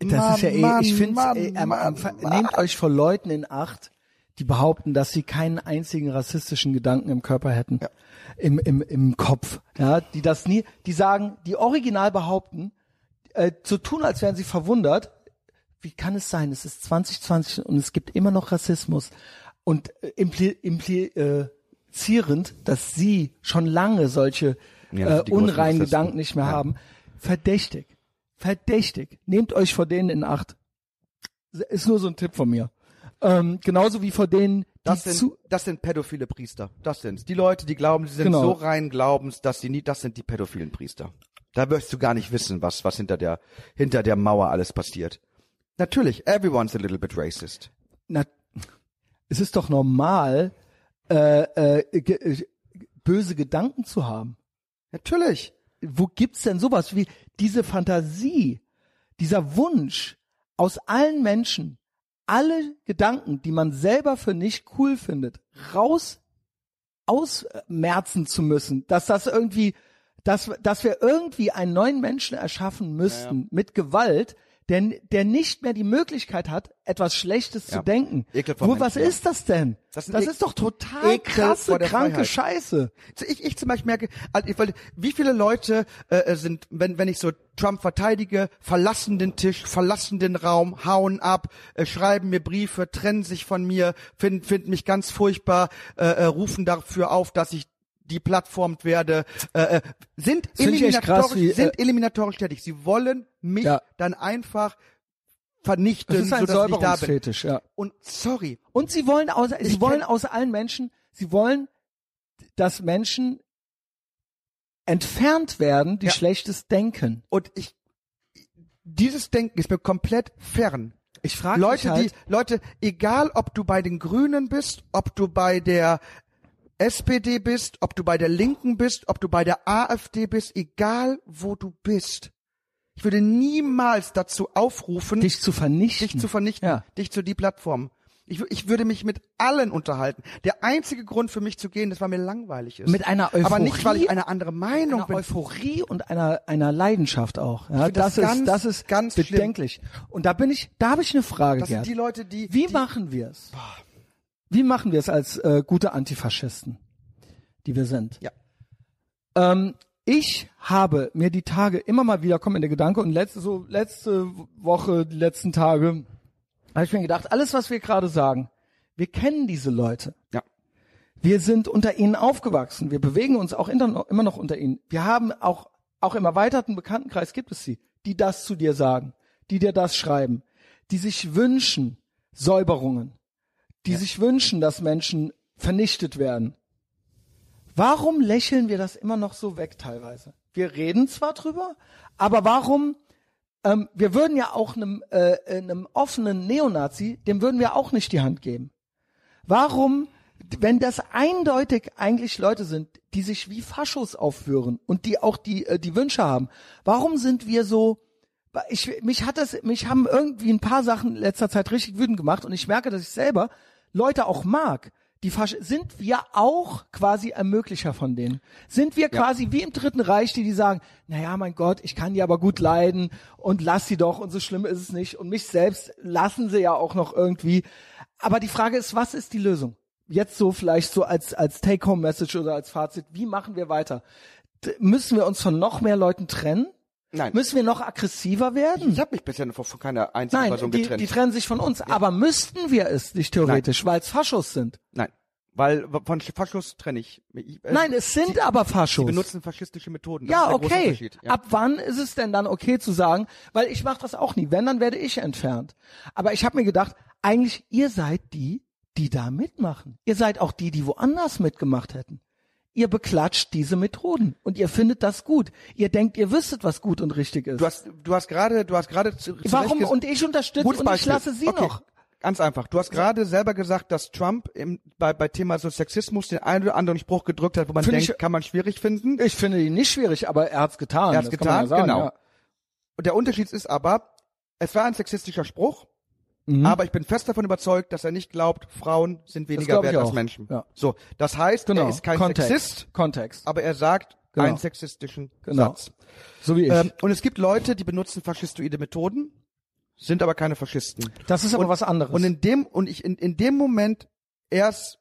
Das ist ja eh, Mann, ich finde, Mann, eh, Mann, ähm, Mann. nehmt euch vor Leuten in Acht, die behaupten, dass sie keinen einzigen rassistischen Gedanken im Körper hätten, im, im, im Kopf, ja, die das nie, die sagen, die original behaupten, äh, zu tun, als wären sie verwundert, wie kann es sein, es ist 2020 und es gibt immer noch Rassismus und äh, impli, implizierend, dass sie schon lange solche Ja, äh, unreinen. Gedanken nicht mehr Ja. haben. Verdächtig. Verdächtig. Nehmt euch vor denen in Acht. Ist nur so ein Tipp von mir. Ähm, genauso wie vor denen, die Das sind, zu, das sind pädophile Priester. Das sind's. Die Leute, die glauben, sie sind Genau. so rein Glaubens, dass sie nie, das sind die pädophilen Priester. Da wirst du gar nicht wissen, was, was hinter der, hinter der Mauer alles passiert. Natürlich, everyone's a little bit racist. Na, es ist doch normal, äh, äh, ge äh, böse Gedanken zu haben. Natürlich. Wo gibt's denn sowas wie diese Fantasie, dieser Wunsch aus allen Menschen, alle Gedanken, die man selber für nicht cool findet, raus ausmerzen zu müssen, dass das irgendwie, dass, dass wir irgendwie einen neuen Menschen erschaffen müssten Ja, ja. mit Gewalt, der, der nicht mehr die Möglichkeit hat, etwas Schlechtes Ja. zu denken. Ekel vor Wo, Menschen, was ja. ist das denn? Das Das, E- ist doch total Ekel krasse, kranke Freiheit. Scheiße. Ich, ich zum Beispiel merke, also ich wollte, wie viele Leute äh, sind, wenn, wenn ich so Trump verteidige, verlassen den Tisch, verlassen den Raum, hauen ab, äh, schreiben mir Briefe, trennen sich von mir, finden finden mich ganz furchtbar, äh, äh, rufen dafür auf, dass ich deplattformt werde, äh, äh, sind echt krass, eliminatorisch, wie, äh, sind eliminatorisch tätig. Sie wollen mich Ja. dann einfach vernichten, Das ist ein sodass ich da bin. Säuberungsfetisch, ja. Und sorry, Und sie wollen aus, sie Ich wollen kenn- aus allen Menschen, sie wollen, dass Menschen entfernt werden, die Ja. schlechtes denken. und ich, dieses Denken ist mir komplett fern. Ich frage Leute, halt, die, Leute, egal ob du bei den Grünen bist, ob du bei der SPD bist, ob du bei der Linken bist, ob du bei der AfD bist, egal wo du bist. Ich würde niemals dazu aufrufen, dich zu vernichten. dich zu vernichten, Ja. dich zu die Plattform. Ich, ich würde mich mit allen unterhalten. Der einzige Grund für mich zu gehen, ist, weil mir langweilig ist. Mit einer Aber nicht, weil ich Euphorie- eine andere Meinung einer bin. Euphorie und einer einer Leidenschaft auch. Ja, das das, ganz, ist das ist ganz bedenklich. Und da bin ich, da habe ich eine Frage, Das Gerd. sind die Leute, die, Wie die machen wir es? Wie machen wir es als äh, gute Antifaschisten, die wir sind? Ja. Ähm, ich habe mir die Tage immer mal wieder kommen in der Gedanke und letzte so letzte Woche, die letzten Tage, habe ich mir gedacht, alles was wir gerade sagen, wir kennen diese Leute. ja. Wir sind unter ihnen aufgewachsen. Wir bewegen uns auch immer noch unter ihnen. Wir haben auch, auch im erweiterten Bekanntenkreis gibt es sie, die das zu dir sagen, die dir das schreiben, die sich wünschen Säuberungen, die sich wünschen, dass Menschen vernichtet werden. Warum lächeln wir das immer noch so weg teilweise? Wir reden zwar drüber, aber warum, ähm, wir würden ja auch einem, äh, einem offenen Neonazi, dem würden wir auch nicht die Hand geben. Warum, wenn das eindeutig eigentlich Leute sind, die sich wie Faschos aufführen und die auch die, äh, die Wünsche haben, warum sind wir so, ich, mich hat das, mich haben irgendwie ein paar Sachen in letzter Zeit richtig wütend gemacht und ich merke, dass ich selber Leute auch mag. Die Fasch sind wir auch quasi Ermöglicher von denen? Sind wir quasi wie im Dritten Reich, die die sagen, naja, mein Gott, ich kann die aber gut leiden und lass sie doch und so schlimm ist es nicht und mich selbst lassen sie ja auch noch irgendwie. Aber die Frage ist, was ist die Lösung? Jetzt so vielleicht so als, als Take-Home-Message oder als Fazit, wie machen wir weiter? Müssen wir uns von noch mehr Leuten trennen? Nein. Müssen wir noch aggressiver werden? Ich habe mich bisher noch von keiner einzigen Nein, Person die, getrennt. die trennen sich von uns. Aber müssten wir es nicht theoretisch, weil es Faschos sind? Nein, weil von Faschos trenne ich. ich äh, Nein, es sind aber Faschos. Sie benutzen faschistische Methoden. Das ja, okay. Ja. Ab wann ist es denn dann okay zu sagen, weil ich mache das auch nie. Wenn, dann werde ich entfernt. Aber ich habe mir gedacht, eigentlich ihr seid die, die da mitmachen. Ihr seid auch die, die woanders mitgemacht hätten. Ihr beklatscht diese Methoden und ihr findet das gut. Ihr denkt, ihr wüsstet, was gut und richtig ist. Du hast, du hast gerade, du hast gerade zu, Warum? Und ich unterstütze und ich lasse sie okay. noch. Ganz einfach. Du hast gerade selber gesagt, dass Trump im, bei, bei Thema so Sexismus den einen oder anderen Spruch gedrückt hat, wo man Find denkt, ich- kann man schwierig finden. Ich finde ihn nicht schwierig, aber er hat's getan. Er hat's das kann man getan, ja sagen, genau. Ja. Und der Unterschied ist aber, es war ein sexistischer Spruch, Mhm. aber ich bin fest davon überzeugt, dass er nicht glaubt, Frauen sind weniger wert als. Menschen. Ja. So, das heißt, Genau. er ist kein Kontext. Sexist, Kontext. aber er sagt Genau. einen sexistischen Genau. Satz. So wie ich. Ähm, und es gibt Leute, die benutzen faschistoide Methoden, sind aber keine Faschisten. das ist aber und- was anderes. Und in dem und ich in, in dem Moment erst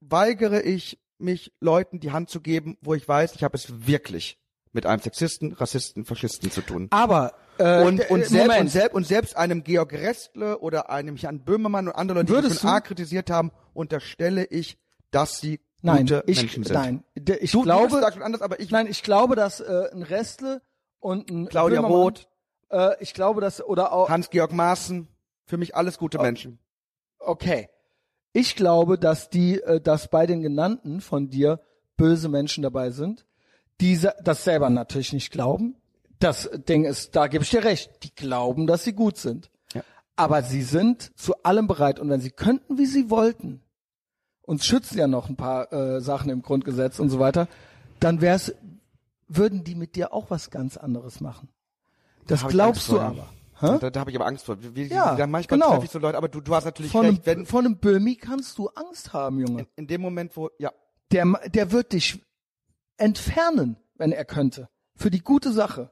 weigere ich mich Leuten die Hand zu geben, wo ich weiß, ich habe es wirklich mit einem Sexisten, Rassisten, Faschisten zu tun. aber äh, Und, d- und, äh, selbst, und, selbst, und selbst einem Georg Restle oder einem Jan Böhmermann und andere Leute, die Würdest arg kritisiert haben, unterstelle ich, dass sie nein, gute ich, Menschen sind. nein, ich Du, glaube, du sagst schon anders, aber ich, nein, ich glaube, dass äh, ein Restle und ein Claudia Böhmermann, Roth, äh, ich glaube, dass oder auch Hans-Georg Maaßen, für mich alles gute Oh. Menschen. okay, ich glaube, dass die, äh, dass bei den genannten von dir böse Menschen dabei sind, die das selber natürlich nicht glauben, Das Ding ist, da gebe ich dir recht. Die glauben, dass sie gut sind. Ja. Aber sie sind zu allem bereit. Und wenn sie könnten, wie sie wollten, uns schützen ja noch ein paar äh, Sachen im Grundgesetz und so weiter, dann wär's, würden die mit dir auch was ganz anderes machen. Das ich glaubst du vor. aber. Hä? Da, da habe ich aber Angst vor. Wie, Ja, dann manchmal genau. treffe ich so Leute, aber du, du hast natürlich Von einem, recht, wenn von einem Böhmi kannst du Angst haben, Junge. in dem Moment, wo, ja, Der, der wird dich entfernen, wenn er könnte. Für die gute Sache.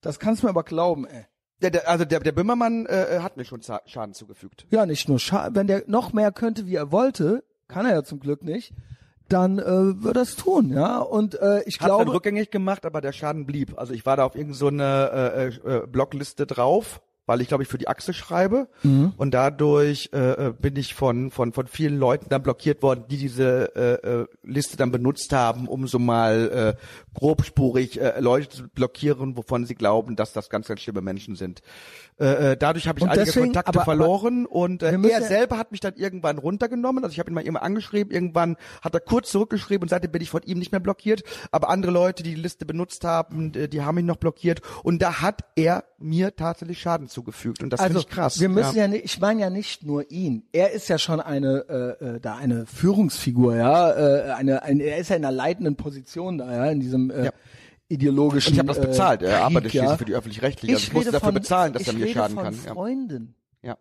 Das kannst du mir aber glauben, ey. der, der, also der, der Böhmermann äh, hat mir schon Schaden zugefügt. Ja, nicht nur Scha wenn der noch mehr könnte, wie er wollte, kann er ja zum Glück nicht, dann äh, würde er es tun, ja. Und äh, ich Hat glaube, rückgängig gemacht, aber der Schaden blieb. Also ich war da auf irgendeine so eine, äh, äh, Blockliste drauf, weil ich glaube ich für die Achse schreibe Mhm. und dadurch äh, äh, bin ich von von von vielen Leuten dann blockiert worden, die diese äh, äh, Liste dann benutzt haben, um so mal äh, grobspurig äh, Leute zu blockieren, wovon sie glauben, dass das ganz ganz schlimme Menschen sind. Äh, äh, dadurch habe ich Und einige deswegen- Kontakte aber- aber verloren und äh, er selber hat mich dann irgendwann runtergenommen. Also ich habe ihn mal immer angeschrieben, irgendwann hat er kurz zurückgeschrieben und seitdem bin ich von ihm nicht mehr blockiert. Aber andere Leute, die die Liste benutzt haben, äh, die haben ihn noch blockiert und da hat er mir tatsächlich Schaden zugefügt und das finde also ich krass. wir müssen ja. ja, nicht, ich meine ja nicht nur ihn. Er ist ja schon eine äh, äh, da eine Führungsfigur, ja, äh, eine, ein, er ist ja in einer leitenden Position da, ja, in diesem äh, Ja. ideologischen Und ich habe das äh, bezahlt. Er Krieg, arbeitet ja. schließlich für die öffentlich-rechtliche. Also ich musste dafür von, bezahlen, dass ich er mir schaden von kann. Ja. Freunden. ja.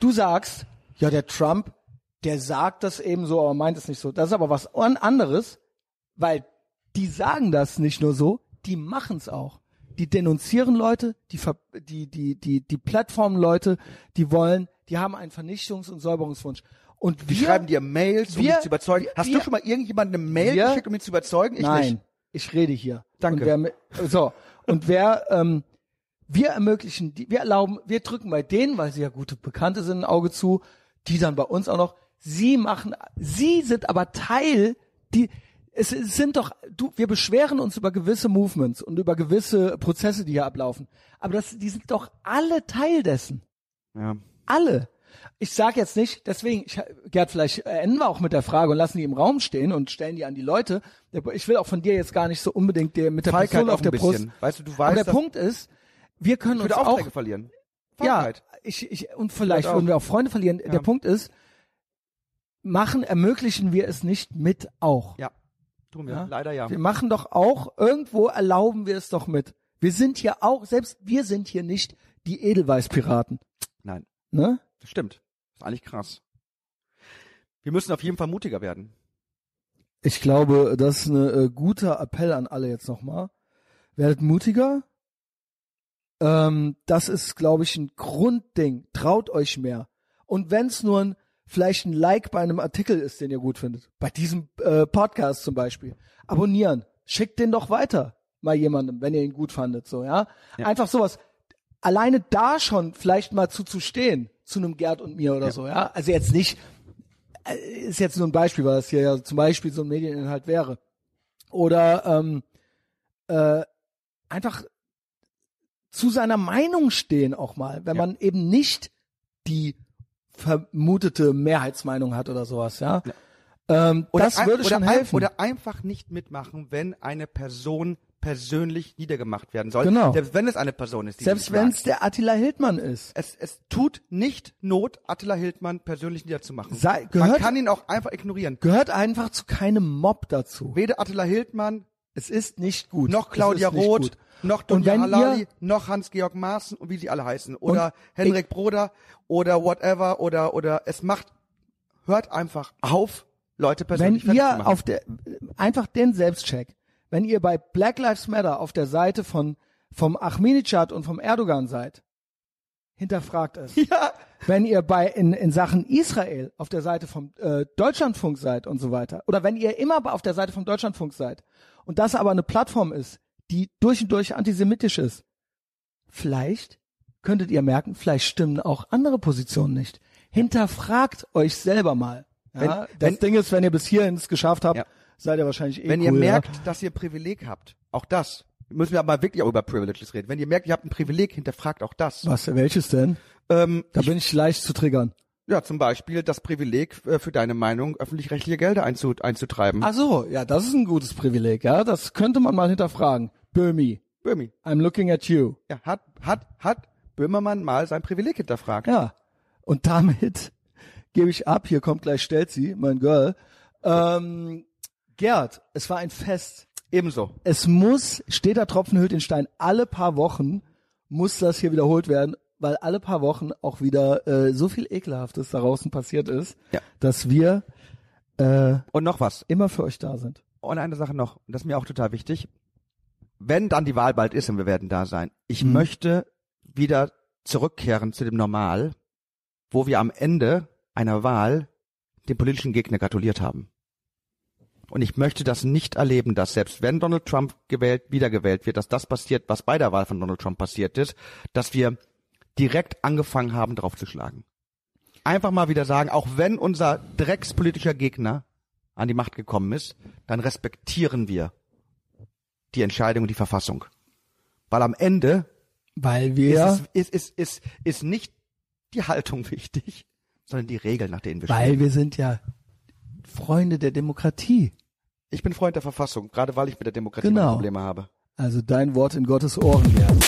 Du sagst, ja, der Trump, der sagt das eben so, aber meint es nicht so. Das ist aber was an- anderes, weil die sagen das nicht nur so, die machen es auch. Die denunzieren Leute, die, die, die, die, die Plattformen Leute, die wollen, die haben einen Vernichtungs- und Säuberungswunsch. Und Die wir, schreiben dir Mails, um wir- dich zu überzeugen. wir- Hast du schon mal irgendjemandem eine Mail geschickt, um ihn zu überzeugen? Ich Nein, nicht. Ich rede hier. Danke. Und wer, so, und wer, ähm, wir ermöglichen, die, wir erlauben, wir drücken bei denen, weil sie ja gute Bekannte sind, ein Auge zu, die dann bei uns auch noch, sie machen, sie sind aber Teil, die, es, es sind doch, du, wir beschweren uns über gewisse Movements und über gewisse Prozesse, die hier ablaufen. Aber das, die sind doch alle Teil dessen. Ja. Alle. Ich sage jetzt nicht, deswegen, ich, Gerd, vielleicht enden wir auch mit der Frage und lassen die im Raum stehen und stellen die an die Leute. Der- Ich will auch von dir jetzt gar nicht so unbedingt der, mit der Feigheit auch auf der Brust. Weißt du, du Aber weißt, der dass- Punkt ist, wir können uns auch, verlieren. ja, Feigheit. ich, ich, und vielleicht würden wir auch Freunde verlieren. Der Punkt ist, machen, ermöglichen wir es nicht mit auch. Ja. Tun wir. Ja? Leider ja. Wir machen doch auch, irgendwo erlauben wir es doch mit. Wir sind hier auch, selbst wir sind hier nicht die Edelweißpiraten. Nein. Ne? Das stimmt. Das ist eigentlich krass. Wir müssen auf jeden Fall mutiger werden. Ich glaube, das ist ein äh, guter Appell an alle jetzt nochmal. Werdet mutiger. Ähm, das ist, glaube ich, ein Grundding. Traut euch mehr. Und wenn es nur ein, vielleicht ein Like bei einem Artikel ist, den ihr gut findet, bei diesem äh, Podcast zum Beispiel, abonnieren. Schickt den doch weiter mal jemandem, wenn ihr ihn gut fandet, so ja. Ja. Einfach sowas. Alleine da schon vielleicht mal zuzustehen zu einem Gerd und mir oder so, ja. Also jetzt nicht, ist jetzt nur ein Beispiel, weil das hier ja zum Beispiel so ein Medieninhalt wäre. Oder ähm, äh, einfach zu seiner Meinung stehen auch mal, wenn Ja. man eben nicht die vermutete Mehrheitsmeinung hat oder sowas, ja. Ähm, das würde schon ein- helfen. Oder einfach nicht mitmachen, wenn eine Person persönlich niedergemacht werden soll. Genau. Selbst wenn es eine Person ist, die Selbst wenn es der Attila Hildmann ist. es, es tut nicht Not, Attila Hildmann persönlich niederzumachen. Sei- Man gehört- kann ihn auch einfach ignorieren. Gehört einfach zu keinem Mob dazu. Weder Attila Hildmann, Es ist nicht gut. noch Claudia Roth, noch Dunja wenn Halali, ihr- noch Hans-Georg Maaßen und wie sie alle heißen. Oder Henrik Broder oder whatever oder, oder es macht, hört einfach auf, Leute wenn persönlich zu ihr auf der einfach den Selbstcheck, wenn ihr bei Black Lives Matter auf der Seite von vom Ahmadinejad und vom Erdogan seid, hinterfragt es. ja, wenn ihr bei in, in Sachen Israel auf der Seite vom äh, Deutschlandfunk seid und so weiter, oder wenn ihr immer auf der Seite vom Deutschlandfunk seid und das aber eine Plattform ist, die durch und durch antisemitisch ist, vielleicht könntet ihr merken, vielleicht stimmen auch andere Positionen nicht. Hinterfragt euch selber mal. Ja? Wenn- das wenn- Ding ist, wenn ihr bis hierhin es geschafft habt, Ja. Seid ihr wahrscheinlich eh wenn cool, ihr ja? merkt, dass ihr Privileg habt, auch das, müssen wir aber wirklich auch über Privileges reden. Wenn ihr merkt, ihr habt ein Privileg, hinterfragt auch das. Was, welches denn? Ähm, Da ich, bin ich leicht zu triggern. ja, zum Beispiel das Privileg äh, für deine Meinung, öffentlich-rechtliche Gelder einzu, einzutreiben. Ach so, ja, das ist ein gutes Privileg, ja. Das könnte man mal hinterfragen. Böhmi. Böhmi. I'm looking at you. Ja, hat, hat, hat Böhmermann mal sein Privileg hinterfragt. Ja. Und damit gebe ich ab. Hier kommt gleich Stelzi, mein Girl. Ähm, Gerd, es war ein Fest. Ebenso. Es muss, steht da Tropfen hüllt den Stein, alle paar Wochen muss das hier wiederholt werden, weil alle paar Wochen auch wieder äh, so viel Ekelhaftes da draußen passiert ist, Ja. dass wir äh, Und noch was. immer für euch da sind. Und eine Sache noch, das ist mir auch total wichtig. Wenn dann die Wahl bald ist und wir werden da sein, ich Mhm. möchte wieder zurückkehren zu dem Normal, wo wir am Ende einer Wahl dem politischen Gegner gratuliert haben. Und ich möchte das nicht erleben, dass selbst wenn Donald Trump gewählt, wiedergewählt wird, dass das passiert, was bei der Wahl von Donald Trump passiert ist, dass wir direkt angefangen haben, draufzuschlagen. Einfach mal wieder sagen, auch wenn unser dreckspolitischer Gegner an die Macht gekommen ist, dann respektieren wir die Entscheidung und die Verfassung. Weil am Ende Weil wir, ist, es, ist, ist, ist, ist nicht die Haltung wichtig, sondern die Regeln, nach denen wir weil spielen. wir sind ja Freunde der Demokratie. Ich bin Freund der Verfassung, gerade weil ich mit der Demokratie Genau. Probleme habe. Also dein Wort in Gottes Ohren werden.